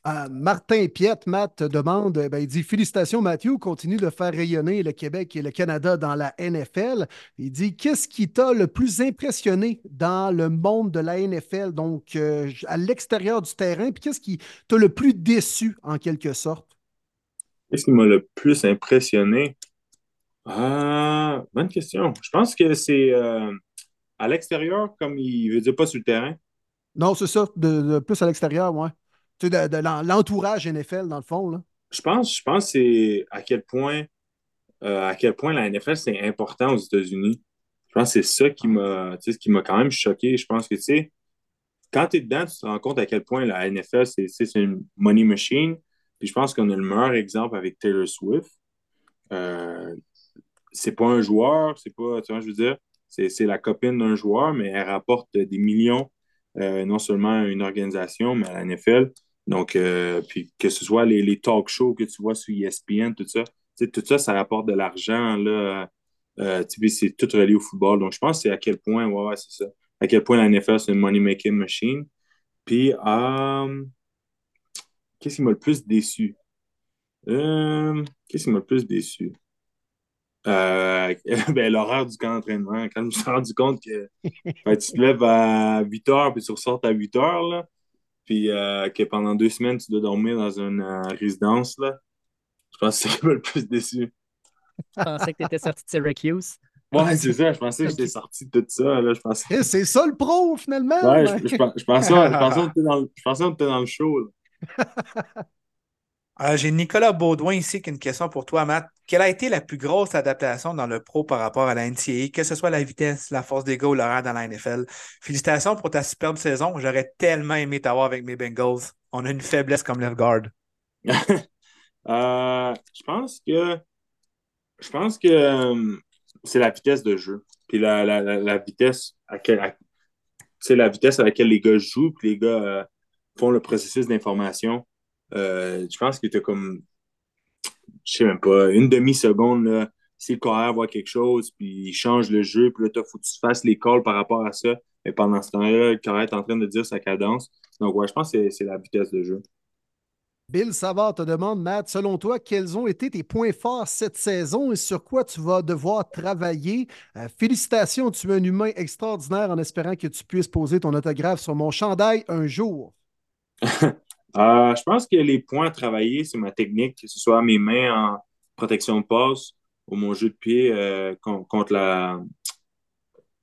Euh, Martin Piette, Matt demande, ben, il dit Félicitations Mathieu, continue de faire rayonner le Québec et le Canada dans la NFL. Il dit Qu'est-ce qui t'a le plus impressionné dans le monde de la NFL, donc euh, à l'extérieur du terrain, puis qu'est-ce qui t'a le plus déçu en quelque sorte? Qu'est-ce qui m'a le plus impressionné? Ah, Bonne question. Je pense que c'est euh, à l'extérieur, comme il veut dire pas sur le terrain. Non, c'est ça, de, plus à l'extérieur, ouais de, de l'entourage NFL, dans le fond. Là? Je pense, je pense c'est à quel point euh, à quel point la NFL, c'est important aux États-Unis. Je pense que c'est ça qui m'a qui m'a quand même choqué. Je pense que tu sais, quand tu es dedans, tu te rends compte à quel point la NFL, c'est une money machine. Puis je pense qu'on a le meilleur exemple avec Taylor Swift. Euh, c'est pas un joueur, c'est pas, tu vois, je veux dire, c'est la copine d'un joueur, mais elle rapporte des millions, euh, non seulement à une organisation, mais à la NFL. Donc, euh, puis que ce soit les, les, talk shows que tu vois sur ESPN, tout ça, tout ça, ça rapporte de l'argent. là. Euh, c'est tout relié au football. Donc, je pense que c'est à quel point, ouais, c'est ça. À quel point la NFL, c'est une money-making machine. Puis, euh, qu'est-ce qui m'a le plus déçu? Euh, qu'est-ce qui m'a le plus déçu? Euh, <laughs> ben, l'horaire du camp d'entraînement. Quand je me suis rendu compte que ben, tu te lèves à 8 heures puis tu ressors à 8 heures, là, puis euh, que pendant deux semaines, tu dois dormir dans une euh, résidence, là. Je pense que c'est le plus déçu. Je pensais que tu étais sorti de Syracuse. Ouais, c'est ça. Je pensais que j'étais sorti de tout ça. Là. Je pensais... Eh, c'est ça le pro, finalement. Ouais, je, je, je, pensais, je, pensais, qu'on était dans le, je pensais qu'on était dans le show. <laughs> j'ai Nicolas Baudouin ici qui a une question pour toi, Matt. Quelle a été la plus grosse adaptation dans le pro par rapport à la NCAA, que ce soit la vitesse, la force des gars ou l'horaire dans la NFL? Félicitations pour ta superbe saison. J'aurais tellement aimé t'avoir avec mes Bengals. On a une faiblesse comme left guard. <laughs> Euh, je pense que je pense que euh, c'est la vitesse de jeu. Puis la, vitesse à, la vitesse à laquelle les gars jouent, puis les gars font le processus d'information. Euh, je pense qu'il était comme, je sais même pas, une demi-seconde, si le coureur voit quelque chose, puis il change le jeu, puis là, il faut que tu fasses les calls par rapport à ça. Et pendant ce temps-là, le coureur est en train de dire sa cadence. Donc, ouais, je pense que c'est la vitesse de jeu. Bill Savard te demande, Matt, selon toi, quels ont été tes points forts cette saison et sur quoi tu vas devoir travailler? Euh, félicitations, tu es un humain extraordinaire en espérant que tu puisses poser ton autographe sur mon chandail un jour. <laughs> Euh, je pense que les points à travailler, c'est ma technique, que ce soit mes mains en protection de passe ou mon jeu de pied euh, contre la.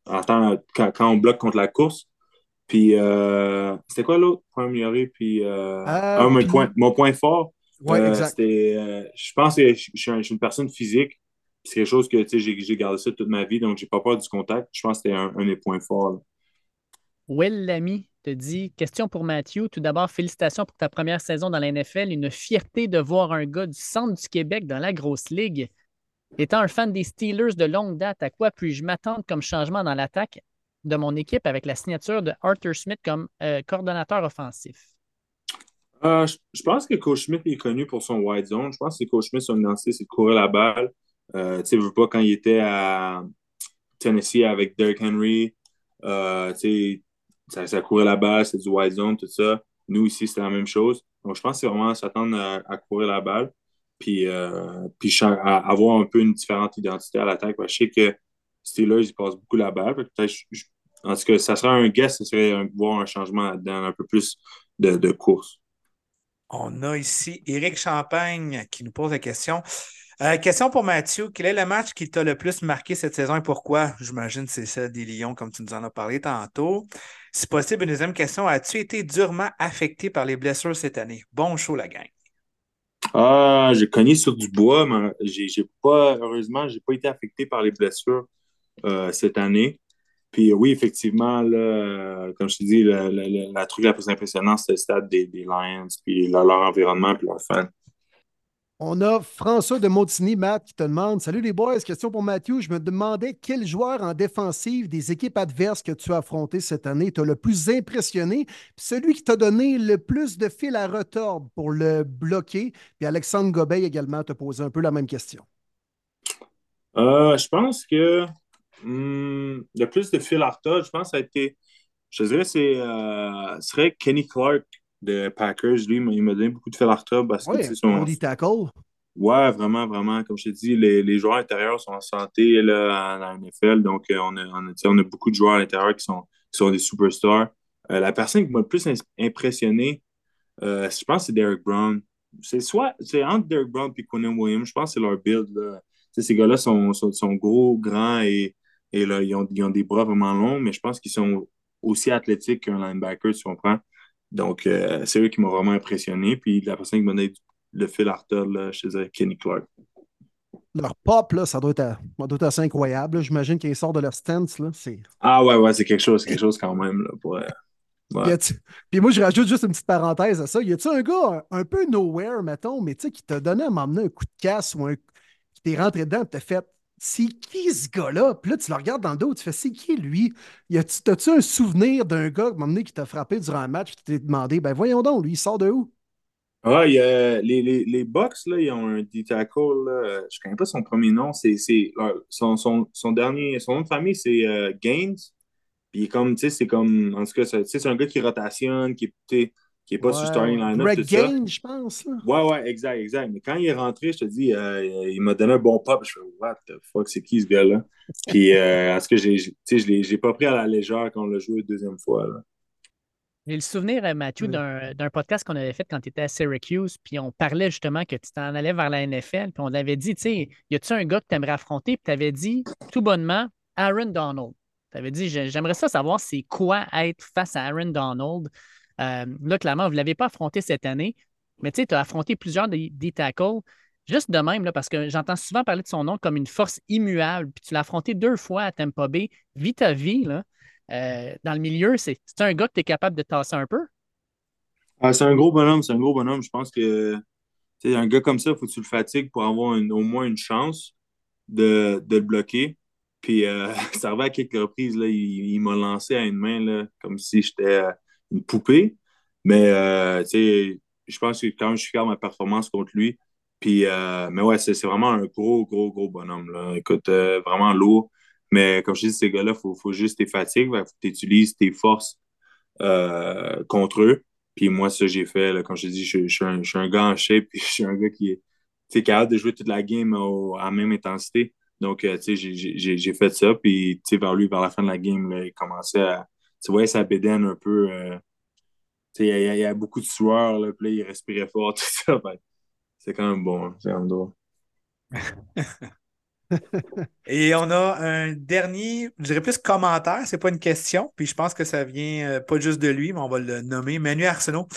quand, on bloque contre la course. Puis, euh, c'était quoi l'autre point amélioré? Puis, mon point fort, je pense que je, suis une personne physique. C'est quelque chose que j'ai gardé ça toute ma vie, donc j'ai pas peur du contact. Je pense que c'était un, un, des points forts. Will l'ami te dit Question pour Mathieu. Tout d'abord, félicitations pour ta première saison dans la NFL. Une fierté de voir un gars du centre du Québec dans la grosse ligue. Étant un fan des Steelers de longue date, à quoi puis-je m'attendre comme changement dans l'attaque de mon équipe avec la signature de Arthur Smith comme euh, coordonnateur offensif? Euh, je, pense que Coach Smith est connu pour son wide zone. Je pense que Coach Smith, son identité, c'est de courir la balle. Euh, tu sais, pas quand il était à Tennessee avec Derrick Henry. Euh, ça, ça courait la balle, c'est du wide zone, tout ça. Nous, ici, c'est la même chose. Donc, je pense que c'est vraiment s'attendre à, courir la balle, puis, euh, puis à, avoir un peu une différente identité à l'attaque. Je sais que Steelers, ils passent beaucoup la balle. en tout cas, ça serait un guess, ce serait voir un changement dans un peu plus de, de course. On a ici Éric Champagne qui nous pose la question. Euh, question pour Mathieu. Quel est le match qui t'a le plus marqué cette saison et pourquoi? J'imagine que c'est celle des Lions, comme tu nous en as parlé tantôt. Si possible, une deuxième question. As-tu été durement affecté par les blessures cette année? Bon show, la gang. Ah, j'ai cogné sur du bois, mais j'ai pas, heureusement, j'ai pas été affecté par les blessures euh, cette année. Puis oui, effectivement, comme je te dis, la truc la plus impressionnante, c'était le stade des, Lions, puis leur environnement, puis leurs fans. On a François de Montigny, Matt, qui te demande Salut les boys, question pour Mathieu. Je me demandais quel joueur en défensive des équipes adverses que tu as affronté cette année t'a le plus impressionné, puis celui qui t'a donné le plus de fil à retordre pour le bloquer. Puis Alexandre Gobey également t'a posé un peu la même question. Euh, je pense que hmm, le plus de fil à retordre, je pense, ça a été. Je dirais, c'est euh, serait Kenny Clark de Packers, lui, il m'a donné beaucoup de fil à parce que c'est son. tackle. Ouais, vraiment, vraiment. Comme je t'ai dit, les, les, joueurs intérieurs sont en santé là, dans la NFL. Donc, euh, on a, on, a, beaucoup de joueurs à l'intérieur qui sont, qui sont des superstars. Euh, la personne qui m'a le plus impressionné, euh, je pense que c'est Derek Brown. C'est soit c'est entre Derek Brown et Quinn Williams. Je pense que c'est leur build. Là. Ces gars-là sont, sont, gros, grands et, et là, ils, ont, ils ont des bras vraiment longs, mais je pense qu'ils sont aussi athlétiques qu'un linebacker, tu comprends. Donc, euh, c'est eux qui m'ont vraiment impressionné. Puis la personne qui m'a donné le fil à retordre, je te dirais Kenny Clark. Leur pop, là, ça doit être, assez incroyable. J'imagine qu'ils sortent de leur stance. Là, ah ouais, ouais, c'est quelque chose, quelque chose quand même. Là, pour, euh, Puis moi, je rajoute juste une petite parenthèse à ça. Y a-tu un gars un, peu nowhere, mettons, mais tu sais, qui t'a donné à m'emmener un coup de casse ou un, qui t'est rentré dedans et t'a fait c'est qui ce gars-là? Puis là, tu le regardes dans le dos, tu fais, c'est qui lui? As-tu un souvenir d'un gars qui t'a frappé durant un match, tu t'es demandé, ben voyons donc, lui, il sort de où? Ah, il y a, les, les, les Bucks, là, ils ont un D-tackle, je connais pas son premier nom, c'est son, son, son, dernier, son nom de famille, c'est euh, Gaines. Puis comme, tu sais, c'est comme, en tout cas, c'est un gars qui rotationne, qui est, qui n'est pas sur starting line Greg Gain, je pense. Là. Ouais, ouais, exact, exact. Mais quand il est rentré, je te dis, euh, il m'a donné un bon pop. Je fais, what the fuck, c'est qui ce gars-là? Puis, euh, est-ce que j'ai, tu sais, je l'ai pas pris à la légère quand on l'a joué une deuxième fois. Là. J'ai le souvenir, euh, Mathieu, d'un podcast qu'on avait fait quand tu étais à Syracuse, puis on parlait justement que tu t'en allais vers la NFL, puis on avait dit, tu sais, y a-tu un gars que tu aimerais affronter? Puis tu avais dit, tout bonnement, Aaron Donald. Tu avais dit, j'aimerais ça savoir c'est quoi être face à Aaron Donald. Euh, là, clairement, vous ne l'avez pas affronté cette année. Mais tu sais, tu as affronté plusieurs des, tackles. Juste de même, parce que j'entends souvent parler de son nom comme une force immuable. Puis tu l'as affronté deux fois à Tampa Bay. Vis ta vie. Euh, dans le milieu, c'est un gars que tu es capable de tasser un peu? C'est un gros bonhomme, c'est un gros bonhomme. Je pense que un gars comme ça, il faut que tu le fatigues pour avoir au moins une chance de, de le bloquer. Puis euh, <laughs> ça arrivait à quelques reprises, là, il, m'a lancé à une main comme si j'étais une poupée. Mais euh, je pense que quand je suis fier de ma performance contre lui, puis, euh, mais ouais, c'est vraiment un gros, gros, gros bonhomme. Là. Écoute, vraiment lourd. Mais comme je dis, ces gars-là, il faut, faut, juste tes fatigues, il faut que tu utilises tes forces contre eux. Puis moi, ça, j'ai fait, là, comme je dis, je, suis un, je, suis un, gars en shape, <laughs> puis je suis un gars qui est capable de jouer toute la game à la même intensité. Donc, euh, tu sais, j'ai fait ça, puis, tu sais, vers lui, vers la fin de la game, il commençait à, tu vois, ça bédaine un peu, euh, il y, a beaucoup de sueur, là, puis il respirait fort, <laughs> tout ça, c'est quand même bon, hein, c'est quand même. <laughs> Et on a un dernier, je dirais plus commentaire, c'est pas une question, puis je pense que ça vient euh, pas juste de lui, mais on va le nommer. Manu Arsenault.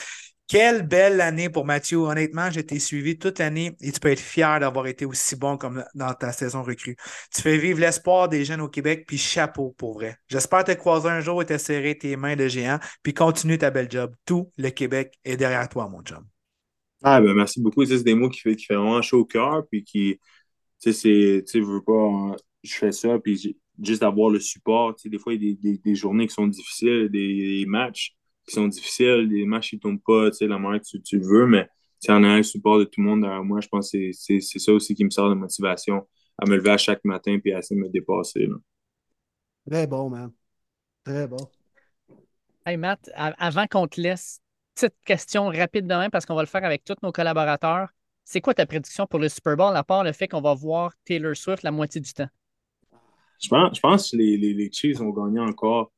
Quelle belle année pour Mathieu. Honnêtement, j'ai été suivi toute l'année et tu peux être fier d'avoir été aussi bon comme dans ta saison recrue. Tu fais vivre l'espoir des jeunes au Québec, puis chapeau pour vrai. J'espère te croiser un jour et te serrer tes mains de géant, puis continue ta belle job. Tout le Québec est derrière toi, mon job. Ah, ben merci beaucoup. C'est des mots qui fait, qui vraiment chaud au cœur, puis qui, tu sais, je veux pas, je fais ça, puis juste d'avoir le support. Tu sais, des fois, il y a des, des, journées qui sont difficiles, des, matchs qui sont difficiles, des matchs qui ne tombent pas, tu sais, la manière que tu, tu veux, mais tu en as le support de tout le monde derrière moi. Je pense que c'est ça aussi qui me sert de motivation à me lever à chaque matin puis à essayer de me dépasser. Là. Très bon, man. Très bon. Hey, Matt, avant qu'on te laisse, petite question rapide demain parce qu'on va le faire avec tous nos collaborateurs. C'est quoi ta prédiction pour le Super Bowl, à part le fait qu'on va voir Taylor Swift la moitié du temps? Je pense, je pense que les, les, les Chiefs vont gagner encore.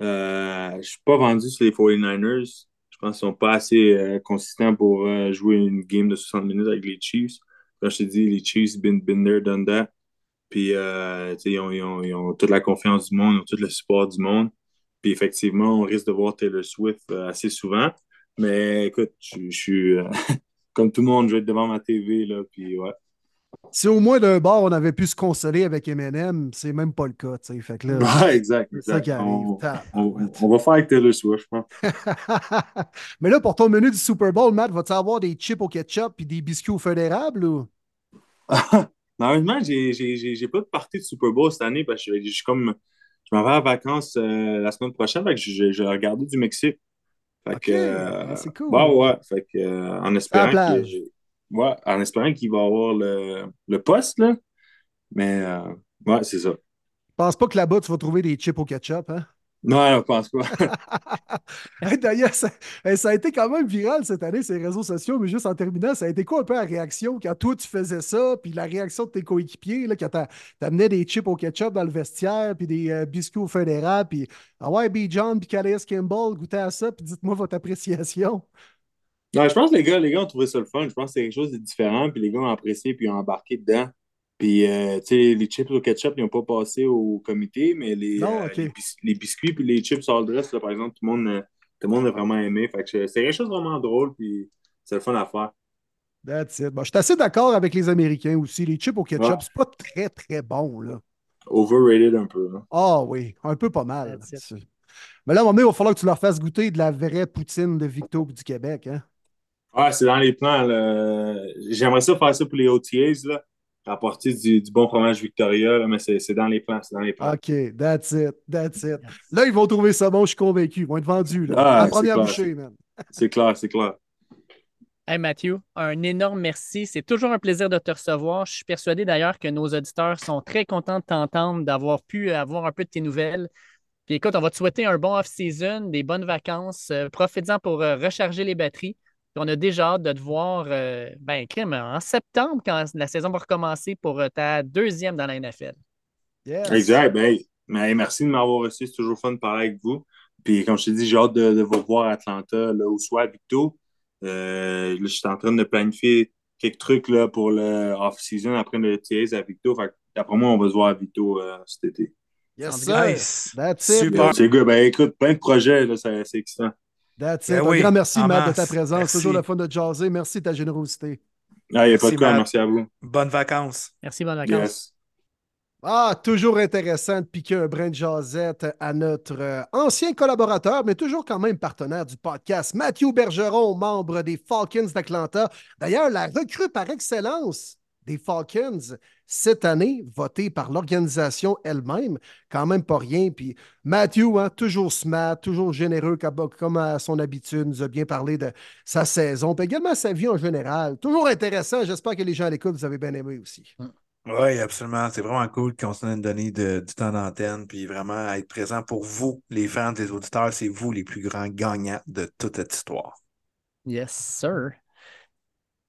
Euh, je suis pas vendu sur les 49ers. Je pense qu'ils sont pas assez euh, consistants pour euh, jouer une game de 60 minutes avec les Chiefs. Quand je te dis, les Chiefs, been, been. Puis, ils ont, ils, ont, ils, ont, toute la confiance du monde, ils ont tout le support du monde. Puis, effectivement, on risque de voir Taylor Swift assez souvent. Mais écoute, je, je suis <laughs> comme tout le monde, je vais être devant ma TV, là, puis ouais. Si au moins d'un bord, on avait pu se consoler avec Eminem, c'est même pas le cas, tu sais. Fait que là, <laughs> ouais, exact. C'est ça qui arrive. On, on, va faire avec Taylor Swift, je pense. <laughs> Mais là, pour ton menu du Super Bowl, Matt, vas-tu avoir des chips au ketchup et des biscuits au feu d'érable ou? <laughs> Normalement, j'ai pas de partie de Super Bowl cette année parce que je suis comme. Je m'en vais en vacances euh, la semaine prochaine, fait que j'ai regardé du Mexique. Fait que, euh, c'est cool. Ouais, ouais. Fait que, euh, en espérant ouais, en espérant qu'il va avoir le, le poste, là. Mais, euh, ouais, c'est ça. Je pense pas que là-bas, tu vas trouver des chips au ketchup, hein? Non, je pense pas. <laughs> D'ailleurs, ça, ça, a été quand même viral cette année, ces réseaux sociaux, mais juste en terminant, ça a été quoi un peu la réaction quand toi tu faisais ça, puis la réaction de tes coéquipiers, là, quand t'amenais des chips au ketchup dans le vestiaire, puis des euh, biscuits au feu d'érable, puis ah ouais, B. John, puis Calais Kimball, goûtez à ça, puis dites-moi votre appréciation. Non, je pense que les gars, les gars ont trouvé ça le fun. Je pense que c'est quelque chose de différent, puis les gars ont apprécié, puis ont embarqué dedans. Puis, euh, tu sais, les chips au ketchup, ils n'ont pas passé au comité, mais les, euh, les, biscuits puis les chips all dress, là, par exemple, tout le, monde, euh, tout le monde a vraiment aimé. Fait que c'est quelque chose de vraiment drôle, puis c'est le fun à faire. That's it. Bon, je suis assez d'accord avec les Américains aussi. Les chips au ketchup, c'est pas très, très bon, là. Overrated un peu, Ah oui, un peu pas mal. Mais là, à un moment donné, il va falloir que tu leur fasses goûter de la vraie poutine de Victo du Québec, hein? Ah, c'est dans les plans. J'aimerais ça faire ça pour les OTAs, là apporter du, du bon fromage Victoria, mais c'est dans les plans, c'est dans les plans. OK, that's it, that's it. Là, ils vont trouver ça bon, je suis convaincu. Ils vont être vendus. Là. Ah, la première bouchée, man. C'est clair, c'est clair. Hey Mathieu, un énorme merci. C'est toujours un plaisir de te recevoir. Je suis persuadé d'ailleurs que nos auditeurs sont très contents de t'entendre, d'avoir pu avoir un peu de tes nouvelles. Puis écoute, on va te souhaiter un bon off-season, des bonnes vacances. Euh, Profite-en pour euh, recharger les batteries on a déjà hâte de te voir euh, ben, en septembre, quand la saison va recommencer pour euh, ta deuxième dans la NFL. Exact. Ben, merci de m'avoir reçu. C'est toujours fun de parler avec vous. Puis, comme je t'ai dit, j'ai hâte de, vous voir à Atlanta là, ou soit à Victo. Euh, je suis en train de planifier quelques trucs là, pour le off-season après le TS à Victo. Fait d'après moi, on va se voir à Victo cet été. Yes, sir. Nice. That's it. Super. C'est good. Ben, écoute, plein de projets, c'est excitant. That's Ben oui, un grand merci, Matt, de ta présence. Merci. Toujours le fun de jaser. Merci de ta générosité. Ah, il n'y a pas Merci, de quoi, Matt. merci à vous. Bonnes vacances. Merci, bonne vacances. Yes. Ah, toujours intéressant de piquer un brin de jasette à notre euh, ancien collaborateur, mais toujours quand même partenaire du podcast, Mathieu Bergeron, membre des Falcons d'Atlanta. D'ailleurs, la recrue par excellence des Falcons cette année, votée par l'organisation elle-même, quand même pas rien. Puis Matthew, hein, toujours smart, toujours généreux comme, comme à son habitude, nous a bien parlé de sa saison, puis également sa vie en général. Toujours intéressant. J'espère que les gens à l'écoute, vous avez bien aimé aussi. Oui, absolument. C'est vraiment cool qu'on se donne de, du temps d'antenne, puis vraiment être présent pour vous, les fans, les auditeurs. C'est vous les plus grands gagnants de toute cette histoire. Yes, sir.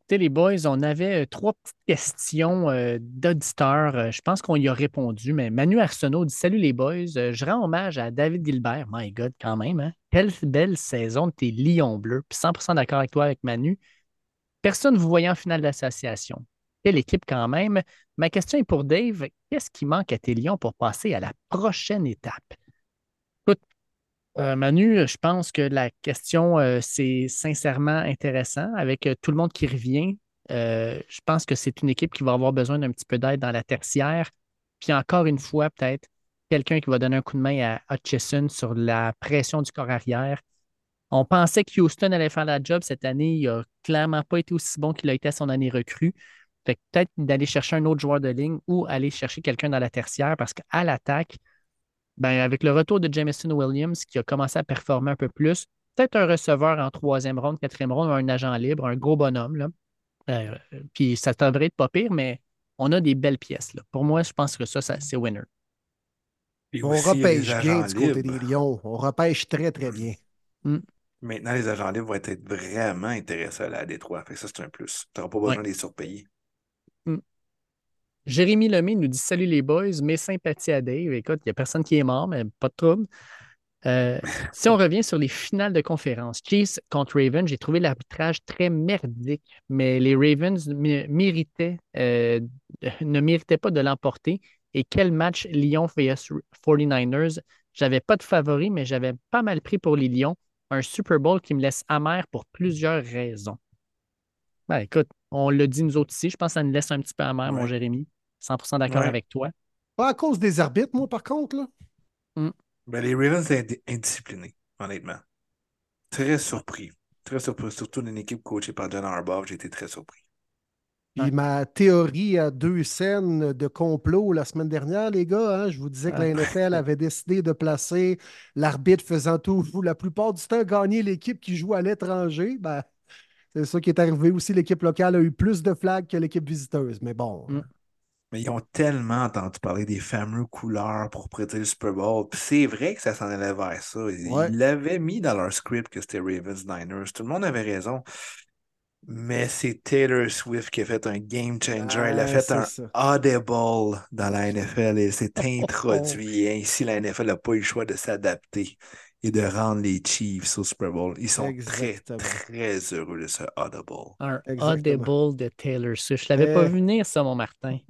Écoutez, les boys, on avait euh, trois petites questions euh, d'auditeurs. Euh, je pense qu'on y a répondu, mais Manu Arsenault dit Salut les boys, je rends hommage à David Gilbert. My God, quand même. Hein? Quelle belle saison de tes Lions bleus. Puis 100% d'accord avec toi, avec Manu. Personne ne vous voyait en finale d'association. Quelle équipe quand même. Ma question est pour Dave. Qu'est-ce qui manque à tes Lions pour passer à la prochaine étape? Euh, Manu, je pense que la question, euh, c'est sincèrement intéressant avec euh, tout le monde qui revient. Je pense que c'est une équipe qui va avoir besoin d'un petit peu d'aide dans la tertiaire. Puis encore une fois, peut-être quelqu'un qui va donner un coup de main à Hutchison sur la pression du corps arrière. On pensait que Houston allait faire la job cette année. Il n'a clairement pas été aussi bon qu'il a été à son année recrue. Fait peut-être d'aller chercher un autre joueur de ligne ou aller chercher quelqu'un dans la tertiaire parce qu'à l'attaque, ben, avec le retour de Jameson Williams qui a commencé à performer un peu plus, peut-être un receveur en troisième ronde, quatrième ronde, un agent libre, un gros bonhomme. Là. Euh, puis ça devrait être pas pire, mais on a des belles pièces. Là. Pour moi, je pense que ça, ça c'est winner. Puis On aussi, repêche bien du côté libres. des Lions. On repêche très, très bien. Maintenant, les agents libres vont être vraiment intéressés à la Détroit. Fait que ça, c'est un plus. Tu n'auras pas besoin Ouais. de les surpayer. Jérémy Lemay nous dit Salut les boys, mes sympathies à Dave. Écoute, il n'y a personne qui est mort, mais pas de trouble. Euh, <laughs> si on revient sur les finales de conférence, Chiefs contre Ravens, j'ai trouvé l'arbitrage très merdique, mais les Ravens mé- méritaient, euh, ne méritaient pas de l'emporter. Et quel match Lyon vs 49ers. J'avais pas de favori, mais j'avais pas mal pris pour les Lions. Un Super Bowl qui me laisse amer pour plusieurs raisons. Ben, écoute, on l'a dit nous autres ici, je pense que ça nous laisse un petit peu amer, mon. Jérémy. 100% d'accord Ouais. avec toi. Pas à cause des arbitres, moi, par contre. Là. Ben, les Ravens étaient indisciplinés, honnêtement. Très surpris. Très surpris. Surtout d'une équipe coachée par John Harbaugh, j'ai été très surpris. Puis ma théorie à deux scènes de complot la semaine dernière, les gars, hein, je vous disais que la Ah. NFL avait décidé de placer l'arbitre faisant tout, la plupart du temps, gagner l'équipe qui joue à l'étranger. Ben, c'est ça qui est arrivé aussi. L'équipe locale a eu plus de flags que l'équipe visiteuse. Mais bon, Mm. Mais ils ont tellement entendu parler des fameux couleurs pour prêter le Super Bowl. Puis c'est vrai que ça s'en allait vers ça. Ils Ouais. l'avaient mis dans leur script que c'était Ravens Niners. Tout le monde avait raison. Mais c'est Taylor Swift qui a fait un game changer. Elle a Ah, fait un ça. audible dans la NFL. Elle s'est <laughs> introduite. Ainsi, la NFL n'a pas eu le choix de s'adapter et de rendre les Chiefs au Super Bowl. Ils sont Exactement. très, très heureux de ce audible. Un Exactement. audible de Taylor Swift. Je l'avais pas Eh. vu venir, ça, mon Martin. <laughs>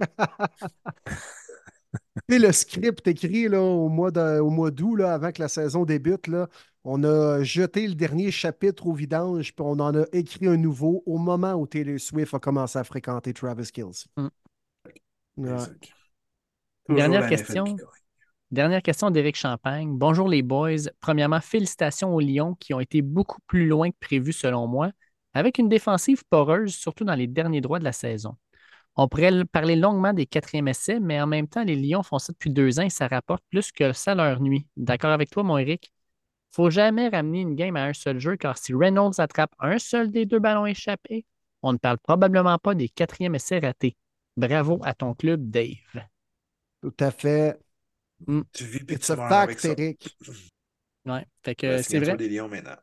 Tu sais, le script écrit là, au mois de- au mois d'août, là, avant que la saison débute, là, on a jeté le dernier chapitre au vidange, puis on en a écrit un nouveau au moment où Taylor Swift a commencé à fréquenter Travis Kelce. Mm. Ouais. Dernière question. Dernière question d'Éric Champagne. Bonjour les boys. Premièrement, félicitations aux Lions qui ont été beaucoup plus loin que prévu selon moi, avec une défensive poreuse, surtout dans les derniers droits de la saison. On pourrait parler longuement des quatrièmes essais, mais en même temps, les Lions font ça depuis deux ans et ça rapporte plus que ça leur nuit. D'accord avec toi, mon Eric? faut jamais ramener une game à un seul jeu, car si Reynolds attrape un seul des deux ballons échappés, on ne parle probablement pas des quatrièmes essais ratés. Bravo à ton club, Dave. Tout à fait. Tu vis puis tu meurs avec ça. Eric. <clears throat> Ouais, fait que c'est vrai. des Lions maintenant.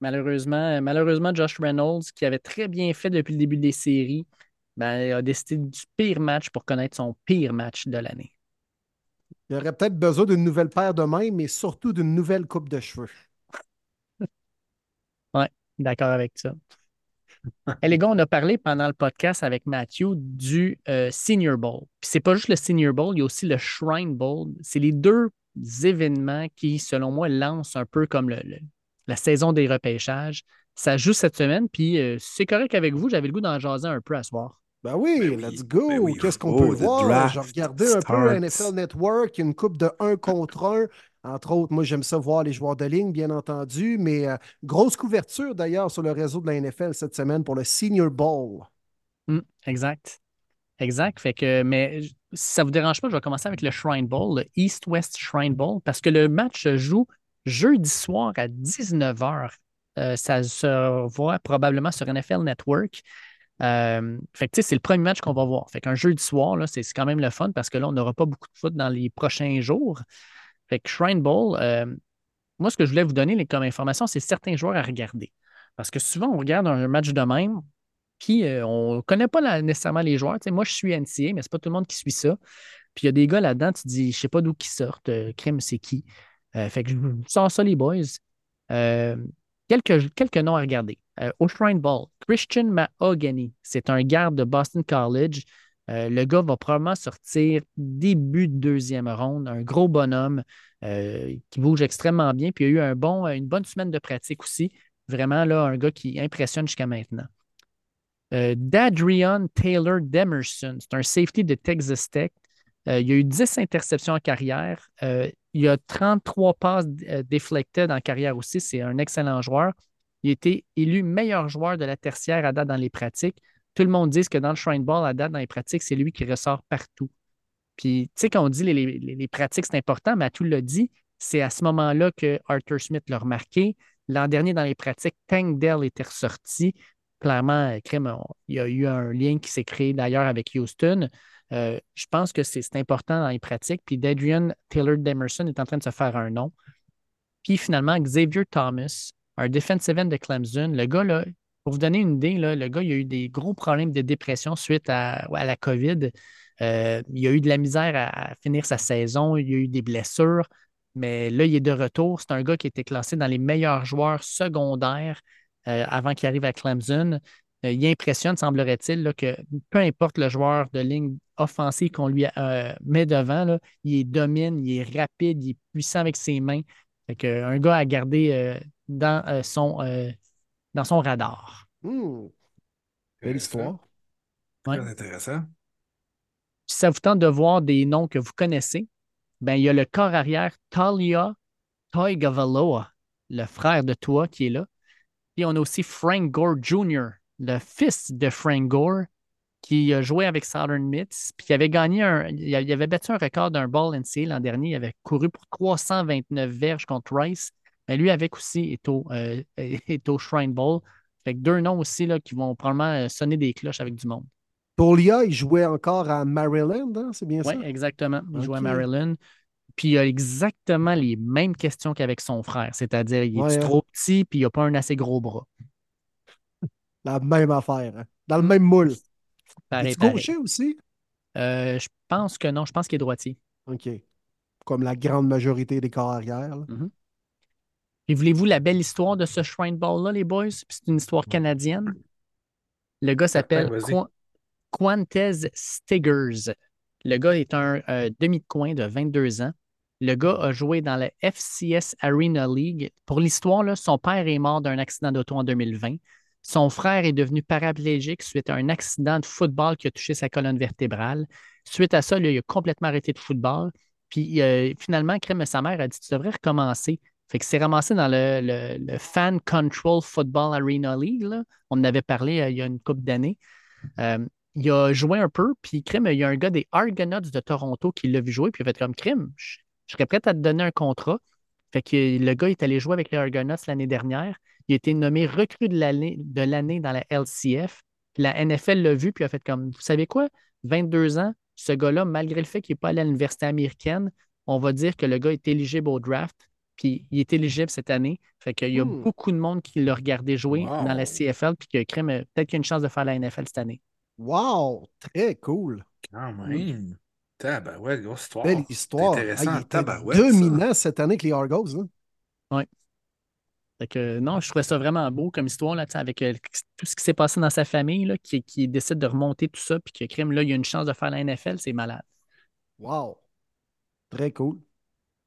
Malheureusement, malheureusement, Josh Reynolds, qui avait très bien fait depuis le début des séries, ben, a décidé du pire match pour connaître son pire match de l'année. Il aurait peut-être besoin d'une nouvelle paire de mains, mais surtout d'une nouvelle coupe de cheveux. <laughs> D'accord avec ça. <laughs> Et les gars, on a parlé pendant le podcast avec Matthew du euh, Senior Bowl. Puis c'est pas juste le Senior Bowl, il y a aussi le Shrine Bowl. C'est les deux événements qui, selon moi, lancent un peu comme le, le- la saison des repêchages. Ça joue cette semaine, puis euh, c'est correct avec vous. J'avais le goût d'en jaser un peu à soir. Ben oui, Ben oui, let's go. ben oui, Qu'est-ce qu'on oh, peut voir? J'ai regardé un peu. NFL Network, une coupe de 1 contre 1. Entre autres, moi, j'aime ça voir les joueurs de ligne, bien entendu, mais euh, grosse couverture d'ailleurs sur le réseau de la NFL cette semaine pour le Senior Bowl. Hmm, exact. Exact. Fait que, mais si ça ne vous dérange pas, je vais commencer avec le Shrine Bowl, le East-West Shrine Bowl, parce que le match se joue jeudi soir à 19h. Euh, ça se voit probablement sur NFL Network. Euh, c'est le premier match qu'on va voir. Fait qu'un jeudi soir, là, c'est quand même le fun parce que là, on n'aura pas beaucoup de foot dans les prochains jours. Fait que Shrine Bowl, euh, moi, ce que je voulais vous donner comme information, c'est certains joueurs à regarder. Parce que souvent, on regarde un match de même, puis euh, on ne connaît pas nécessairement les joueurs. Moi, je suis NCA, mais c'est pas tout le monde qui suit ça. Puis il y a des gars là-dedans, tu dis, je sais pas d'où qui sortent. Euh, Crème, c'est qui? Euh, fait que je vous sors ça, les boys. Quelques, quelques noms à regarder. Au Shrine Bowl, Christian Mahogany, c'est un garde de Boston College. Euh, le gars va probablement sortir début de deuxième ronde, un gros bonhomme euh, qui bouge extrêmement bien. Puis il a eu bon, une bonne semaine de pratique aussi. Vraiment, là, un gars qui impressionne jusqu'à maintenant. Euh, D'Adrian Taylor Demerson, c'est un safety de Texas Tech. Euh, il a eu 10 interceptions en carrière. Euh, il a 33 passes euh, déflectées en carrière aussi. C'est un excellent joueur. Il a été élu meilleur joueur de la tertiaire à date dans les pratiques. Tout le monde dit que dans le Shrine Ball, à date dans les pratiques, c'est lui qui ressort partout. Puis, tu sais, quand on dit les, les- pratiques, c'est important, Mathieu l'a dit, c'est à ce moment-là que Arthur Smith l'a remarqué. L'an dernier, dans les pratiques, Tank Dell était ressorti. Clairement, euh, il y a eu un lien qui s'est créé d'ailleurs avec Houston. Euh, je pense que c'est c'est important dans les pratiques. Puis D'Adrian Taylor Demerson est en train de se faire un nom. Puis finalement, Xavier Thomas, un defensive end de Clemson. Le gars, là, pour vous donner une idée, le gars, il a eu des gros problèmes de dépression suite à, la COVID. Euh, il a eu de la misère à, finir sa saison. Il a eu des blessures. Mais là, il est de retour. C'est un gars qui était classé dans les meilleurs joueurs secondaires euh, avant qu'il arrive à Clemson. Euh, il impressionne, semblerait-il, que peu importe le joueur de ligne offensive qu'on lui met devant, il domine, il est rapide, il est puissant avec ses mains. Un gars à garder dans, son, dans son radar. Hmm, Belle histoire. Ouais. Très intéressant. Si ça vous tente de voir des noms que vous connaissez, ben, il y a le corps arrière Talia Toigavaloa, le frère de toi qui est là. Puis on a aussi Frank Gore Jr., le fils de Frank Gore, qui a joué avec Southern Miss, puis qui avait gagné un. Il avait battu un record d'un ball NCA l'an dernier. Il avait couru pour 329 verges contre Rice. Mais lui, avec aussi, est au, euh, <laughs> est au Shrine Bowl. Fait que deux noms aussi là, qui vont probablement euh, sonner des cloches avec du monde. Pour l'IA, il jouait encore à Maryland, hein, c'est bien Oui, ça? exactement. Il joue à. Maryland. Puis il a exactement les mêmes questions qu'avec son frère. C'est-à-dire, il est Ouais, hein. trop petit, puis il n'a pas un assez gros bras? <laughs> La même affaire, hein. dans le même moule. Pareil. gaucher aussi? Euh, je pense que non, je pense qu'il est droitier. OK. Comme la grande majorité des corps arrière. là. Puis voulez-vous la belle histoire de ce Shrine Ball-là, les boys? Puis c'est une histoire canadienne. Le gars s'appelle. Qu- Quantez Stiggers. Le gars est un euh, demi de coin de 22 ans. Le gars a joué dans la FCS Arena League. Pour l'histoire, son père est mort d'un accident d'auto en 2020. Son frère est devenu paraplégique suite à un accident de football qui a touché sa colonne vertébrale. Suite à ça, il a complètement arrêté de football. Puis euh, finalement, Crème, sa mère a dit Tu devrais recommencer. Fait que c'est ramassé dans le, le- le Fan Control Football Arena League. là. On en avait parlé euh, il y a une couple d'années. Euh, il a joué un peu, puis Crème, il y a un gars des Argonauts de Toronto qui l'a vu jouer, puis il a fait comme Crème, je, serais prêt à te donner un contrat. Fait que le gars est allé jouer avec les Argonauts l'année dernière. Il a été nommé recrue de l'année de l'année dans la LCF. La NFL l'a vu, puis a fait comme, vous savez quoi, 22 ans, ce gars-là, malgré le fait qu'il n'est pas allé à l'université américaine, on va dire que le gars est éligible au draft, puis il est éligible cette année. Fait qu'il y a Hmm. beaucoup de monde qui l'a regardé jouer Wow. dans la CFL, puis que Crème, euh, peut-être qu'il y a une chance de faire la NFL cette année. Wow! Très cool. Quand même. Tabarouette, grosse histoire. Belle histoire. C'est Ah, intéressant. il était Tabarouette, ça. dominant cette année avec les Argos. hein. Fait que non, je trouvais ça vraiment beau comme histoire, là, avec euh, tout ce qui s'est passé dans sa famille, là, qui, qui décide de remonter tout ça, puis que Crème, là, il y a une chance de faire la NFL, c'est malade. Wow! Très cool.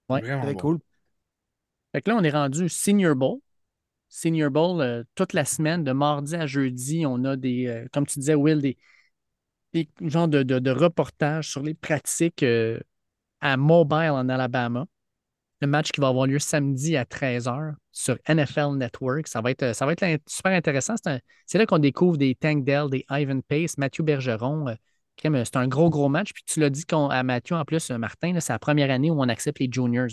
Ouais, Très bon. cool. Fait que là, on est rendu Senior Bowl. Senior Bowl euh, toute la semaine, de mardi à jeudi. On a des, euh, comme tu disais, Will, des, des genres de, de, de reportages sur les pratiques euh, à Mobile en Alabama. Le match qui va avoir lieu samedi à 13h sur NFL Network. Ça va être, ça va être super intéressant. C'est là qu'on découvre des Tank Dell, des Ivan Pace, Mathieu Bergeron. C'est un gros, gros match. Puis tu l'as dit à Mathieu, en plus, Martin, c'est la première année où on accepte les juniors.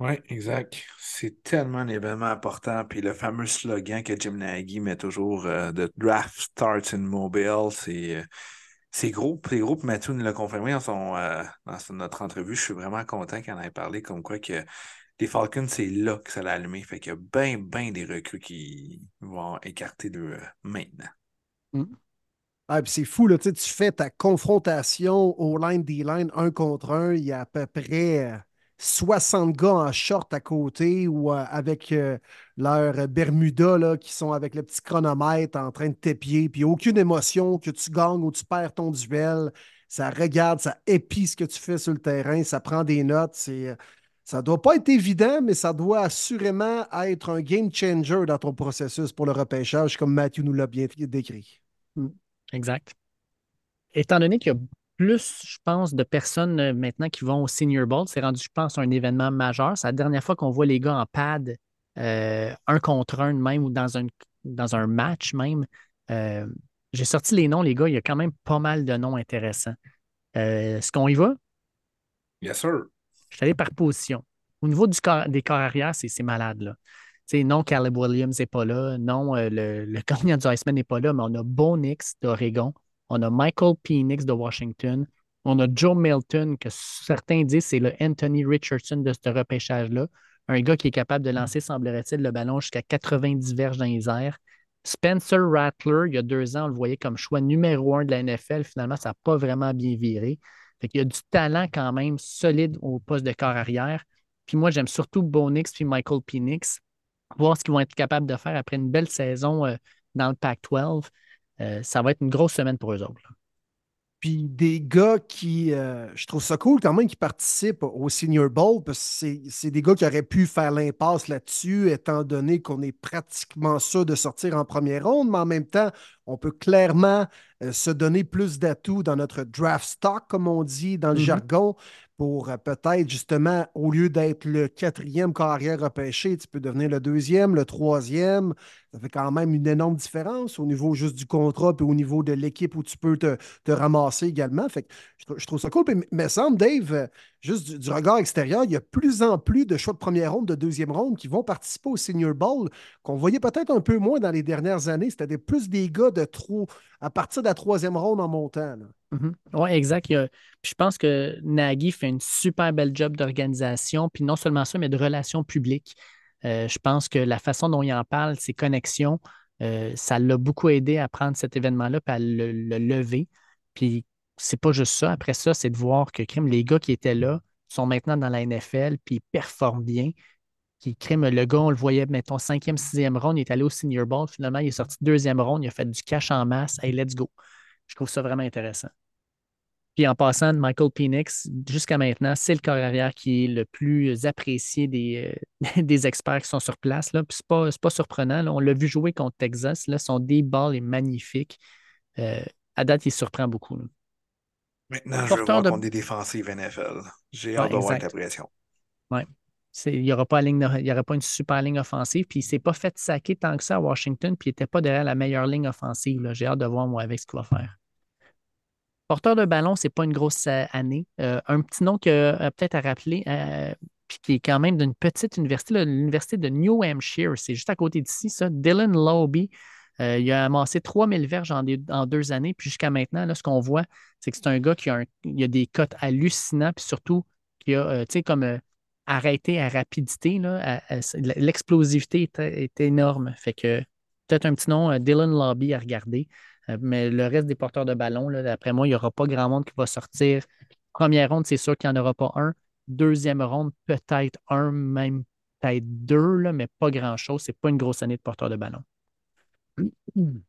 Oui, exact. C'est tellement un événement important. Puis le fameux slogan que Jim Nagy met toujours euh, de Draft Starts in Mobile, c'est euh, c'est gros. C'est gros. Puis Mathieu nous l'a confirmé dans, son, euh, dans notre entrevue. Je suis vraiment content qu'il en ait parlé, comme quoi que les Falcons, c'est là que ça l'a allumé. Fait qu'il y a bien, bien des recrues qui vont écarter de euh, maintenant. Ah, puis c'est fou, là, tu fais ta confrontation au line D-line un contre un, il y a à peu près euh, 60 gars en short à côté ou euh, avec euh, leur Bermuda qui sont avec le petit chronomètre en train de t'épier, puis aucune émotion que tu gagnes ou tu perds ton duel. Ça regarde, ça épie ce que tu fais sur le terrain, ça prend des notes. C'est, euh, ça doit pas être évident, mais ça doit assurément être un game changer dans ton processus pour le repêchage, comme Matthew nous l'a bien décrit. Exact. Étant donné qu'il y a plus, je pense, de personnes euh, maintenant qui vont au Senior Bowl, c'est rendu, je pense, un événement majeur. C'est la dernière fois qu'on voit les gars en pad, euh, un contre un même, ou dans un, dans un match même. Euh, J'ai sorti les noms, les gars. Il y a quand même pas mal de noms intéressants. Euh, Est-ce qu'on y va? Yes, sir. Je suis allé par position. Au niveau du corps- des corps arrière, c'est malade, là. Non, Caleb Williams n'est pas là. Non, le, le <laughs> gagnant du Iceman n'est pas là, mais on a Bo Nix d'Oregon. On a Michael Penix de Washington. On a Joe Milton, que certains disent c'est le Anthony Richardson de ce repêchage-là. Un gars qui est capable de lancer, semblerait-il, le ballon jusqu'à 90 verges dans les airs. Spencer Rattler, il y a deux ans, on le voyait comme choix numéro un de la NFL. Finalement, ça n'a pas vraiment bien viré. Qu'il y a du talent quand même solide au poste de corps arrière. Puis moi, j'aime surtout Bonix puis Michael Penix. Voir ce qu'ils vont être capables de faire après une belle saison euh, dans le Pac-12. Euh, ça va être une grosse semaine pour eux autres. Puis des gars qui, euh, je trouve ça cool quand même, qui participent au Senior Bowl, parce que c'est- des gars qui auraient pu faire l'impasse là-dessus, étant donné qu'on est pratiquement sûr de sortir en première ronde, mais en même temps, on peut clairement se donner plus d'atouts dans notre draft stock, comme on dit dans le Mhm. jargon, pour euh, peut-être justement, au lieu d'être le quatrième carrière repêché, tu peux devenir le deuxième, le troisième. Ça fait quand même une énorme différence au niveau juste du contrat, puis au niveau de l'équipe où tu peux te, te ramasser également. Fait que je, trou- je trouve ça cool. Puis, mais semble, Dave, euh, juste du, du regard extérieur, il y a plus en plus de choix de première ronde, de deuxième ronde qui vont participer au Senior Bowl, qu'on voyait peut-être un peu moins dans les dernières années. C'était plus des gars de trop à partir de troisième ronde en montant. Mhm. Oui, exact. Je pense que Nagy fait une super belle job d'organisation, puis non seulement ça, mais de relations publiques. Euh, je pense que la façon dont il en parle, ses connexions, euh, ça l'a beaucoup aidé à prendre cet événement-là puis à le, le lever. Puis c'est pas juste ça. Après ça, c'est de voir que les gars qui étaient là sont maintenant dans la NFL, puis ils performent bien. Qui crime le gars, on le voyait, mettons, cinquième, sixième round, il est allé au Senior Bowl. Finalement, il est sorti deuxième round, il a fait du cash en masse. Hey, let's go. Je trouve ça vraiment intéressant. Puis en passant, Michael Penix, jusqu'à maintenant, c'est le corps arrière qui est le plus apprécié des, euh, <laughs> des experts qui sont sur place. Là. Puis c'est pas, pas surprenant. là. On l'a vu jouer contre Texas. Là. Son D-ball est magnifique. Euh, à date, il surprend beaucoup. là. Maintenant, je veux voir de- contre des défensives NFL. J'ai Ouais, hâte de voir ta pression. C'est- Il n'y aura, pas une super ligne offensive. Puis il ne s'est pas fait saquer tant que ça à Washington. Puis il n'était pas derrière la meilleure ligne offensive. J'ai hâte de voir, moi, avec ce qu'il va faire. Porteur de ballon, ce n'est pas une grosse euh, année. Euh, un petit nom que euh, peut-être à rappeler, puis qui est quand même d'une petite université, l'université de New Hampshire. C'est juste à côté d'ici, ça. Dylan Lobby. Il a amassé 3000 verges en, en deux années. Puis jusqu'à maintenant, là, ce qu'on voit, c'est que c'est un gars qui a, des cotes hallucinants. Puis surtout, qui a, tu sais, comme arrêté à rapidité. L'explosivité est, énorme. Fait que peut-être un petit nom, euh, Dylan Lobby à regarder. Euh, mais le reste des porteurs de ballon, d'après moi, il n'y aura pas grand monde qui va sortir. Première ronde, c'est sûr qu'il n'y en aura pas un. Deuxième ronde, peut-être un, même peut-être deux, mais pas grand-chose. Ce n'est pas une grosse année de porteurs de ballon. <clears throat>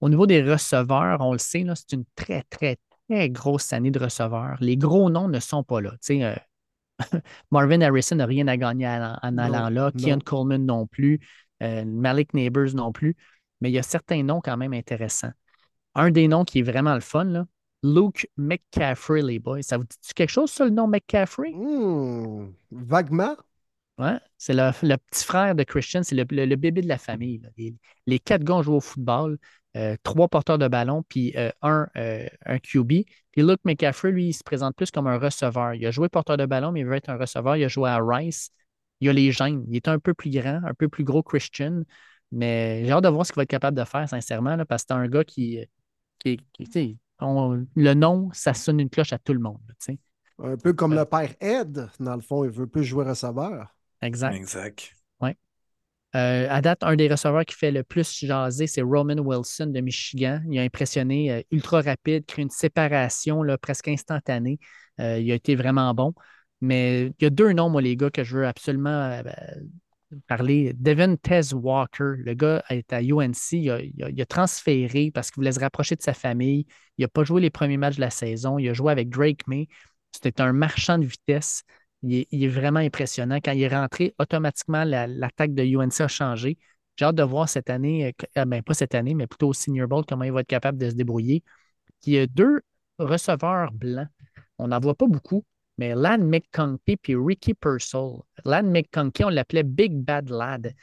Au niveau des receveurs, on le sait, c'est une très, très, très grosse année de receveurs. Les gros noms ne sont pas là. Euh, <laughs> Marvin Harrison n'a rien à gagner en, en Non, allant là. non. Kian Coleman non plus. Malik Neighbors non plus. Mais il y a certains noms quand même intéressants. Un des noms qui est vraiment le fun, là, Luke McCaffrey, les boys. Ça vous dit quelque chose, ça, le nom McCaffrey? Hmm, vaguement. Ouais, c'est le, petit frère de Christian, c'est le, bébé de la famille. Les, quatre gars ont joué au football, euh, trois porteurs de ballon, puis euh, un, euh, un QB. Puis Luke McCaffrey, lui, il se présente plus comme un receveur. Il a joué porteur de ballon, mais il veut être un receveur. Il a joué à Rice. Il a les gènes. Il est un peu plus grand, un peu plus gros Christian. Mais j'ai hâte de voir ce qu'il va être capable de faire, sincèrement, parce que c'est un gars qui, qui, le nom, ça sonne une cloche à tout le monde. un peu comme le père Ed, dans le fond, il veut plus jouer receveur. Exact. Exact. Euh, à date, un des receveurs qui fait le plus jaser, c'est Roman Wilson de Michigan. Il a impressionné euh, ultra rapide, créé une séparation presque instantanée. Euh, il a été vraiment bon. Mais il y a deux noms, moi, les gars, que je veux absolument parler. Devin Tez Walker, le gars est à UNC. Il a, transféré parce qu'il voulait se rapprocher de sa famille. Il n'a pas joué les premiers matchs de la saison. Il a joué avec Drake May. C'était un marchand de vitesse. Il est, vraiment impressionnant. Quand il est rentré, automatiquement, l'attaque de UNC a changé. J'ai hâte de voir cette année, euh, euh, ben, pas cette année, mais plutôt au Senior Bowl, comment il va être capable de se débrouiller. Il y a deux receveurs blancs. On n'en voit pas beaucoup, mais Lan McConkey puis Ricky Purcell. Lan McConkey, on l'appelait Big Bad Lad.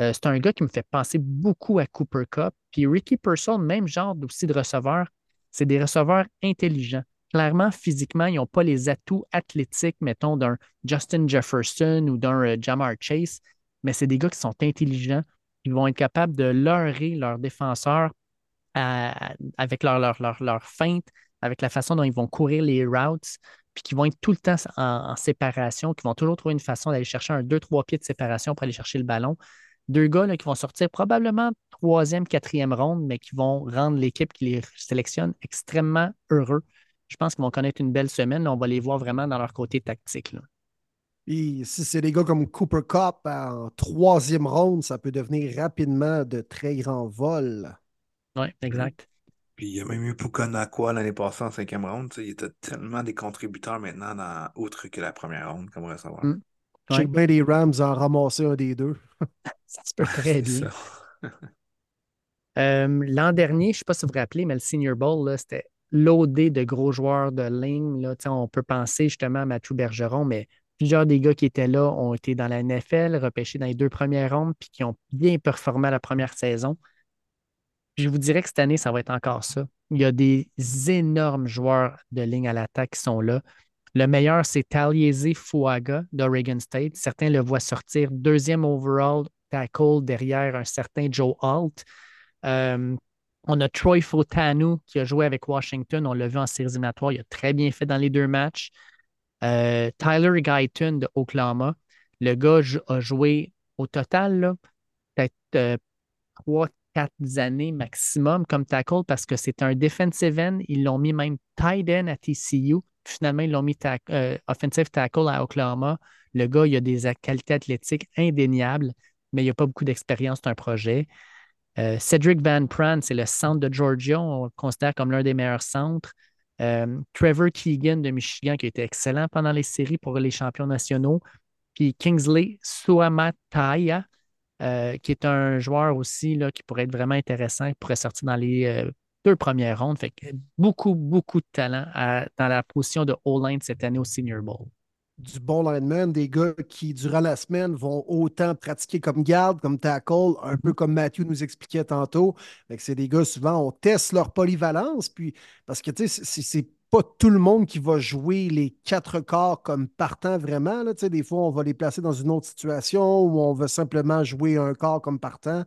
Euh, c'est un gars qui me fait penser beaucoup à Cooper Cup. Puis Ricky Purcell, même genre aussi de receveur, c'est des receveurs intelligents clairement, physiquement, ils n'ont pas les atouts athlétiques, mettons, d'un Justin Jefferson ou d'un euh, Jamar Chase, mais c'est des gars qui sont intelligents. Ils vont être capables de leurrer leurs défenseurs avec leur, feinte, avec la façon dont ils vont courir les routes, puis qui vont être tout le temps en, séparation, qui vont toujours trouver une façon d'aller chercher un 2-3 pieds de séparation pour aller chercher le ballon. Deux gars qui vont sortir probablement troisième, quatrième ronde, mais qui vont rendre l'équipe qui les sélectionne extrêmement heureux je pense qu'ils vont connaître une belle semaine. On va les voir vraiment dans leur côté tactique. Et si c'est des gars comme Cooper Cup en troisième ronde, ça peut devenir rapidement de très grands vols. Oui, exact. Puis il y a même eu Pukanakwa l'année passée en cinquième ronde. Il était tellement des contributeurs maintenant, dans, autre que la première ronde, comme on va savoir. Mm. Ouais. bien les Rams en ramasser un des deux. <laughs> ça se peut très bien. <laughs> Euh, l'an dernier, je ne sais pas si vous vous rappelez, mais le Senior Bowl, c'était loadé de gros joueurs de ligne. Là. On peut penser justement à Mathieu Bergeron, mais plusieurs des gars qui étaient là ont été dans la NFL, repêchés dans les deux premières rondes, puis qui ont bien performé la première saison. Je vous dirais que cette année, ça va être encore ça. Il y a des énormes joueurs de ligne à l'attaque qui sont là. Le meilleur, c'est Taliesin Fuaga d'Oregon State. Certains le voient sortir deuxième overall tackle derrière un certain Joe Alt. On a Troy Fotanu qui a joué avec Washington. On l'a vu en séries éliminatoires. Il a très bien fait dans les deux matchs. Euh, Tyler Guyton de Oklahoma. Le gars a joué au total peut-être euh, trois, quatre années maximum comme tackle parce que c'est un defensive end. Ils l'ont mis même tight end à TCU. Finalement, ils l'ont mis euh, offensive tackle à Oklahoma. Le gars, il a des qualités athlétiques indéniables, mais il n'a pas beaucoup d'expérience. C'est un projet. Euh, Cedric Van Pran, c'est le centre de Georgia. On le considère comme l'un des meilleurs centres. Euh, Trevor Keegan de Michigan, qui a été excellent pendant les séries pour les champions nationaux. Puis Kingsley Suamataya, euh, qui est un joueur aussi là, qui pourrait être vraiment intéressant, qui pourrait sortir dans les deux premières rondes. Fait beaucoup, beaucoup de talent dans la position de O-line cette année au Senior Bowl du bon lineman, des gars qui, durant la semaine, vont autant pratiquer comme garde, comme tackle, un peu comme Matthew nous expliquait tantôt. C'est des gars, souvent, on teste leur polyvalence, puis parce que, tu sais, c'est pas tout le monde qui va jouer les quatre corps comme partant vraiment. Là. Des fois, on va les placer dans une autre situation où on veut simplement jouer un corps comme partant.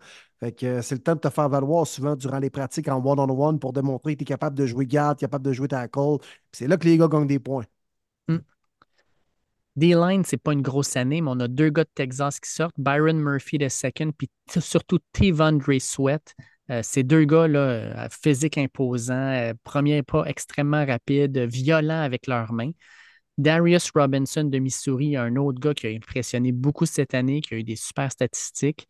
Que c'est le temps de te faire valoir souvent durant les pratiques en one-on-one pour démontrer que tu es capable de jouer garde, capable de jouer tackle. C'est là que les gars gagnent des points. Hmm. D-line, c'est pas une grosse année, mais on a deux gars de Texas qui sortent, Byron Murphy de second, puis surtout Dre Sweat. Euh, ces deux gars-là, euh, physique imposant, euh, premier pas extrêmement rapide, violent avec leurs mains. Darius Robinson de Missouri, un autre gars qui a impressionné beaucoup cette année, qui a eu des super statistiques.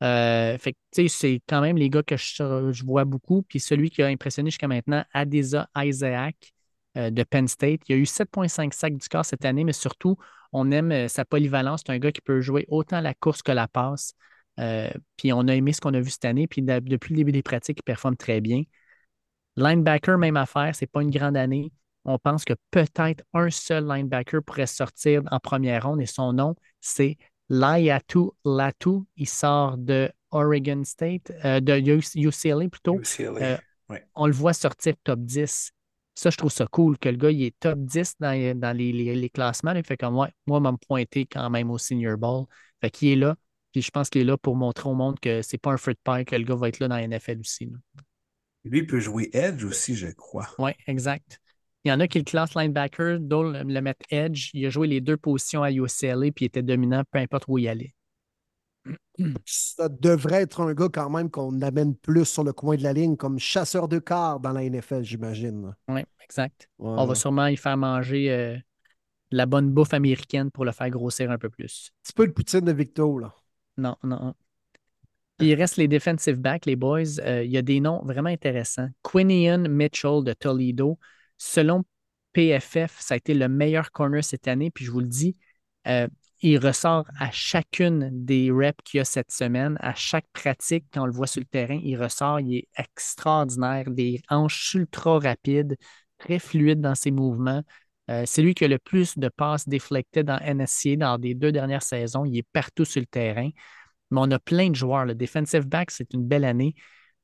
fait c'est quand même les gars que je, vois beaucoup. Puis celui qui a impressionné jusqu'à maintenant, Adesa Isaac, de Penn State. Il y a eu 7,5 sacs du corps cette année, mais surtout, on aime euh, sa polyvalence. C'est un gars qui peut jouer autant la course que la passe. Euh, puis on a aimé ce qu'on a vu cette année. Puis depuis le début des pratiques, il performe très bien. Linebacker, même affaire, c'est pas une grande année. On pense que peut-être un seul linebacker pourrait sortir en première ronde et son nom, c'est Layatu Latu. Il sort de Oregon State, euh, de UCLA plutôt. UCLA, euh, On le voit sortir top 10. Ça, je trouve ça cool que le gars il est top 10 dans, dans les, classements. Il fait comme moi, moi, m'a pointé quand même au Senior Bowl. Fait qu'il est là. Puis je pense qu'il est là pour montrer au monde que c'est pas un fruit pie, que le gars va être là dans la NFL aussi. Lui, il peut jouer Edge aussi, je crois. Oui, exact. Il y en a qui le classent linebacker, d'autres le mettent Edge. Il a joué les deux positions à UCLA, puis il était dominant peu importe où il allait. Ça devrait être un gars quand même qu'on amène plus sur le coin de la ligne comme chasseur de quart dans la NFL, j'imagine. Oui, exact. On va sûrement y faire manger euh, la bonne bouffe américaine pour le faire grossir un peu plus. Petit peu de poutine de Victo, là. Non, non. il reste les defensive backs, les boys. Euh, il y a des noms vraiment intéressants. Quinian Mitchell de Toledo. Selon PFF, ça a été le meilleur corner cette année. Puis je vous le dis, euh, il ressort à chacune des reps qu'il y a cette semaine, à chaque pratique, quand le voit sur le terrain, il ressort, il est extraordinaire, des hanches ultra rapides, très fluide dans ses mouvements. Euh, c'est lui qui a le plus de passes déflectées dans NSC dans les deux dernières saisons. Il est partout sur le terrain. Mais on a plein de joueurs. Le defensive back, c'est une belle année.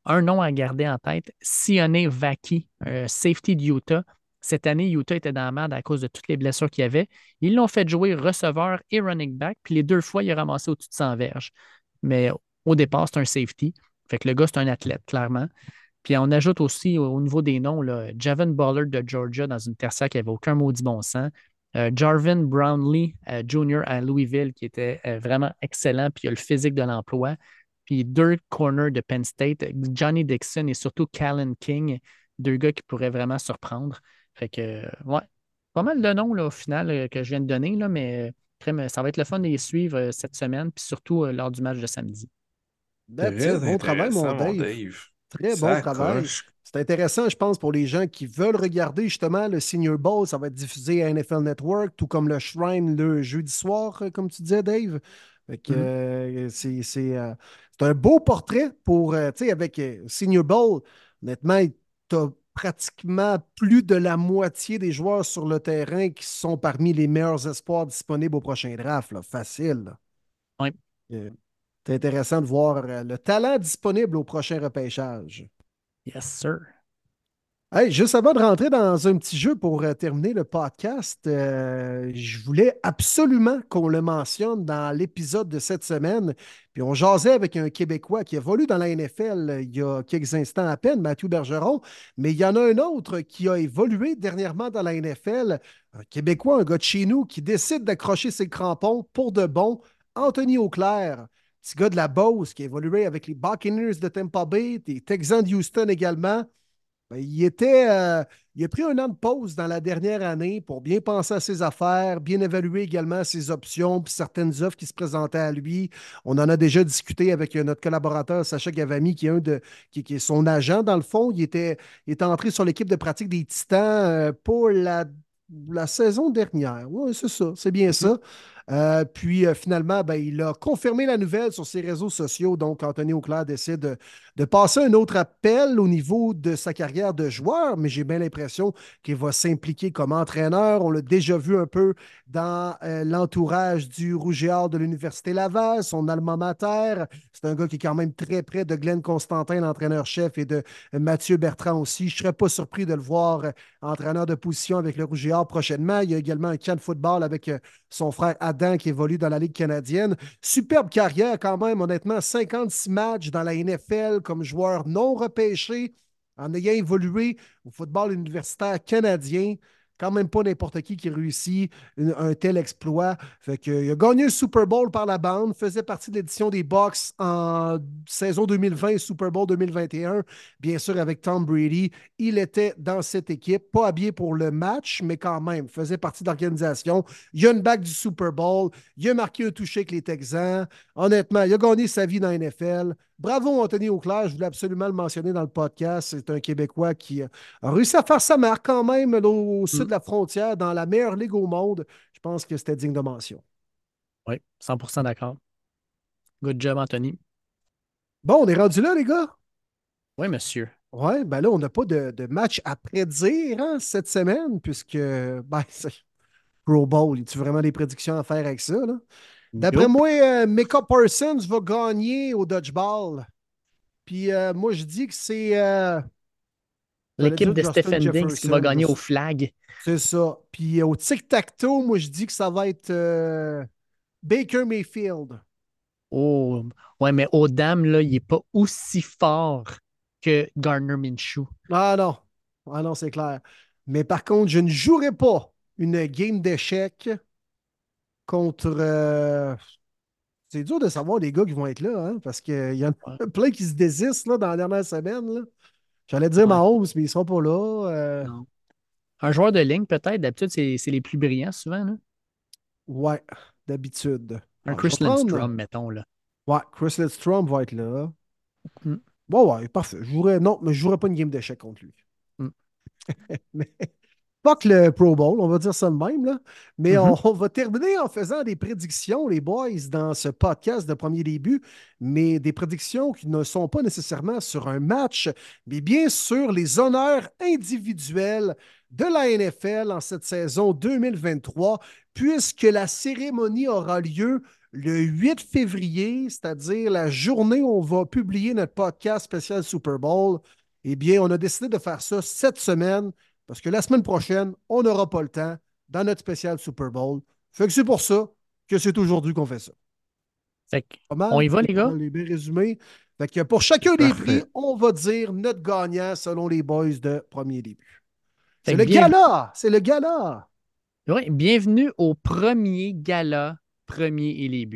Un nom à garder en tête, Sione Vaki, safety de Utah. Cette année, Utah était dans la merde à cause de toutes les blessures qu'il y avait. Ils l'ont fait jouer receveur et running back, puis les deux fois, il a ramassé au-dessus de 100 verges. Mais au départ, c'est un safety. Fait que le gars, c'est un athlète, clairement. Puis on ajoute aussi au, niveau des noms, là, Javon Bullard de Georgia dans une tertiaire qui n'avait aucun maudit bon sens. Euh, Jarvin Brownlee euh, Jr. à Louisville, qui était euh, vraiment excellent, puis il a le physique de l'emploi. Puis deux corners de Penn State, Johnny Dixon et surtout Callan King, deux gars qui pourraient vraiment surprendre. Fait que, ouais, pas mal de noms là, au final euh, que je viens de donner, là, mais ça va être le fun de les suivre euh, cette semaine, puis surtout euh, lors du match de samedi. Très bon travail, mon Dave. Très bon travail. C'est intéressant, je pense, pour les gens qui veulent regarder justement le Senior Bowl. Ça va être diffusé à NFL Network, tout comme le Shrine le jeudi soir, comme tu disais, Dave. Mm-hmm. c'est un beau portrait pour, tu sais, avec Senior Bowl. Honnêtement, tu as pratiquement plus de la moitié des joueurs sur le terrain qui sont parmi les meilleurs espoirs disponibles au prochain draft. Facile. Oui. Euh, c'est intéressant de voir euh, le talent disponible au prochain repêchage. Yes, sir juste avant de rentrer dans un petit jeu pour euh, terminer le podcast, euh, je voulais absolument qu'on le mentionne dans l'épisode de cette semaine. Puis on jasait avec un Québécois qui évolue dans la NFL euh, il y a quelques instants à peine, Mathieu Bergeron, mais il y en a un autre qui a évolué dernièrement dans la NFL, un Québécois, un gars de chez nous qui décide d'accrocher ses crampons pour de bon, Anthony Auclair. Petit gars de la Beauce qui a évolué avec les Buccaneers de Tampa Bay, les Texans de Houston également. Ben, il était. Euh, il a pris un an de pause dans la dernière année pour bien penser à ses affaires, bien évaluer également ses options puis certaines offres qui se présentaient à lui. On en a déjà discuté avec euh, notre collaborateur Sacha Gavami, qui est un de qui, est son agent dans le fond. Il était, il était entré sur l'équipe de pratique des Titans euh, pour la, la saison dernière. Oui, c'est ça, c'est bien ça. Euh, puis euh, finalement, ben, il a confirmé la nouvelle sur ses réseaux sociaux. Donc, Anthony Auclair décide de, passer un autre appel au niveau de sa carrière de joueur, mais j'ai bien l'impression qu'il va s'impliquer comme entraîneur. On l'a déjà vu un peu dans euh, l'entourage du Rouge de l'Université Laval, son alma mater. C'est un gars qui est quand même très près de Glenn Constantin, l'entraîneur-chef, et de Mathieu Bertrand aussi. Je ne serais pas surpris de le voir entraîneur de position avec le Rouge prochainement. Il y a également un camp de football avec son frère Adam qui évolue dans la Ligue canadienne. Superbe carrière quand même, honnêtement, 56 matchs dans la NFL comme joueur non repêché en ayant évolué au football universitaire canadien quand même pas n'importe qui qui réussit un tel exploit. Fait que, il a gagné le Super Bowl par la bande, faisait partie de l'édition des Bucks en saison 2020 Super Bowl 2021, bien sûr avec Tom Brady. Il était dans cette équipe, pas habillé pour le match, mais quand même, faisait partie de l'organisation. Il a une bague du Super Bowl, il a marqué un toucher avec les Texans. Honnêtement, il a gagné sa vie dans la NFL. Bravo, Anthony Auclair. Je voulais absolument le mentionner dans le podcast. C'est un Québécois qui a réussi à faire sa marque quand même au de la frontière, dans la meilleure ligue au monde. Je pense que c'était digne de mention. Oui, 100% d'accord. Good job, Anthony. Bon, on est rendu là, les gars? Oui, monsieur. Ouais, ben là, on n'a pas de, de match à prédire hein, cette semaine, puisque ben, c'est Pro Bowl. Y a vraiment des prédictions à faire avec ça? D'après moi, euh, Micah Parsons va gagner au dodgeball. Puis euh, moi, je dis que c'est euh, L'équipe de Stephen Diggs qui va gagner au flag. c'est ça. Puis euh, au tic-tac-toe, moi, je dis que ça va être euh, Baker Mayfield. Oh, ouais, mais aux dames, là, il n'est pas aussi fort que Gardner Minshew. Ah non. Ah non, c'est clair. Mais par contre, je ne jouerai pas une game d'échecs contre. euh, C'est dur de savoir les gars qui vont être là, hein, parce qu'il y en a plein qui se désistent là, dans la dernière semaine. là. J'allais dire Ouais. Mahomes, mais ils ne seront pas là. euh. Un joueur de ligne, peut-être. D'habitude, c'est les plus brillants, souvent. Là. Ouais, d'habitude. Un vais Chris Lindstrom, mettons. Là. Ouais, Chris Lidstrom va être là. Mm. Bon, ouais, parfait. Je jouerais, non, mais je jouerais pas une game d'échecs contre lui. Mm. <laughs> mais pas que le Pro Bowl, on va dire ça de même, là. Mais on, on va terminer en faisant des prédictions, les boys, dans ce podcast de premier début, mais des prédictions qui ne sont pas nécessairement sur un match, mais bien sur les honneurs individuels de la NFL en cette saison 2023, puisque la cérémonie aura lieu le 8 février, c'est-à-dire la journée où on va publier notre podcast spécial Super Bowl. Eh bien, on a décidé de faire ça cette semaine parce que la semaine prochaine, on n'aura pas le temps dans notre spécial Super Bowl. Fait que c'est pour ça que c'est aujourd'hui qu'on fait ça. Fait que, Pas mal? On y va, les gars? On est bien résumé. Fait que pour chacun des Parfait. prix, on va dire notre gagnant selon les boys de premier début. C'est le bien- gala! C'est le gala! ouais, bienvenue au premier gala, premier et les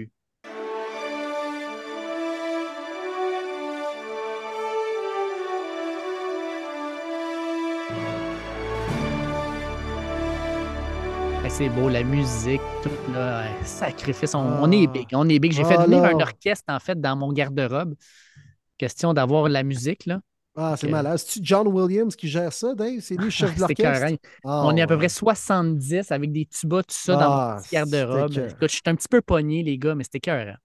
C'est beau, la musique, tout là, sacrifice. On, on est Ah. big, on est big. J'ai fait Ah, venir un orchestre, en fait, dans mon garde-robe. Question d'avoir la musique, là. Ah, c'est malade. C'est-tu John Williams qui gère ça, Dave? C'est lui le chef de l'orchestre? Ah, On est à peu près 70 avec des tubas, tout ça, dans Ah, mon petit garde-robe. Écoute, je suis un petit peu pogné, les gars, mais c'était cœur.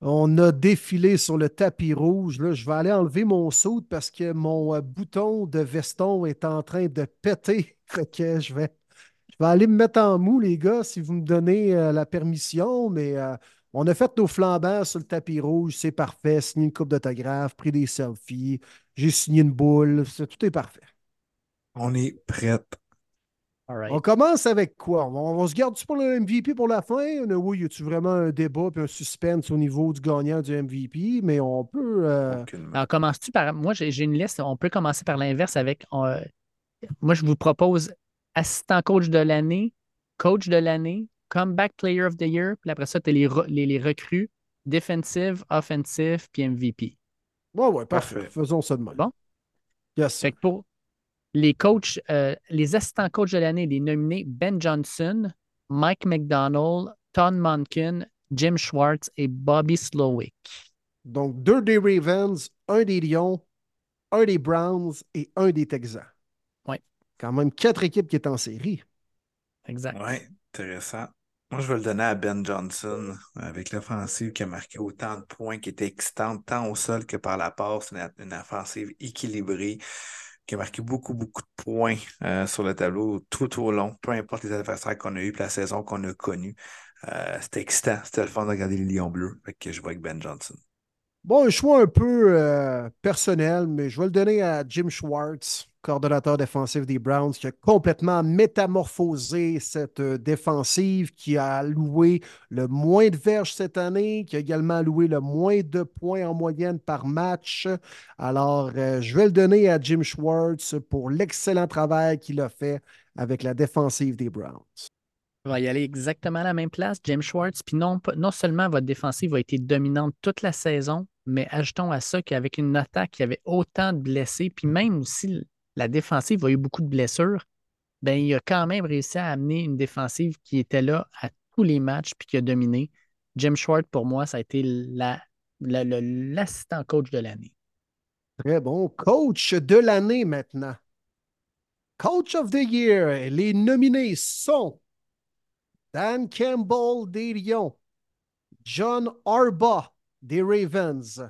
On a défilé sur le tapis rouge. Là, je vais aller enlever mon saut parce que mon euh, bouton de veston est en train de péter. <laughs> Fait que je vais, je vais aller me mettre en mou, les gars, si vous me donnez euh, la permission. Mais euh, on a fait nos flambants sur le tapis rouge. C'est parfait. Signé une coupe d'autographe, pris des selfies. J'ai signé une boule. Tout est parfait. On est prête. All right. On commence avec quoi? On, on se garde-tu pour le MVP pour la fin? Euh, Oui, y a-tu vraiment un débat et un suspense au niveau du gagnant du MVP? Mais on peut. euh. Alors, commences-tu par. Moi, j'ai j'ai une liste. On peut commencer par l'inverse avec. euh, moi, je vous propose assistant coach de l'année, coach de l'année, comeback player of the year, puis après ça, tu as les, les, les recrues, defensive, offensive, puis MVP. Ouais, ouais, parfait. Parfait. Faisons ça de même. Bon. Yes. Fait que pour les coachs, euh, les assistants coachs de l'année, les nominés Ben Johnson, Mike McDonald, Tom Monken, Jim Schwartz et Bobby Slowick. Donc, deux des Ravens, un des Lions, un des Browns et un des Texans. Ouais. Quand même quatre équipes qui est en série. Exact. Oui, intéressant. Moi, je vais le donner à Ben Johnson avec l'offensive qui a marqué autant de points, qui était excitante tant au sol que par la passe. Une, une offensive équilibrée qui a marqué beaucoup, beaucoup de points euh, sur le tableau tout au long, peu importe les adversaires qu'on a eus, puis la saison qu'on a connue. Euh, c'était excitant, c'était le fun de regarder les Lions bleus. Fait que je vois avec Ben Johnson. Bon, un choix un peu euh, personnel, mais je vais le donner à Jim Schwartz, coordonnateur défensif des Browns, qui a complètement métamorphosé cette euh, défensive, qui a alloué le moins de verges cette année, qui a également alloué le moins de points en moyenne par match. Alors, euh, je vais le donner à Jim Schwartz pour l'excellent travail qu'il a fait avec la défensive des Browns. On va y aller exactement à la même place, Jim Schwartz. Puis non, non seulement votre défensive a été dominante toute la saison, mais ajoutons à ça qu'avec une attaque qui avait autant de blessés, puis même aussi la défensive a eu beaucoup de blessures, ben il a quand même réussi à amener une défensive qui était là à tous les matchs puis qui a dominé. Jim Schwartz, pour moi, ça a été la- la- l'assistant coach de l'année. Très bon. Coach de l'année maintenant. Coach of the Year. Les nominés sont Dan Campbell des Lions, John Arba des Ravens,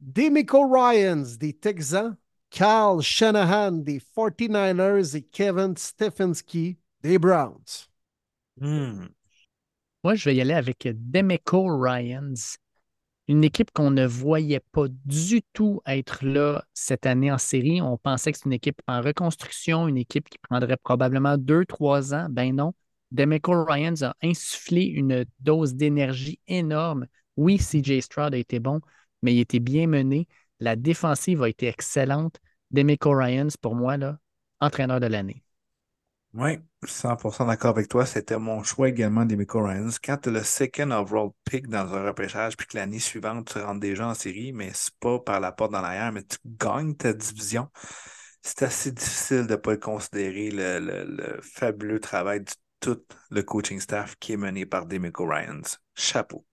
Demico Ryans des Texans, Kyle Shanahan des 49ers et Kevin Stefanski des Browns. Hmm. Moi, je vais y aller avec Demeco Ryans. Une équipe qu'on ne voyait pas du tout être là cette année en série. On pensait que c'est une équipe en reconstruction, une équipe qui prendrait probablement deux, trois ans. Ben non. Demeco Ryans a insufflé une dose d'énergie énorme. Oui, CJ Stroud a été bon, mais il était bien mené. La défensive a été excellente. Demeco Ryans, pour moi, là, entraîneur de l'année. Oui, 100% d'accord avec toi. C'était mon choix également des Miko Ryans. Quand tu as le second overall pick dans un repêchage, puis que l'année suivante, tu rentres déjà en série, mais c'est pas par la porte dans l'arrière, mais tu gagnes ta division, c'est assez difficile de ne pas considérer le, le, fabuleux travail de tout le coaching staff qui est mené par Demico Ryans. Chapeau.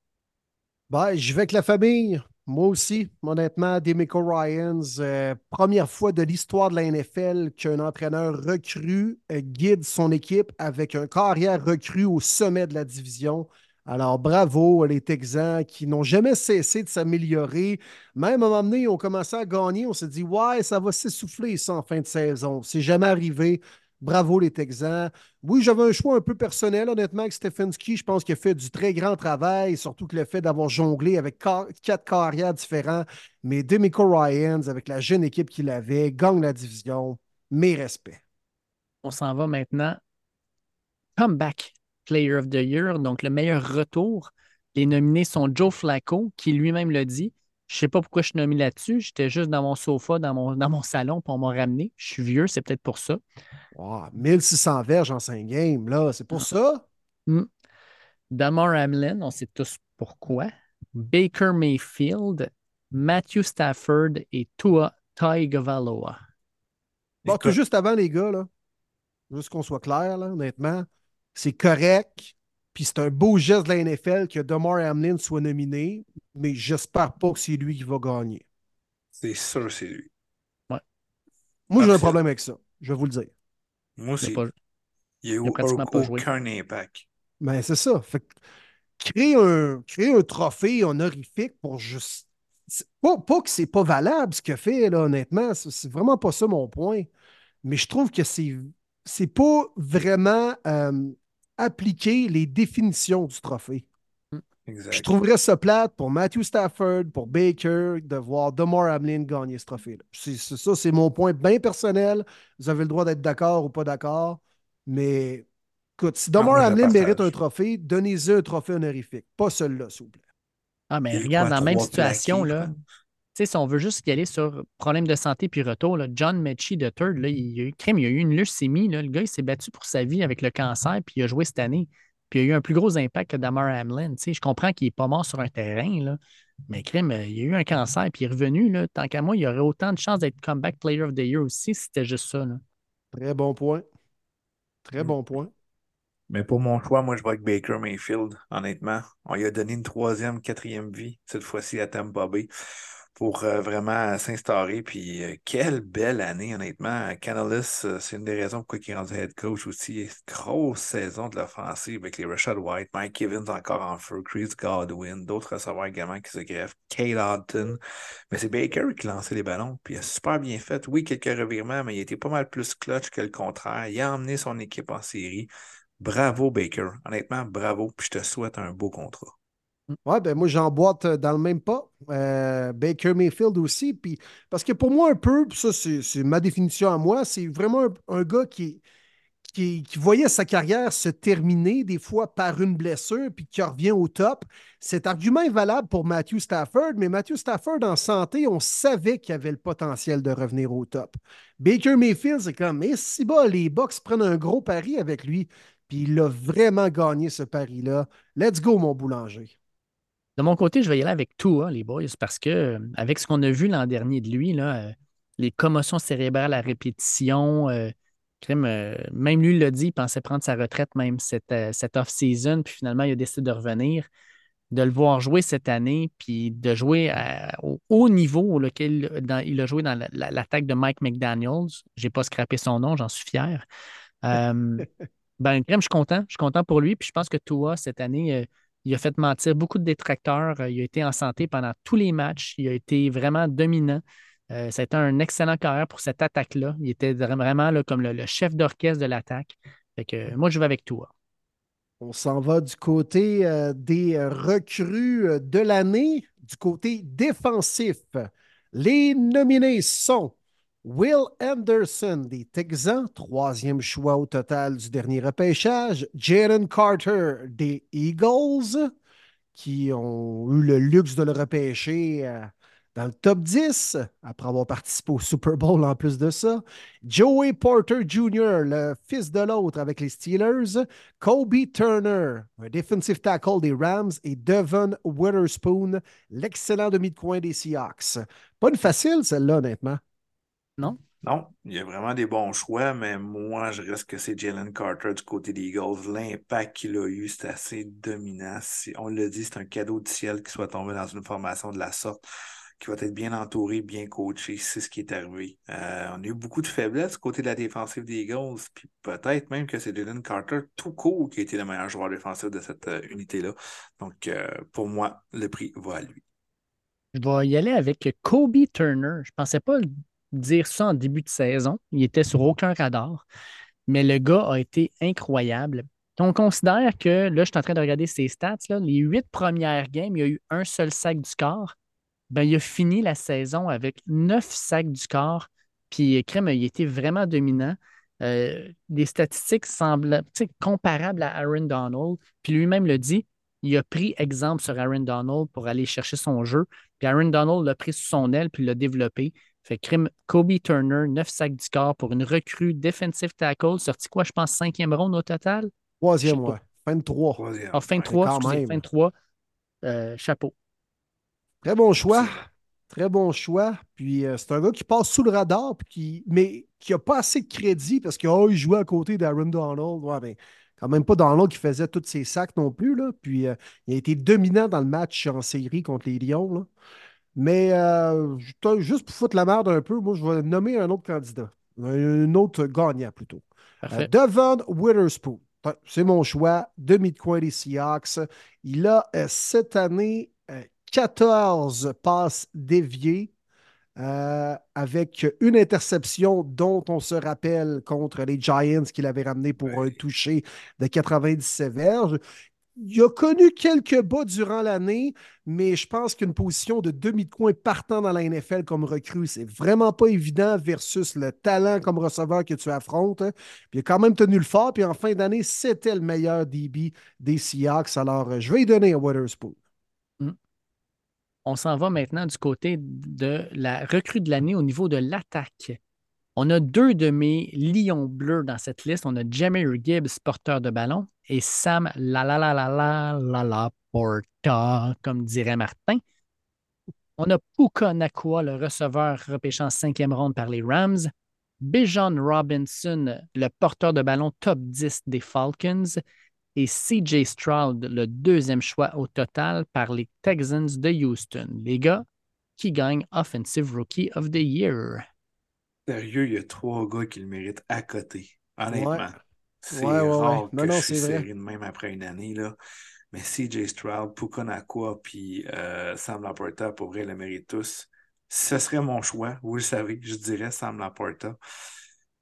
Ben, je vais avec la famille. Moi aussi, honnêtement, Demico Ryans, euh, première fois de l'histoire de la NFL qu'un entraîneur recru euh, guide son équipe avec un carrière recru au sommet de la division. Alors, bravo les Texans qui n'ont jamais cessé de s'améliorer. Même à un moment donné, ils ont commencé à gagner. On s'est dit, ouais, ça va s'essouffler ça en fin de saison. C'est jamais arrivé. Bravo les Texans. Oui, j'avais un choix un peu personnel, honnêtement, avec Stefanski. Je pense qu'il a fait du très grand travail, surtout que le fait d'avoir jonglé avec quatre carrières différents. Mais Demico Ryans, avec la jeune équipe qu'il avait, gagne la division. Mes respects. On s'en va maintenant. Comeback Player of the Year, donc le meilleur retour. Les nominés sont Joe Flacco, qui lui-même le dit. Je ne sais pas pourquoi je suis nommé là-dessus. J'étais juste dans mon sofa, dans mon, dans mon salon, pour m'en ramener. Je suis vieux, c'est peut-être pour ça. 1600 verges en 5 games, là, c'est pour ça? Mm. Damar Hamlin, on sait tous pourquoi. Baker Mayfield, Matthew Stafford et Tua Tagovailoa. Bon, tout juste avant, les gars, là, juste qu'on soit clair, là, honnêtement, c'est correct. Puis c'est un beau geste de la NFL que Damar Hamlin soit nominé, mais j'espère pas que c'est lui qui va gagner. C'est sûr c'est lui. Ouais. Moi, j'ai un problème avec ça. Je vais vous le dire. Moi aussi. Il n'y a, eu aucun impact. Mais ben, c'est ça. Fait créer, un, créer un trophée honorifique pour juste. Pas, pas que c'est pas valable ce qu'il fait, là, honnêtement. C'est vraiment pas ça mon point. Mais je trouve que c'est c'est pas vraiment euh, appliquer les définitions du trophée. Je trouverais ça plate pour Matthew Stafford, pour Baker, de voir Demar Hamlin gagner ce trophée-là. C'est, ça, c'est mon point bien personnel. Vous avez le droit d'être d'accord ou pas d'accord. Mais écoute, si Demar Hamlin mérite un trophée, donnez-y un trophée honorifique. Pas celui-là, s'il vous plaît. Ah, mais regarde, dans la même situation, là, si on veut juste y aller sur problème de santé puis retour, là, John Mechie de Third, là, il, a eu, crème, il a eu une leucémie. Là, le gars, il s'est battu pour sa vie avec le cancer, puis il a joué cette année. Puis il a eu un plus gros impact que Damar Hamlin. Je comprends qu'il n'est pas mort sur un terrain, là, mais crème, euh, il a eu un cancer, puis il est revenu. Là, tant qu'à moi, il aurait autant de chances d'être comeback player of the year aussi si c'était juste ça. Là. Très bon point. Très mm. bon point. Mais pour mon choix, moi, je vois avec Baker Mayfield, honnêtement. On lui a donné une troisième, quatrième vie, cette fois-ci à Tampa Bay pour euh, vraiment s'instaurer. Puis euh, quelle belle année, honnêtement. Canalis, euh, c'est une des raisons pourquoi il est rendu head coach aussi. Grosse saison de l'offensive avec les Rashad White, Mike Evans encore en feu, Chris Godwin, d'autres receveurs également qui se greffent, Kate Hodgson. Mais c'est Baker qui lançait les ballons. Puis il a super bien fait. Oui, quelques revirements, mais il était pas mal plus clutch que le contraire. Il a emmené son équipe en série. Bravo, Baker. Honnêtement, bravo. Puis je te souhaite un beau contrat. Ouais, ben moi, j'emboîte euh, dans le même pas. Euh, Baker Mayfield aussi. Puis, parce que pour moi, un peu, ça, c'est ma définition à moi, c'est vraiment un, gars qui, qui, voyait sa carrière se terminer des fois par une blessure, puis qui revient au top. Cet argument est valable pour Matthew Stafford, mais Matthew Stafford, en santé, on savait qu'il avait le potentiel de revenir au top. Baker Mayfield, c'est comme, mais si bas, les Bucks prennent un gros pari avec lui, puis il a vraiment gagné ce pari-là. Let's go, mon boulanger. De mon côté, je vais y aller avec tout, les boys, parce que euh, avec ce qu'on a vu l'an dernier de lui, là, euh, les commotions cérébrales à répétition, euh, même lui l'a dit, il pensait prendre sa retraite même cette, cette off-season, puis finalement, il a décidé de revenir. De le voir jouer cette année, puis de jouer au haut niveau auquel il a joué dans l'attaque de Mike McDaniels. Je n'ai pas scrappé son nom, j'en suis fier. <laughs> ben, je suis content. Je suis content pour lui. Puis je pense que toi, cette année, Il a fait mentir beaucoup de détracteurs. Il a été en santé pendant tous les matchs. Il a été vraiment dominant. Euh, ça a été un excellent carrière pour cette attaque-là. Il était vraiment là, comme le, chef d'orchestre de l'attaque. moi, je vais avec toi. On s'en va du côté euh, des recrues euh, de l'année, du côté défensif. Les nominés sont Will Anderson des Texans, troisième choix au total du dernier repêchage. Jalen Carter des Eagles, qui ont eu le luxe de le repêcher euh, dans le top 10, après avoir participé au Super Bowl en plus de ça. Joey Porter Jr., le fils de l'autre avec les Steelers. Kobe Turner, un defensive tackle des Rams. Et Devon Witherspoon, l'excellent demi de coin des Seahawks. Pas une facile, celle-là, honnêtement. Non? Non, il y a vraiment des bons choix, mais moi, je reste que c'est Jalen Carter du côté des Eagles. L'impact qu'il a eu, c'est assez dominant. On l'a dit, c'est un cadeau du ciel qu'il soit tombé dans une formation de la sorte, qui va être bien entouré, bien coaché. C'est ce qui est arrivé. Euh, on a eu beaucoup de faiblesses du côté de la défensive des Eagles, puis peut-être même que c'est Jalen Carter tout court qui a été le meilleur joueur défensif de cette euh, unité-là. Donc, euh, pour moi, le prix va à lui. Je vais y aller avec Kobe Turner. Je ne pensais pas dire ça en début de saison. Il était sur aucun radar. Mais le gars a été incroyable. On considère que, là, je suis en train de regarder ses stats, les huit premières games, il y a eu un seul sac du corps. Ben, il a fini la saison avec neuf sacs du corps. Puis, Crème, il était vraiment dominant. Euh, les statistiques semblent comparables à Aaron Donald. Puis lui-même le dit, il a pris exemple sur Aaron Donald pour aller chercher son jeu. Puis Aaron Donald l'a pris sous son aile puis l'a développé. Fait crime Kobe Turner, 9 sacs du corps pour une recrue defensive tackle. Sorti quoi, je pense, cinquième ronde au total? Troisième, ouais. Fin de trois. Ah, fin de trois, excusez, fin de trois. Euh, chapeau. Très bon choix. Très bon choix. Puis euh, c'est un gars qui passe sous le radar, qui, mais qui n'a pas assez de crédit parce qu'il oh, jouait à côté d'Aaron Donald. Ouais, ben, quand même pas Donald qui faisait tous ses sacs non plus. Là. Puis euh, il a été dominant dans le match en série contre les Lions. Là. Mais euh, juste pour foutre la merde un peu, moi, je vais nommer un autre candidat. Un autre gagnant, plutôt. Euh, Devon Witherspoon. C'est mon choix. Demi de coin des Seahawks. Il a euh, cette année 14 passes déviées. avec une interception dont on se rappelle contre les Giants qu'il avait ramené pour un toucher de 97 verges il a connu quelques bas durant l'année, mais je pense qu'une position de demi de coin partant dans la NFL comme recrue, c'est vraiment pas évident versus le talent comme receveur que tu affrontes. Puis il a quand même tenu le fort. Puis en fin d'année, c'était le meilleur DB des Seahawks. Alors, euh, je vais y donner à Witherspoon. Hmm. On s'en va maintenant du côté de la recrue de l'année au niveau de l'attaque. On a deux de mes lions bleus dans cette liste. On a Jamie Gibbs, porteur de ballon, et Sam la la la la la la la Porta, comme dirait Martin. On a Puka Nakua, le receveur repêché en cinquième ronde par les Rams. Bijan Robinson, le porteur de ballon top 10 des Falcons. Et CJ Stroud, le deuxième choix au total par les Texans de Houston. Les gars qui gagnent Offensive Rookie of the Year? Sérieux, il y a trois gars qui le méritent à côté. Honnêtement. C'est rare que je suis serré de même après une année. Là. Mais CJ Stroud, Puka Nakua puis euh, Sam Laporta, pour vrai, le méritent tous. Ce serait mon choix, vous le savez, je dirais Sam Laporta.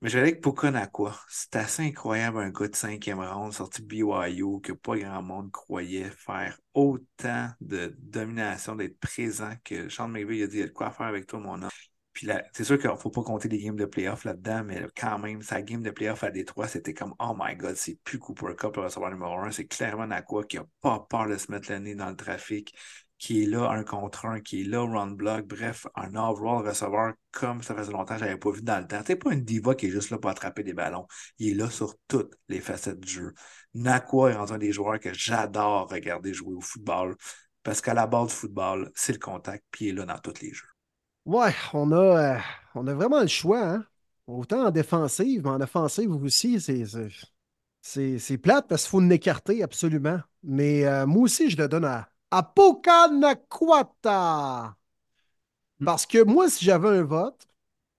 Mais j'allais avec Puka Nakua. C'est assez incroyable un gars de cinquième ronde sorti BYU que pas grand monde croyait faire autant de domination, d'être présent que Sean McVay a dit il y a de quoi faire avec toi, mon homme. Puis c'est sûr qu'il ne faut pas compter les games de playoff là-dedans, mais quand même, sa game de playoff à Détroit, c'était comme Oh my god, c'est plus Cooper Cup le recevoir numéro un. C'est clairement Nakua qui n'a pas peur de se mettre le nez dans le trafic, qui est là un contre un, qui est là run block. Bref, un overall receveur comme ça faisait longtemps que je n'avais pas vu dans le temps. C'est pas une diva qui est juste là pour attraper des ballons. Il est là sur toutes les facettes du jeu. Nakua est un des joueurs que j'adore regarder jouer au football parce qu'à la base du football, c'est le contact, puis il est là dans tous les jeux. Ouais, on a, euh, on a vraiment le choix. Hein? Autant en défensive, mais en offensive aussi, c'est plate parce qu'il faut l'écarter absolument. Mais euh, moi aussi, je le donne à Apokanakwata. Hmm. Parce que moi, si j'avais un vote,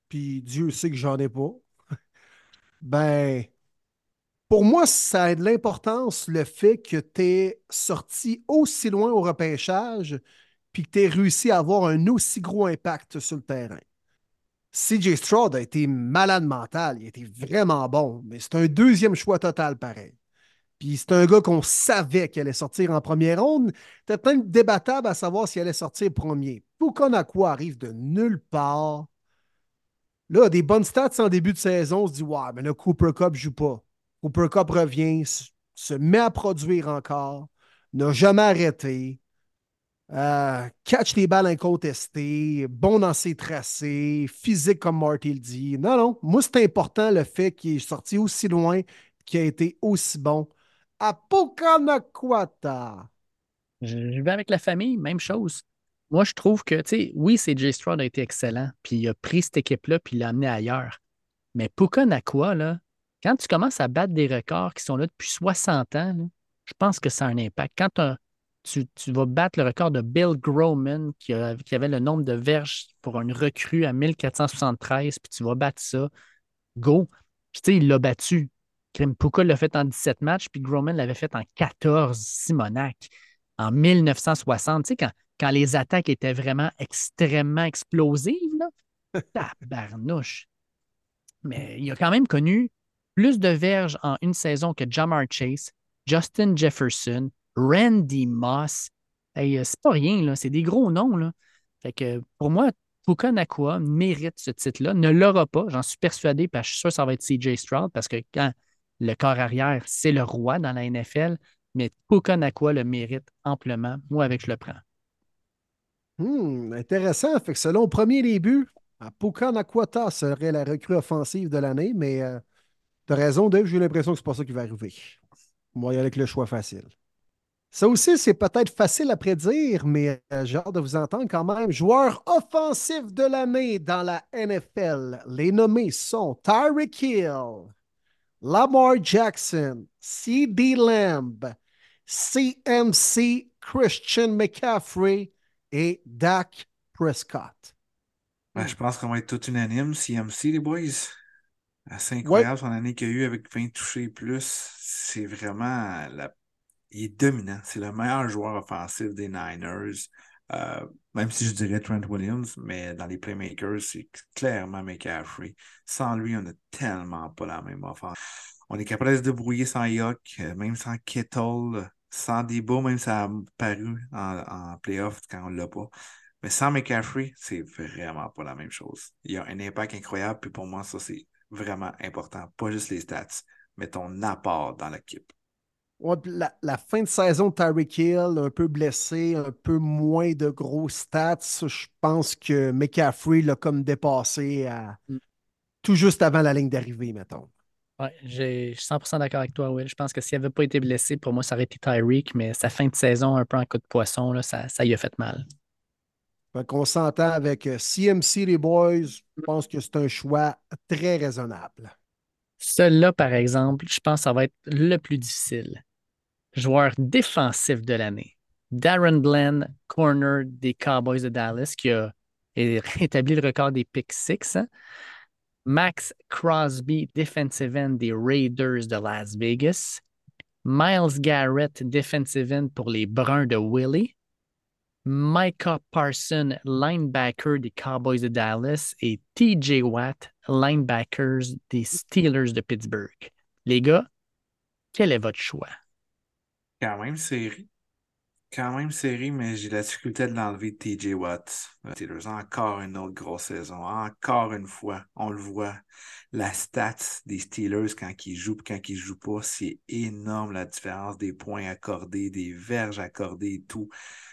puis Dieu sait que j'en ai pas, <laughs> ben, Pour moi, ça a de l'importance le fait que tu es sorti aussi loin au repêchage puis que tu aies réussi à avoir un aussi gros impact sur le terrain. CJ Stroud a été malade mental, il a vraiment bon, mais c'est un deuxième choix total pareil. Puis c'est un gars qu'on savait qu'il allait sortir en première ronde. C'était peut-être débattable à savoir s'il allait sortir premier. quoi arrive de nulle part. Là, des bonnes stats en début de saison, on se dit Ouais, mais là, Cooper Cup joue pas. Cooper Cup revient, se met à produire encore, n'a jamais arrêté. Euh, catch les balles incontestées, bon dans ses tracés, physique comme Marty le dit. Non, non, moi, c'est important le fait qu'il est sorti aussi loin, qu'il a été aussi bon. À Pocanacuata. Je vais avec la famille, même chose. Moi, je trouve que, tu sais, oui, c'est Jay Stroud a été excellent, puis il a pris cette équipe-là, puis il l'a amené ailleurs. Mais Puka là, quand tu commences à battre des records qui sont là depuis 60 ans, je pense que ça a un impact. Quand tu, vas battre le record de Bill Groman, qui, avait le nombre de verges pour une recrue à 1473, puis tu vas battre ça, go. Puis tu sais, il l'a battu. Puka l'a fait en 17 matchs, puis Groman l'avait fait en 14, Simonac, en 1960. Tu sais, quand, quand les attaques étaient vraiment extrêmement explosives, là, <laughs> tabarnouche. Mais il a quand même connu plus de verges en une saison que Jamar Chase, Justin Jefferson, Randy Moss. Hey, c'est pas rien. C'est des gros noms, là. Que pour moi, Puka Nakua mérite ce titre-là. Ne l'aura pas, j'en suis persuadé, parce que je suis sûr que ça va être CJ Stroud, parce que quand le corps arrière, c'est le roi dans la NFL, mais Puka Nakua le mérite amplement. Moi, avec, je le prends. Hmm, intéressant. Fait que selon premier début, Puka Nakwata serait la recrue offensive de l'année, mais euh, tu as raison, Dave, j'ai l'impression que c'est pas ça qui va arriver. Moi, il y avec le choix facile. Ça aussi, c'est peut-être facile à prédire, mais euh, j'ai hâte de vous entendre quand même. Joueur offensif de l'année dans la NFL. Les nommés sont Tyreek Hill, Lamar Jackson, C.D. Lamb, CMC Christian McCaffrey et Dak Prescott. je pense qu'on va être tout unanime, CMC, les boys. Assez incroyable son année qu'il a eu avec 20 touchés plus. C'est vraiment la il est dominant. C'est le meilleur joueur offensif des Niners. Euh, même si je dirais Trent Williams, mais dans les playmakers, c'est clairement McCaffrey. Sans lui, on n'a tellement pas la même offense. On est capable de se débrouiller sans Yock, euh, même sans Kettle, sans Debo, même ça a paru en, playoff quand on ne l'a pas. Mais sans McCaffrey, c'est vraiment pas la même chose. Il y a un impact incroyable, puis pour moi, ça, c'est vraiment important. Pas juste les stats, mais ton apport dans l'équipe la, fin de saison de Tyreek Hill, un peu blessé, un peu moins de gros stats. Je pense que McCaffrey l'a comme dépassé mm. tout juste avant la ligne d'arrivée, mettons. Oui, je suis 100% d'accord avec toi, Will. Je pense que s'il n'avait pas été blessé, pour moi, ça aurait été Tyreek, mais sa fin de saison, un peu en coup de poisson, là, ça, ça y a fait mal. On s'entend avec CMC, euh, les boys. Je pense que c'est un choix très raisonnable. Celui-là, par exemple, je pense que ça va être le plus difficile joueur défensif de l'année. Darren Bland, corner des Cowboys de Dallas, qui a <laughs> établi le record des pick six. Hein. Max Crosby, defensive end des Raiders de Las Vegas. Miles Garrett, defensive end pour les Bruns de Willie. Micah Parson, linebacker des Cowboys de Dallas. Et TJ Watt, linebackers des Steelers de Pittsburgh. Les gars, quel est votre choix? Quand même série. Quand même série, mais j'ai la difficulté de l'enlever TJ Watt. Steelers, encore une autre grosse saison. Encore une fois, on le voit. La stats des Steelers quand ils jouent et quand ils jouent pas, c'est énorme la différence des points accordés, des verges accordées et tout.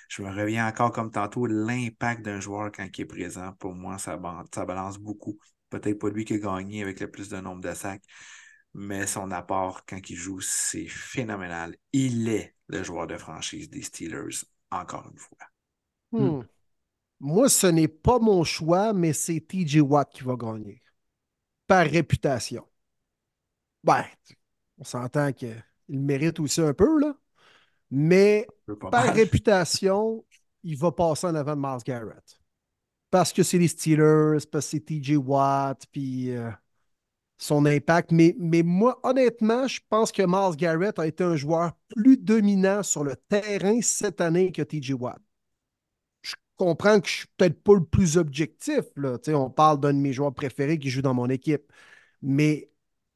Je me reviens encore comme tantôt, l'impact d'un joueur quand il est présent, pour moi, ça, ça balance beaucoup. Peut-être pas lui qui a gagné avec le plus de nombre de sacs, mais son apport quand il joue, c'est phénoménal. Il est le joueur de franchise des Steelers, encore une fois. Hmm. Moi, ce n'est pas mon choix, mais c'est TJ Watt qui va gagner. Par réputation. Ben, on s'entend qu'il mérite aussi un peu, là. Mais par réputation, il va passer en avant de Miles Garrett. Parce que c'est les Steelers, parce que c'est TJ Watt, puis. Euh, son impact. Mais, moi, honnêtement, je pense que Miles Garrett a été un joueur plus dominant sur le terrain cette année que TJ Watt. Je comprends que je suis peut-être pas le plus objectif. Là. On parle d'un de mes joueurs préférés qui joue dans mon équipe. Mais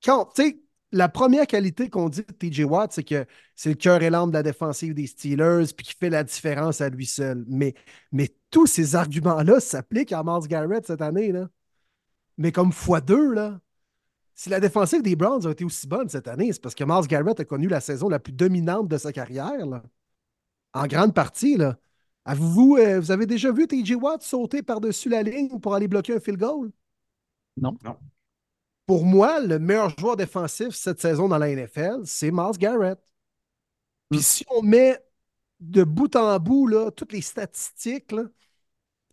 quand, tu sais, la première qualité qu'on dit de TJ Watt, c'est que c'est le cœur et l'âme de la défensive des Steelers, puis qui fait la différence à lui seul. Mais, tous ces arguments-là s'appliquent à Miles Garrett cette année. Mais comme fois deux, là. Si la défensive des Browns a été aussi bonne cette année, c'est parce que Miles Garrett a connu la saison la plus dominante de sa carrière. Là. En grande partie, là. Avez-vous, euh, vous avez déjà vu TJ Watt sauter par-dessus la ligne pour aller bloquer un field goal? Non. Non. Pour moi, le meilleur joueur défensif cette saison dans la NFL, c'est Miles Garrett. Puis si on met de bout en bout là, toutes les statistiques, là,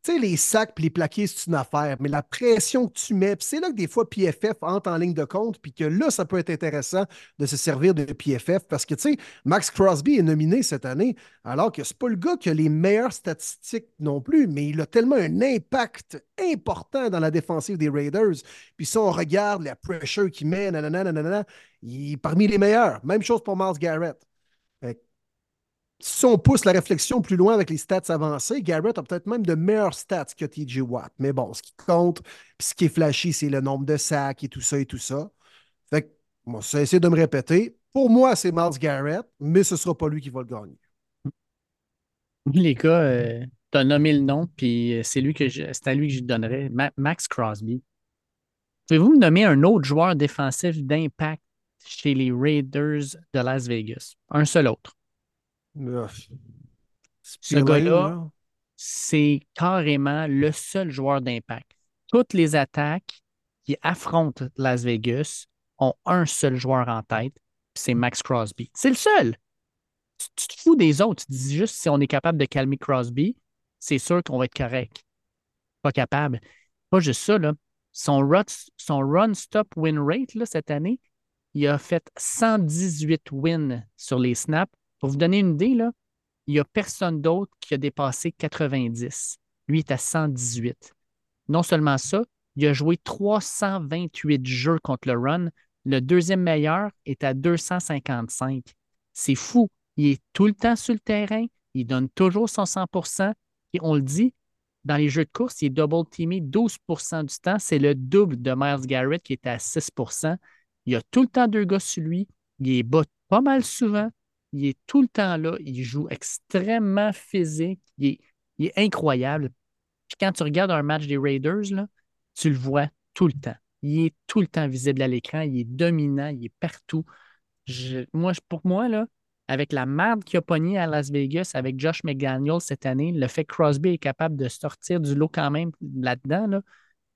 tu sais, les sacs et les plaqués, c'est une affaire, mais la pression que tu mets, c'est là que des fois PFF entre en ligne de compte, puis que là, ça peut être intéressant de se servir de PFF parce que, tu sais, Max Crosby est nominé cette année, alors que c'est pas le gars qui a les meilleures statistiques non plus, mais il a tellement un impact important dans la défensive des Raiders. Puis si on regarde la pressure qu'il met, nanana, il est parmi les meilleurs. Même chose pour Miles Garrett si on pousse la réflexion plus loin avec les stats avancées, Garrett a peut-être même de meilleurs stats que TJ Watt. Mais bon, ce qui compte, puis ce qui est flashy, c'est le nombre de sacs et tout ça et tout ça. Fait que, moi, ça essayer de me répéter. Pour moi, c'est Miles Garrett, mais ce ne sera pas lui qui va le gagner. Les gars, euh, tu as nommé le nom, puis euh, c'est lui que c'est à lui que je donnerais. Max Crosby. Pouvez-vous me nommer un autre joueur défensif d'impact chez les Raiders de Las Vegas? Un seul autre. Ce gars-là, c'est carrément le seul joueur d'impact. Toutes les attaques qui affrontent Las Vegas ont un seul joueur en tête, c'est Max Crosby. C'est le seul. Tu, te fous des autres. Tu dis juste si on est capable de calmer Crosby, c'est sûr qu'on va être correct. Pas capable. Pas juste ça, là. Son run, son run stop win rate là, cette année, il a fait 118 wins sur les snaps pour vous donner une idée, il n'y a personne d'autre qui a dépassé 90. Lui est à 118. Non seulement ça, il a joué 328 jeux contre le run. Le deuxième meilleur est à 255. C'est fou. Il est tout le temps sur le terrain. Il donne toujours son 100% Et on le dit, dans les jeux de course, il est double teamé 12% du temps. C'est le double de Miles Garrett qui est à 6% Il a tout le temps deux gars sur lui. Il est bas pas mal souvent. Il est tout le temps là. Il joue extrêmement physique. Il est, incroyable. Puis quand tu regardes un match des Raiders, là, tu le vois tout le temps. Il est tout le temps visible à l'écran. Il est dominant. Il est partout. moi, pour moi, là, avec la merde qu'il a pognée à Las Vegas avec Josh McDaniel cette année, le fait que Crosby est capable de sortir du lot quand même là-dedans, là,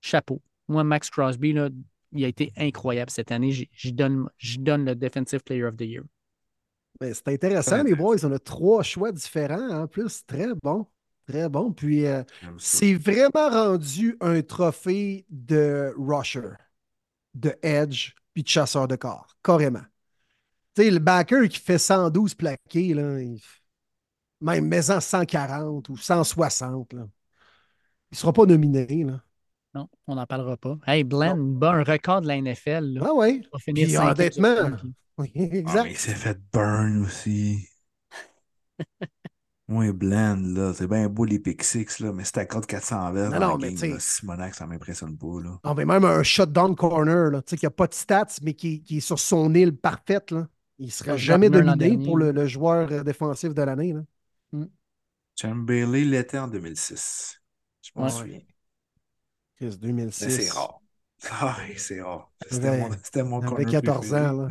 chapeau. Moi, Max Crosby, là, il a été incroyable cette année. Je donne, donne le Defensive Player of the Year. Ben, c'est intéressant, les boys. On a trois choix différents en plus. Très bon. Très bon. Puis, euh, c'est vraiment rendu un trophée de rusher, de edge, puis de chasseur de corps. Carrément. Tu sais, le backer qui fait 112 plaqués, là, même maison 140 ou 160, là, il ne sera pas nominé. Là. Non, on n'en parlera pas. Hey, Blend bat un record de la NFL. Là. Ah oui. Puis, honnêtement, <laughs> oui, ah, mais il s'est fait burn aussi. <laughs> Moi, Blend, là, c'est bien beau les pick six, là, mais c'était à code 400 verres. Non, non, mais tu sais. Simonac, ça m'impressionne pas, là. Non, mais même un shutdown corner, là, tu sais, qui n'a pas de stats, mais qui, qui, est sur son île parfaite, là. Il ne serait jamais dominé pour le, le, joueur euh, défensif de l'année, là. Mm. Bailey l'était en 2006. Je m'en souviens. 2006. C'est rare. Ah, c'est rare. C'était mon, c'était mon corner. 14 ans, là.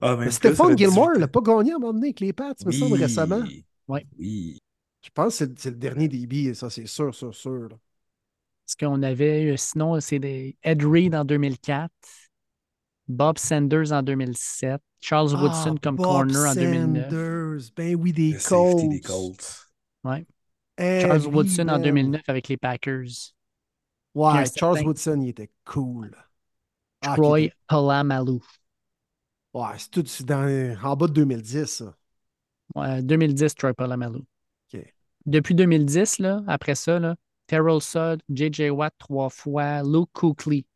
Ah, Stéphane Gilmore l'a pas gagné à un moment donné avec les Pats, me semble, récemment. Ouais. Oui. Je pense que c'est le dernier débit, ça, c'est sûr, sûr, sûr. Ce qu'on avait, sinon, c'est des Ed Reed en 2004, Bob Sanders en 2007, Charles ah, Woodson comme corner en 2009. Sanders, ben oui, des Colts. Des Colts. Ouais. Charles Woodson en 2009 avec les Packers. Ouais, Charles Woodson, il était cool. Ah, Troy Polamalu. Ouais, c'est tout dans, en bas de 2010, ça. Ouais, 2010, Troy Polamalu. OK. Depuis 2010, là, après ça, là, Terrell Sugg, J.J. Watt trois fois, Luke Kuechly.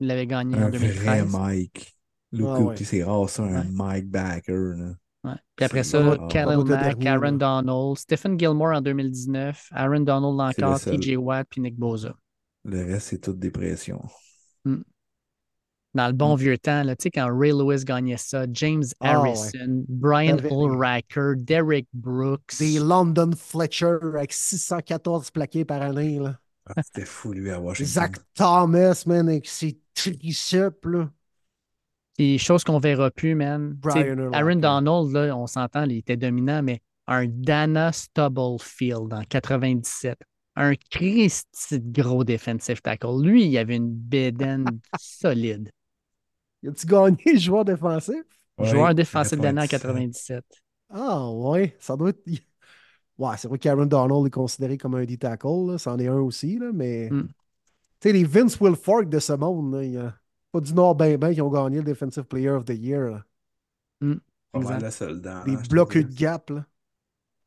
Il l'avait gagné en Un vrai 2013. Mike. Luke Ah ouais. Luke, c'est rare ça, un Ouais. Mike Backer. Là. Ouais. Puis après ça, bon. Le Mack, Aaron là. Donald, Stephen Gilmore en 2019, Aaron Donald encore. TJ Watt puis Nick Boza. Le reste, c'est toute dépression. Dans le bon Mm. vieux temps, là, tu sais, quand Ray Lewis gagnait ça, James Ah, ouais. Harrison, Brian Ulraker, Derek Brooks. Des London Fletcher avec 614 plaqués par année. Là. Ah, C'était fou, lui, à <laughs> Washington. Zach Thomas, man, avec ses triceps. Là. Puis, chose qu'on verra plus, man. Aaron Donald, là, on s'entend, il était dominant, mais un Dana Stubblefield en 97. Un Christy de gros defensive tackle. Lui, il avait une bédaine <laughs> solide. As-tu gagné joueur défensif? Ouais, Joueur défensif de l'année en 97. 97. Ah, ouais. Ça doit être. Ouais, c'est vrai qu'Aaron Donald est considéré comme un D-tackle. C'en est un aussi, là, mais. Mm. Tu sais, les Vince Wilfork de ce monde, là, il y a pas du Nord ben ben qui ont gagné le Defensive Player of the Year. là. Exact. la seule dent. Des bloqueux de gap. Là.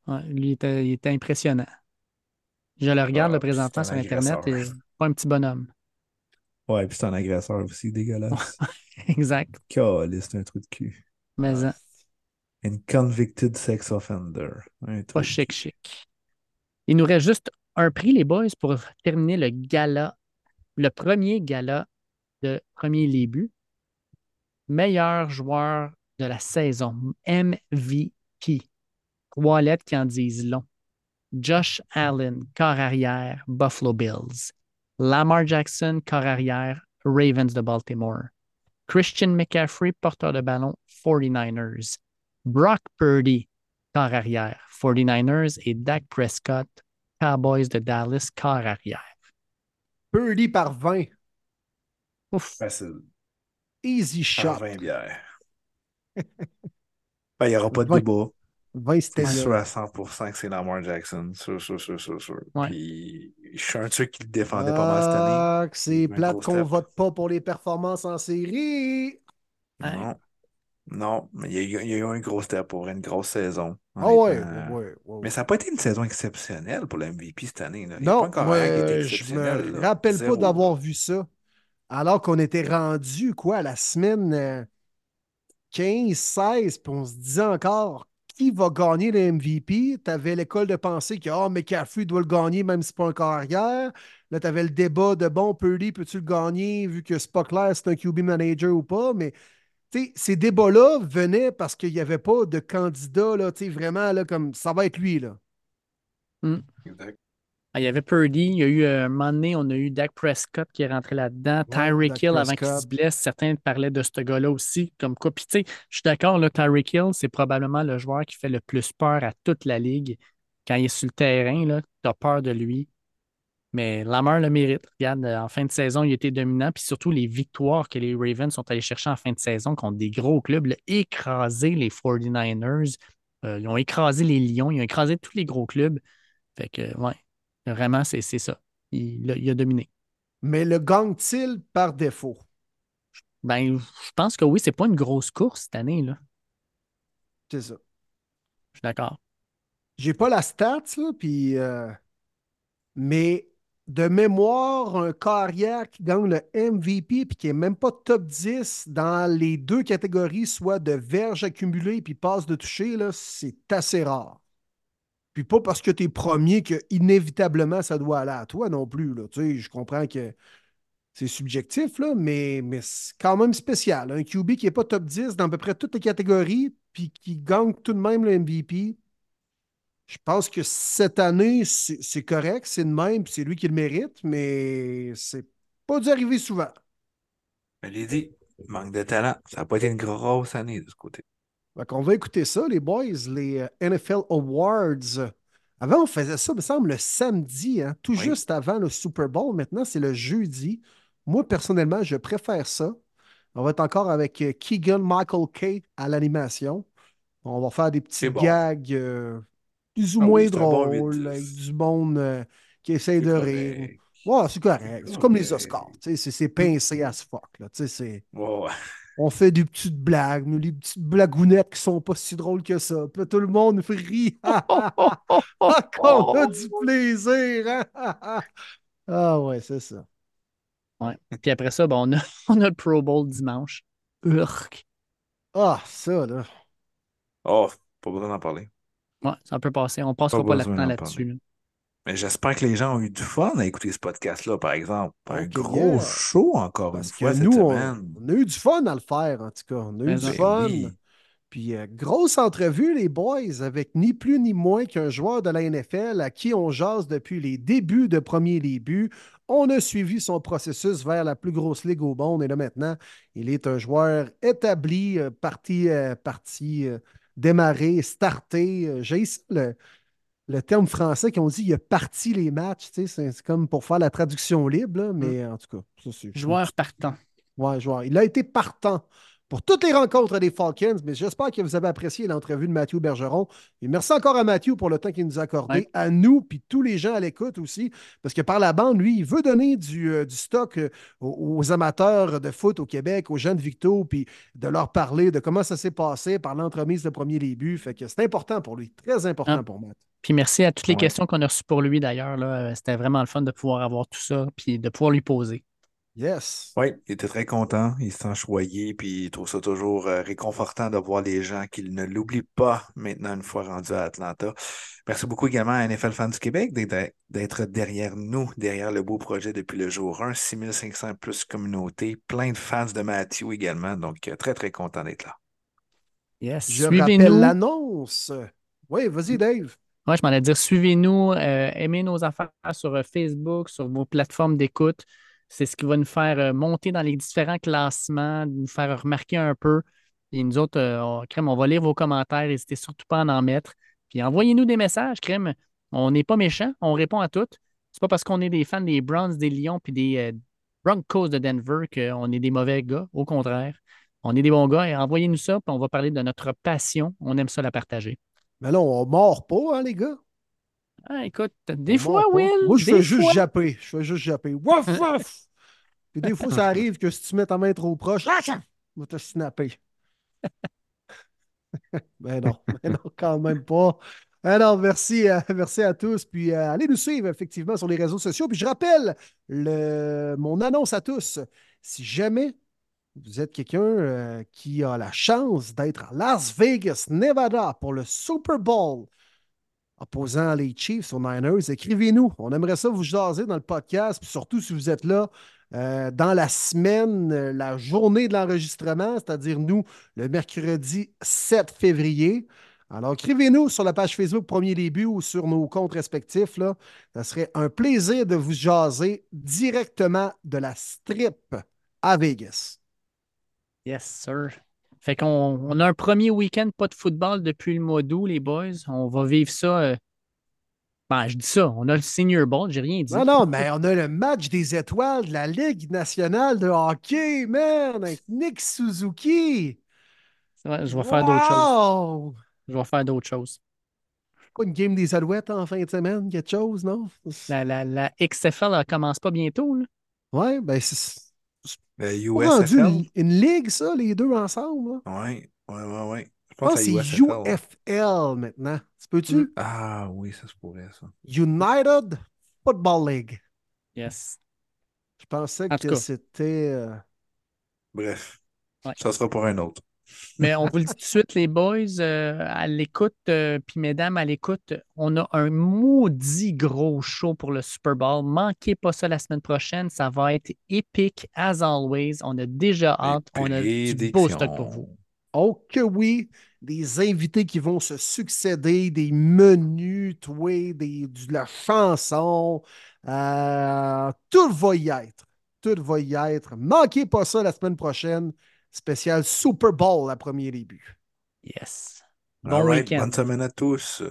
Ouais, lui, il était, il était impressionnant. Je le regarde Ah, le présentement c'est sur Internet et pas un petit bonhomme. Ouais, puis c'est un agresseur aussi, dégueulasse. <laughs> exact. C'est un trou de cul. Mais Ah, hein, Une convicted sex offender. Un pas truc. chic, chic. Il nous reste juste un prix, les boys, pour terminer le gala, le premier gala de premier début. Meilleur joueur de la saison, MVP. Trois lettres qui en disent long. Josh Allen, corps arrière, Buffalo Bills. Lamar Jackson, corps arrière, Ravens de Baltimore. Christian McCaffrey, porteur de ballon, 49ers. Brock Purdy, corps arrière, 49ers. Et Dak Prescott, Cowboys de Dallas, corps arrière. Purdy par 20. Ouf. Facile. Easy Par shot. 20 bières. <laughs> Ben, il n'y aura pas de débat. 20 C'est c'était sûr à 100% que c'est Lamar Jackson. Sûr, sûr, sûr, sûr, sûr. Ouais. Puis, je suis un ceux qui le défendait pas mal cette année. Ah, que c'est Un plate gros qu'on vote pas pour les performances en série. Non. Non, mais il y, a, eu- il y a eu un gros step pour une grosse saison. Ah ouais, ouais, ouais, ouais. Mais ça n'a pas été une saison exceptionnelle pour le MVP cette année. Là. Il y a Non, pas je me là. rappelle Zéro, pas d'avoir vu ça. Alors qu'on était rendu, quoi, à la semaine euh, 15, 16, puis on se disait encore qui va gagner le MVP. Tu avais l'école de pensée que oh, McCaffrey doit le gagner même si c'est pas un carrière. Là, tu avais le débat de bon, Purdy, peux-tu le gagner vu que c'est pas clair c'est un QB manager ou pas. Mais tu sais, ces débats-là venaient parce qu'il n'y avait pas de candidat là, tu sais, vraiment là, comme ça va être lui. Là. Exact. Ah, il y avait Purdy, il y a eu euh, un moment donné, on a eu Dak Prescott qui est rentré là-dedans, Ouais, Tyreek Hill avant qu'il se blesse. Certains parlaient de ce gars-là aussi. Comme quoi, puis tu sais, je suis d'accord, Tyreek Hill, c'est probablement le joueur qui fait le plus peur à toute la ligue. Quand il est sur le terrain, tu as peur de lui. Mais Lamar le mérite. Regarde, euh, en fin de saison, il était dominant. Puis surtout, les victoires que les Ravens sont allés chercher en fin de saison contre des gros clubs, là, écraser les 49ers. Euh, ils ont écrasé les Lions, ils ont écrasé tous les gros clubs. Fait que, ouais, vraiment, c'est ça. Il, a- il a dominé. Mais le gagne-t-il par défaut? Ben, je pense que oui, c'est pas une grosse course cette année, là. C'est ça. Je suis d'accord. J'ai pas la stats, là, puis. euh, mais de mémoire, un carrière qui gagne le MVP puis qui est même pas top 10 dans les deux catégories, soit de verges accumulées puis passe de toucher, là, c'est assez rare. Puis pas parce que tu es premier que inévitablement ça doit aller à toi non plus. Là. Tu je comprends que c'est subjectif, mais, mais c'est quand même spécial. Un QB qui n'est pas top 10 dans à peu près toutes les catégories, puis qui gagne tout de même le MVP. Je pense que cette année, c'est correct, c'est de même, c'est lui qui le mérite, mais c'est pas dû arriver souvent. Je l'ai dit, manque de talent. Ça n'a pas été une grosse année de ce côté. Qu'on va écouter ça, les boys, les euh, NFL Awards. Avant, on faisait ça, il me semble, le samedi, hein, tout Oui. juste avant le Super Bowl. Maintenant, c'est le jeudi. Moi, personnellement, je préfère ça. On va être encore avec euh, Keegan Michael Kay à l'animation. On va faire des petits bon. gags euh, plus ou Ah moins bon drôles, 8-10. avec du monde euh, qui essaye C'est de correct. rire. Ouais, c'est correct. C'est comme les. Oscars. C'est pincé as fuck. Là. C'est- ouais. On fait des petites blagues, mais les petites blagounettes qui sont pas si drôles que ça. Puis tout le monde rit. Ah, qu'on a du plaisir. hein? <laughs> ah ouais, c'est ça. Ouais. Puis après ça, ben, on, a, <laughs> on a le Pro Bowl dimanche. Urk. Ah, ça, là. Oh, pas besoin d'en parler. Ouais, ça peut passer. On passera Pas pas, temps là-dessus. là. Mais j'espère que les gens ont eu du fun à écouter ce podcast-là, par exemple. Un Ok, gros yeah. show encore Parce une fois que cette nous, on, semaine. on a eu du fun à le faire, en tout cas. On a eu Mais du ben fun. oui. Puis, euh, grosse entrevue, les boys, avec ni plus ni moins qu'un joueur de la NFL à qui on jase depuis les débuts de premier début. On a suivi son processus vers la plus grosse ligue au monde et là maintenant, il est un joueur établi, euh, parti, euh, parti euh, démarré, starté. Euh, J'ai ici le, le terme français qu'on dit, il a parti les matchs. C'est c'est comme pour faire la traduction libre, là, mais en tout cas, ça c'est. Joueur partant. Ouais, joueur. Il a été partant pour toutes les rencontres des Falcons, mais j'espère que vous avez apprécié l'entrevue de Mathieu Bergeron. Et merci encore à Mathieu pour le temps qu'il nous a accordé, Ouais. à nous, puis tous les gens à l'écoute aussi, parce que par la bande, lui, il veut donner du, euh, du stock euh, aux, aux amateurs de foot au Québec, aux jeunes Victo, puis de leur parler de comment ça s'est passé par l'entremise de premier début. Fait que c'est important pour lui, très important Ah. pour Matt. Puis merci à toutes les Ouais. questions qu'on a reçues pour lui d'ailleurs. C'était vraiment le fun de pouvoir avoir tout ça puis de pouvoir lui poser. Yes. Oui, il était très content, il se sent choyé, puis il trouve ça toujours euh, réconfortant de voir les gens qu'il ne l'oublient pas maintenant une fois rendu à Atlanta. Merci beaucoup également à NFL Fans du Québec d'être derrière nous, derrière le beau projet depuis le jour 1, 6500 plus communautés, plein de fans de Matthew également, donc euh, très très content d'être là. Yes. Je rappelle l'annonce. Oui, vas-y, Dave. Ouais, je m'en allais dire, suivez-nous, euh, aimez nos affaires sur Facebook, sur vos plateformes d'écoute. C'est ce qui va nous faire euh, monter dans les différents classements, nous faire remarquer un peu. Et nous autres, euh, crème, on va lire vos commentaires, n'hésitez surtout pas à en mettre. Puis envoyez-nous des messages, crème. On n'est pas méchants, on répond à toutes. C'est pas parce qu'on est des fans des Browns, des Lions puis des euh, Broncos de Denver qu'on est des mauvais gars. Au contraire, on est des bons gars et envoyez-nous ça, puis on va parler de notre passion. On aime ça la partager. Mais là, on mord pas, hein, les gars? Ah, écoute, des fois. Will. Moi, je fais juste fois. japper. Je fais juste japper. Wouf, <laughs> wouf! Puis des fois, ça arrive que si tu mets ta main trop proche, ah, ça va te snapper. <laughs> ben non, <laughs> ben non, quand même pas. Alors, merci, euh, merci à tous. Puis euh, allez nous suivre effectivement sur les réseaux sociaux. Puis je rappelle le, mon annonce à tous. Si jamais vous êtes quelqu'un euh, qui a la chance d'être à Las Vegas, Nevada pour le Super Bowl, opposant les Chiefs aux Niners, écrivez-nous. On aimerait ça vous jaser dans le podcast, puis surtout si vous êtes là euh, dans la semaine, euh, la journée de l'enregistrement, c'est-à-dire nous, le mercredi 7 février. Alors, écrivez-nous sur la page Facebook Premier Début ou sur nos comptes respectifs. Là. Ça serait un plaisir de vous jaser directement de la strip à Vegas. Yes, sir. Fait qu'on on a un premier week-end pas de football depuis le mois d'août, les boys. On va vivre ça. euh, Ben, je dis ça. On a le Senior Bowl, j'ai rien dit. Non, non, mais on a le match des étoiles de la Ligue nationale de hockey, man, avec Nick Suzuki. Je vais faire d'autres choses. Je vais faire d'autres choses. Pas une game des Alouettes en fin de semaine, quelque chose, non? La, la, la XFL elle commence pas bientôt. Là. Ouais, ben c'est Le pas rendu USFL? une, une ligue, ça, les deux ensemble. là? Oui, oui, oui, oui. Je pense que c'est USFL. UFL maintenant. Tu peux-tu? Ah oui, ça se pourrait, ça. United Football League. Yes. Je pensais En que c'était. euh, Bref, Ouais. ça sera pour un autre. Mais on vous le dit tout de suite, les boys, euh, à l'écoute, euh, puis mesdames, à l'écoute, on a un maudit gros show pour le Super Bowl. Manquez pas ça la semaine prochaine. Ça va être épique, as always. On a déjà hâte. On a du beau stock pour vous. Oh que oui, des invités qui vont se succéder, des menus, toi, des, de la chanson. Euh, tout va y être. Tout va y être. Manquez pas ça la semaine prochaine. Spécial Super Bowl à premier début. Yes. All Bon right, week-end. Bonne semaine à tous.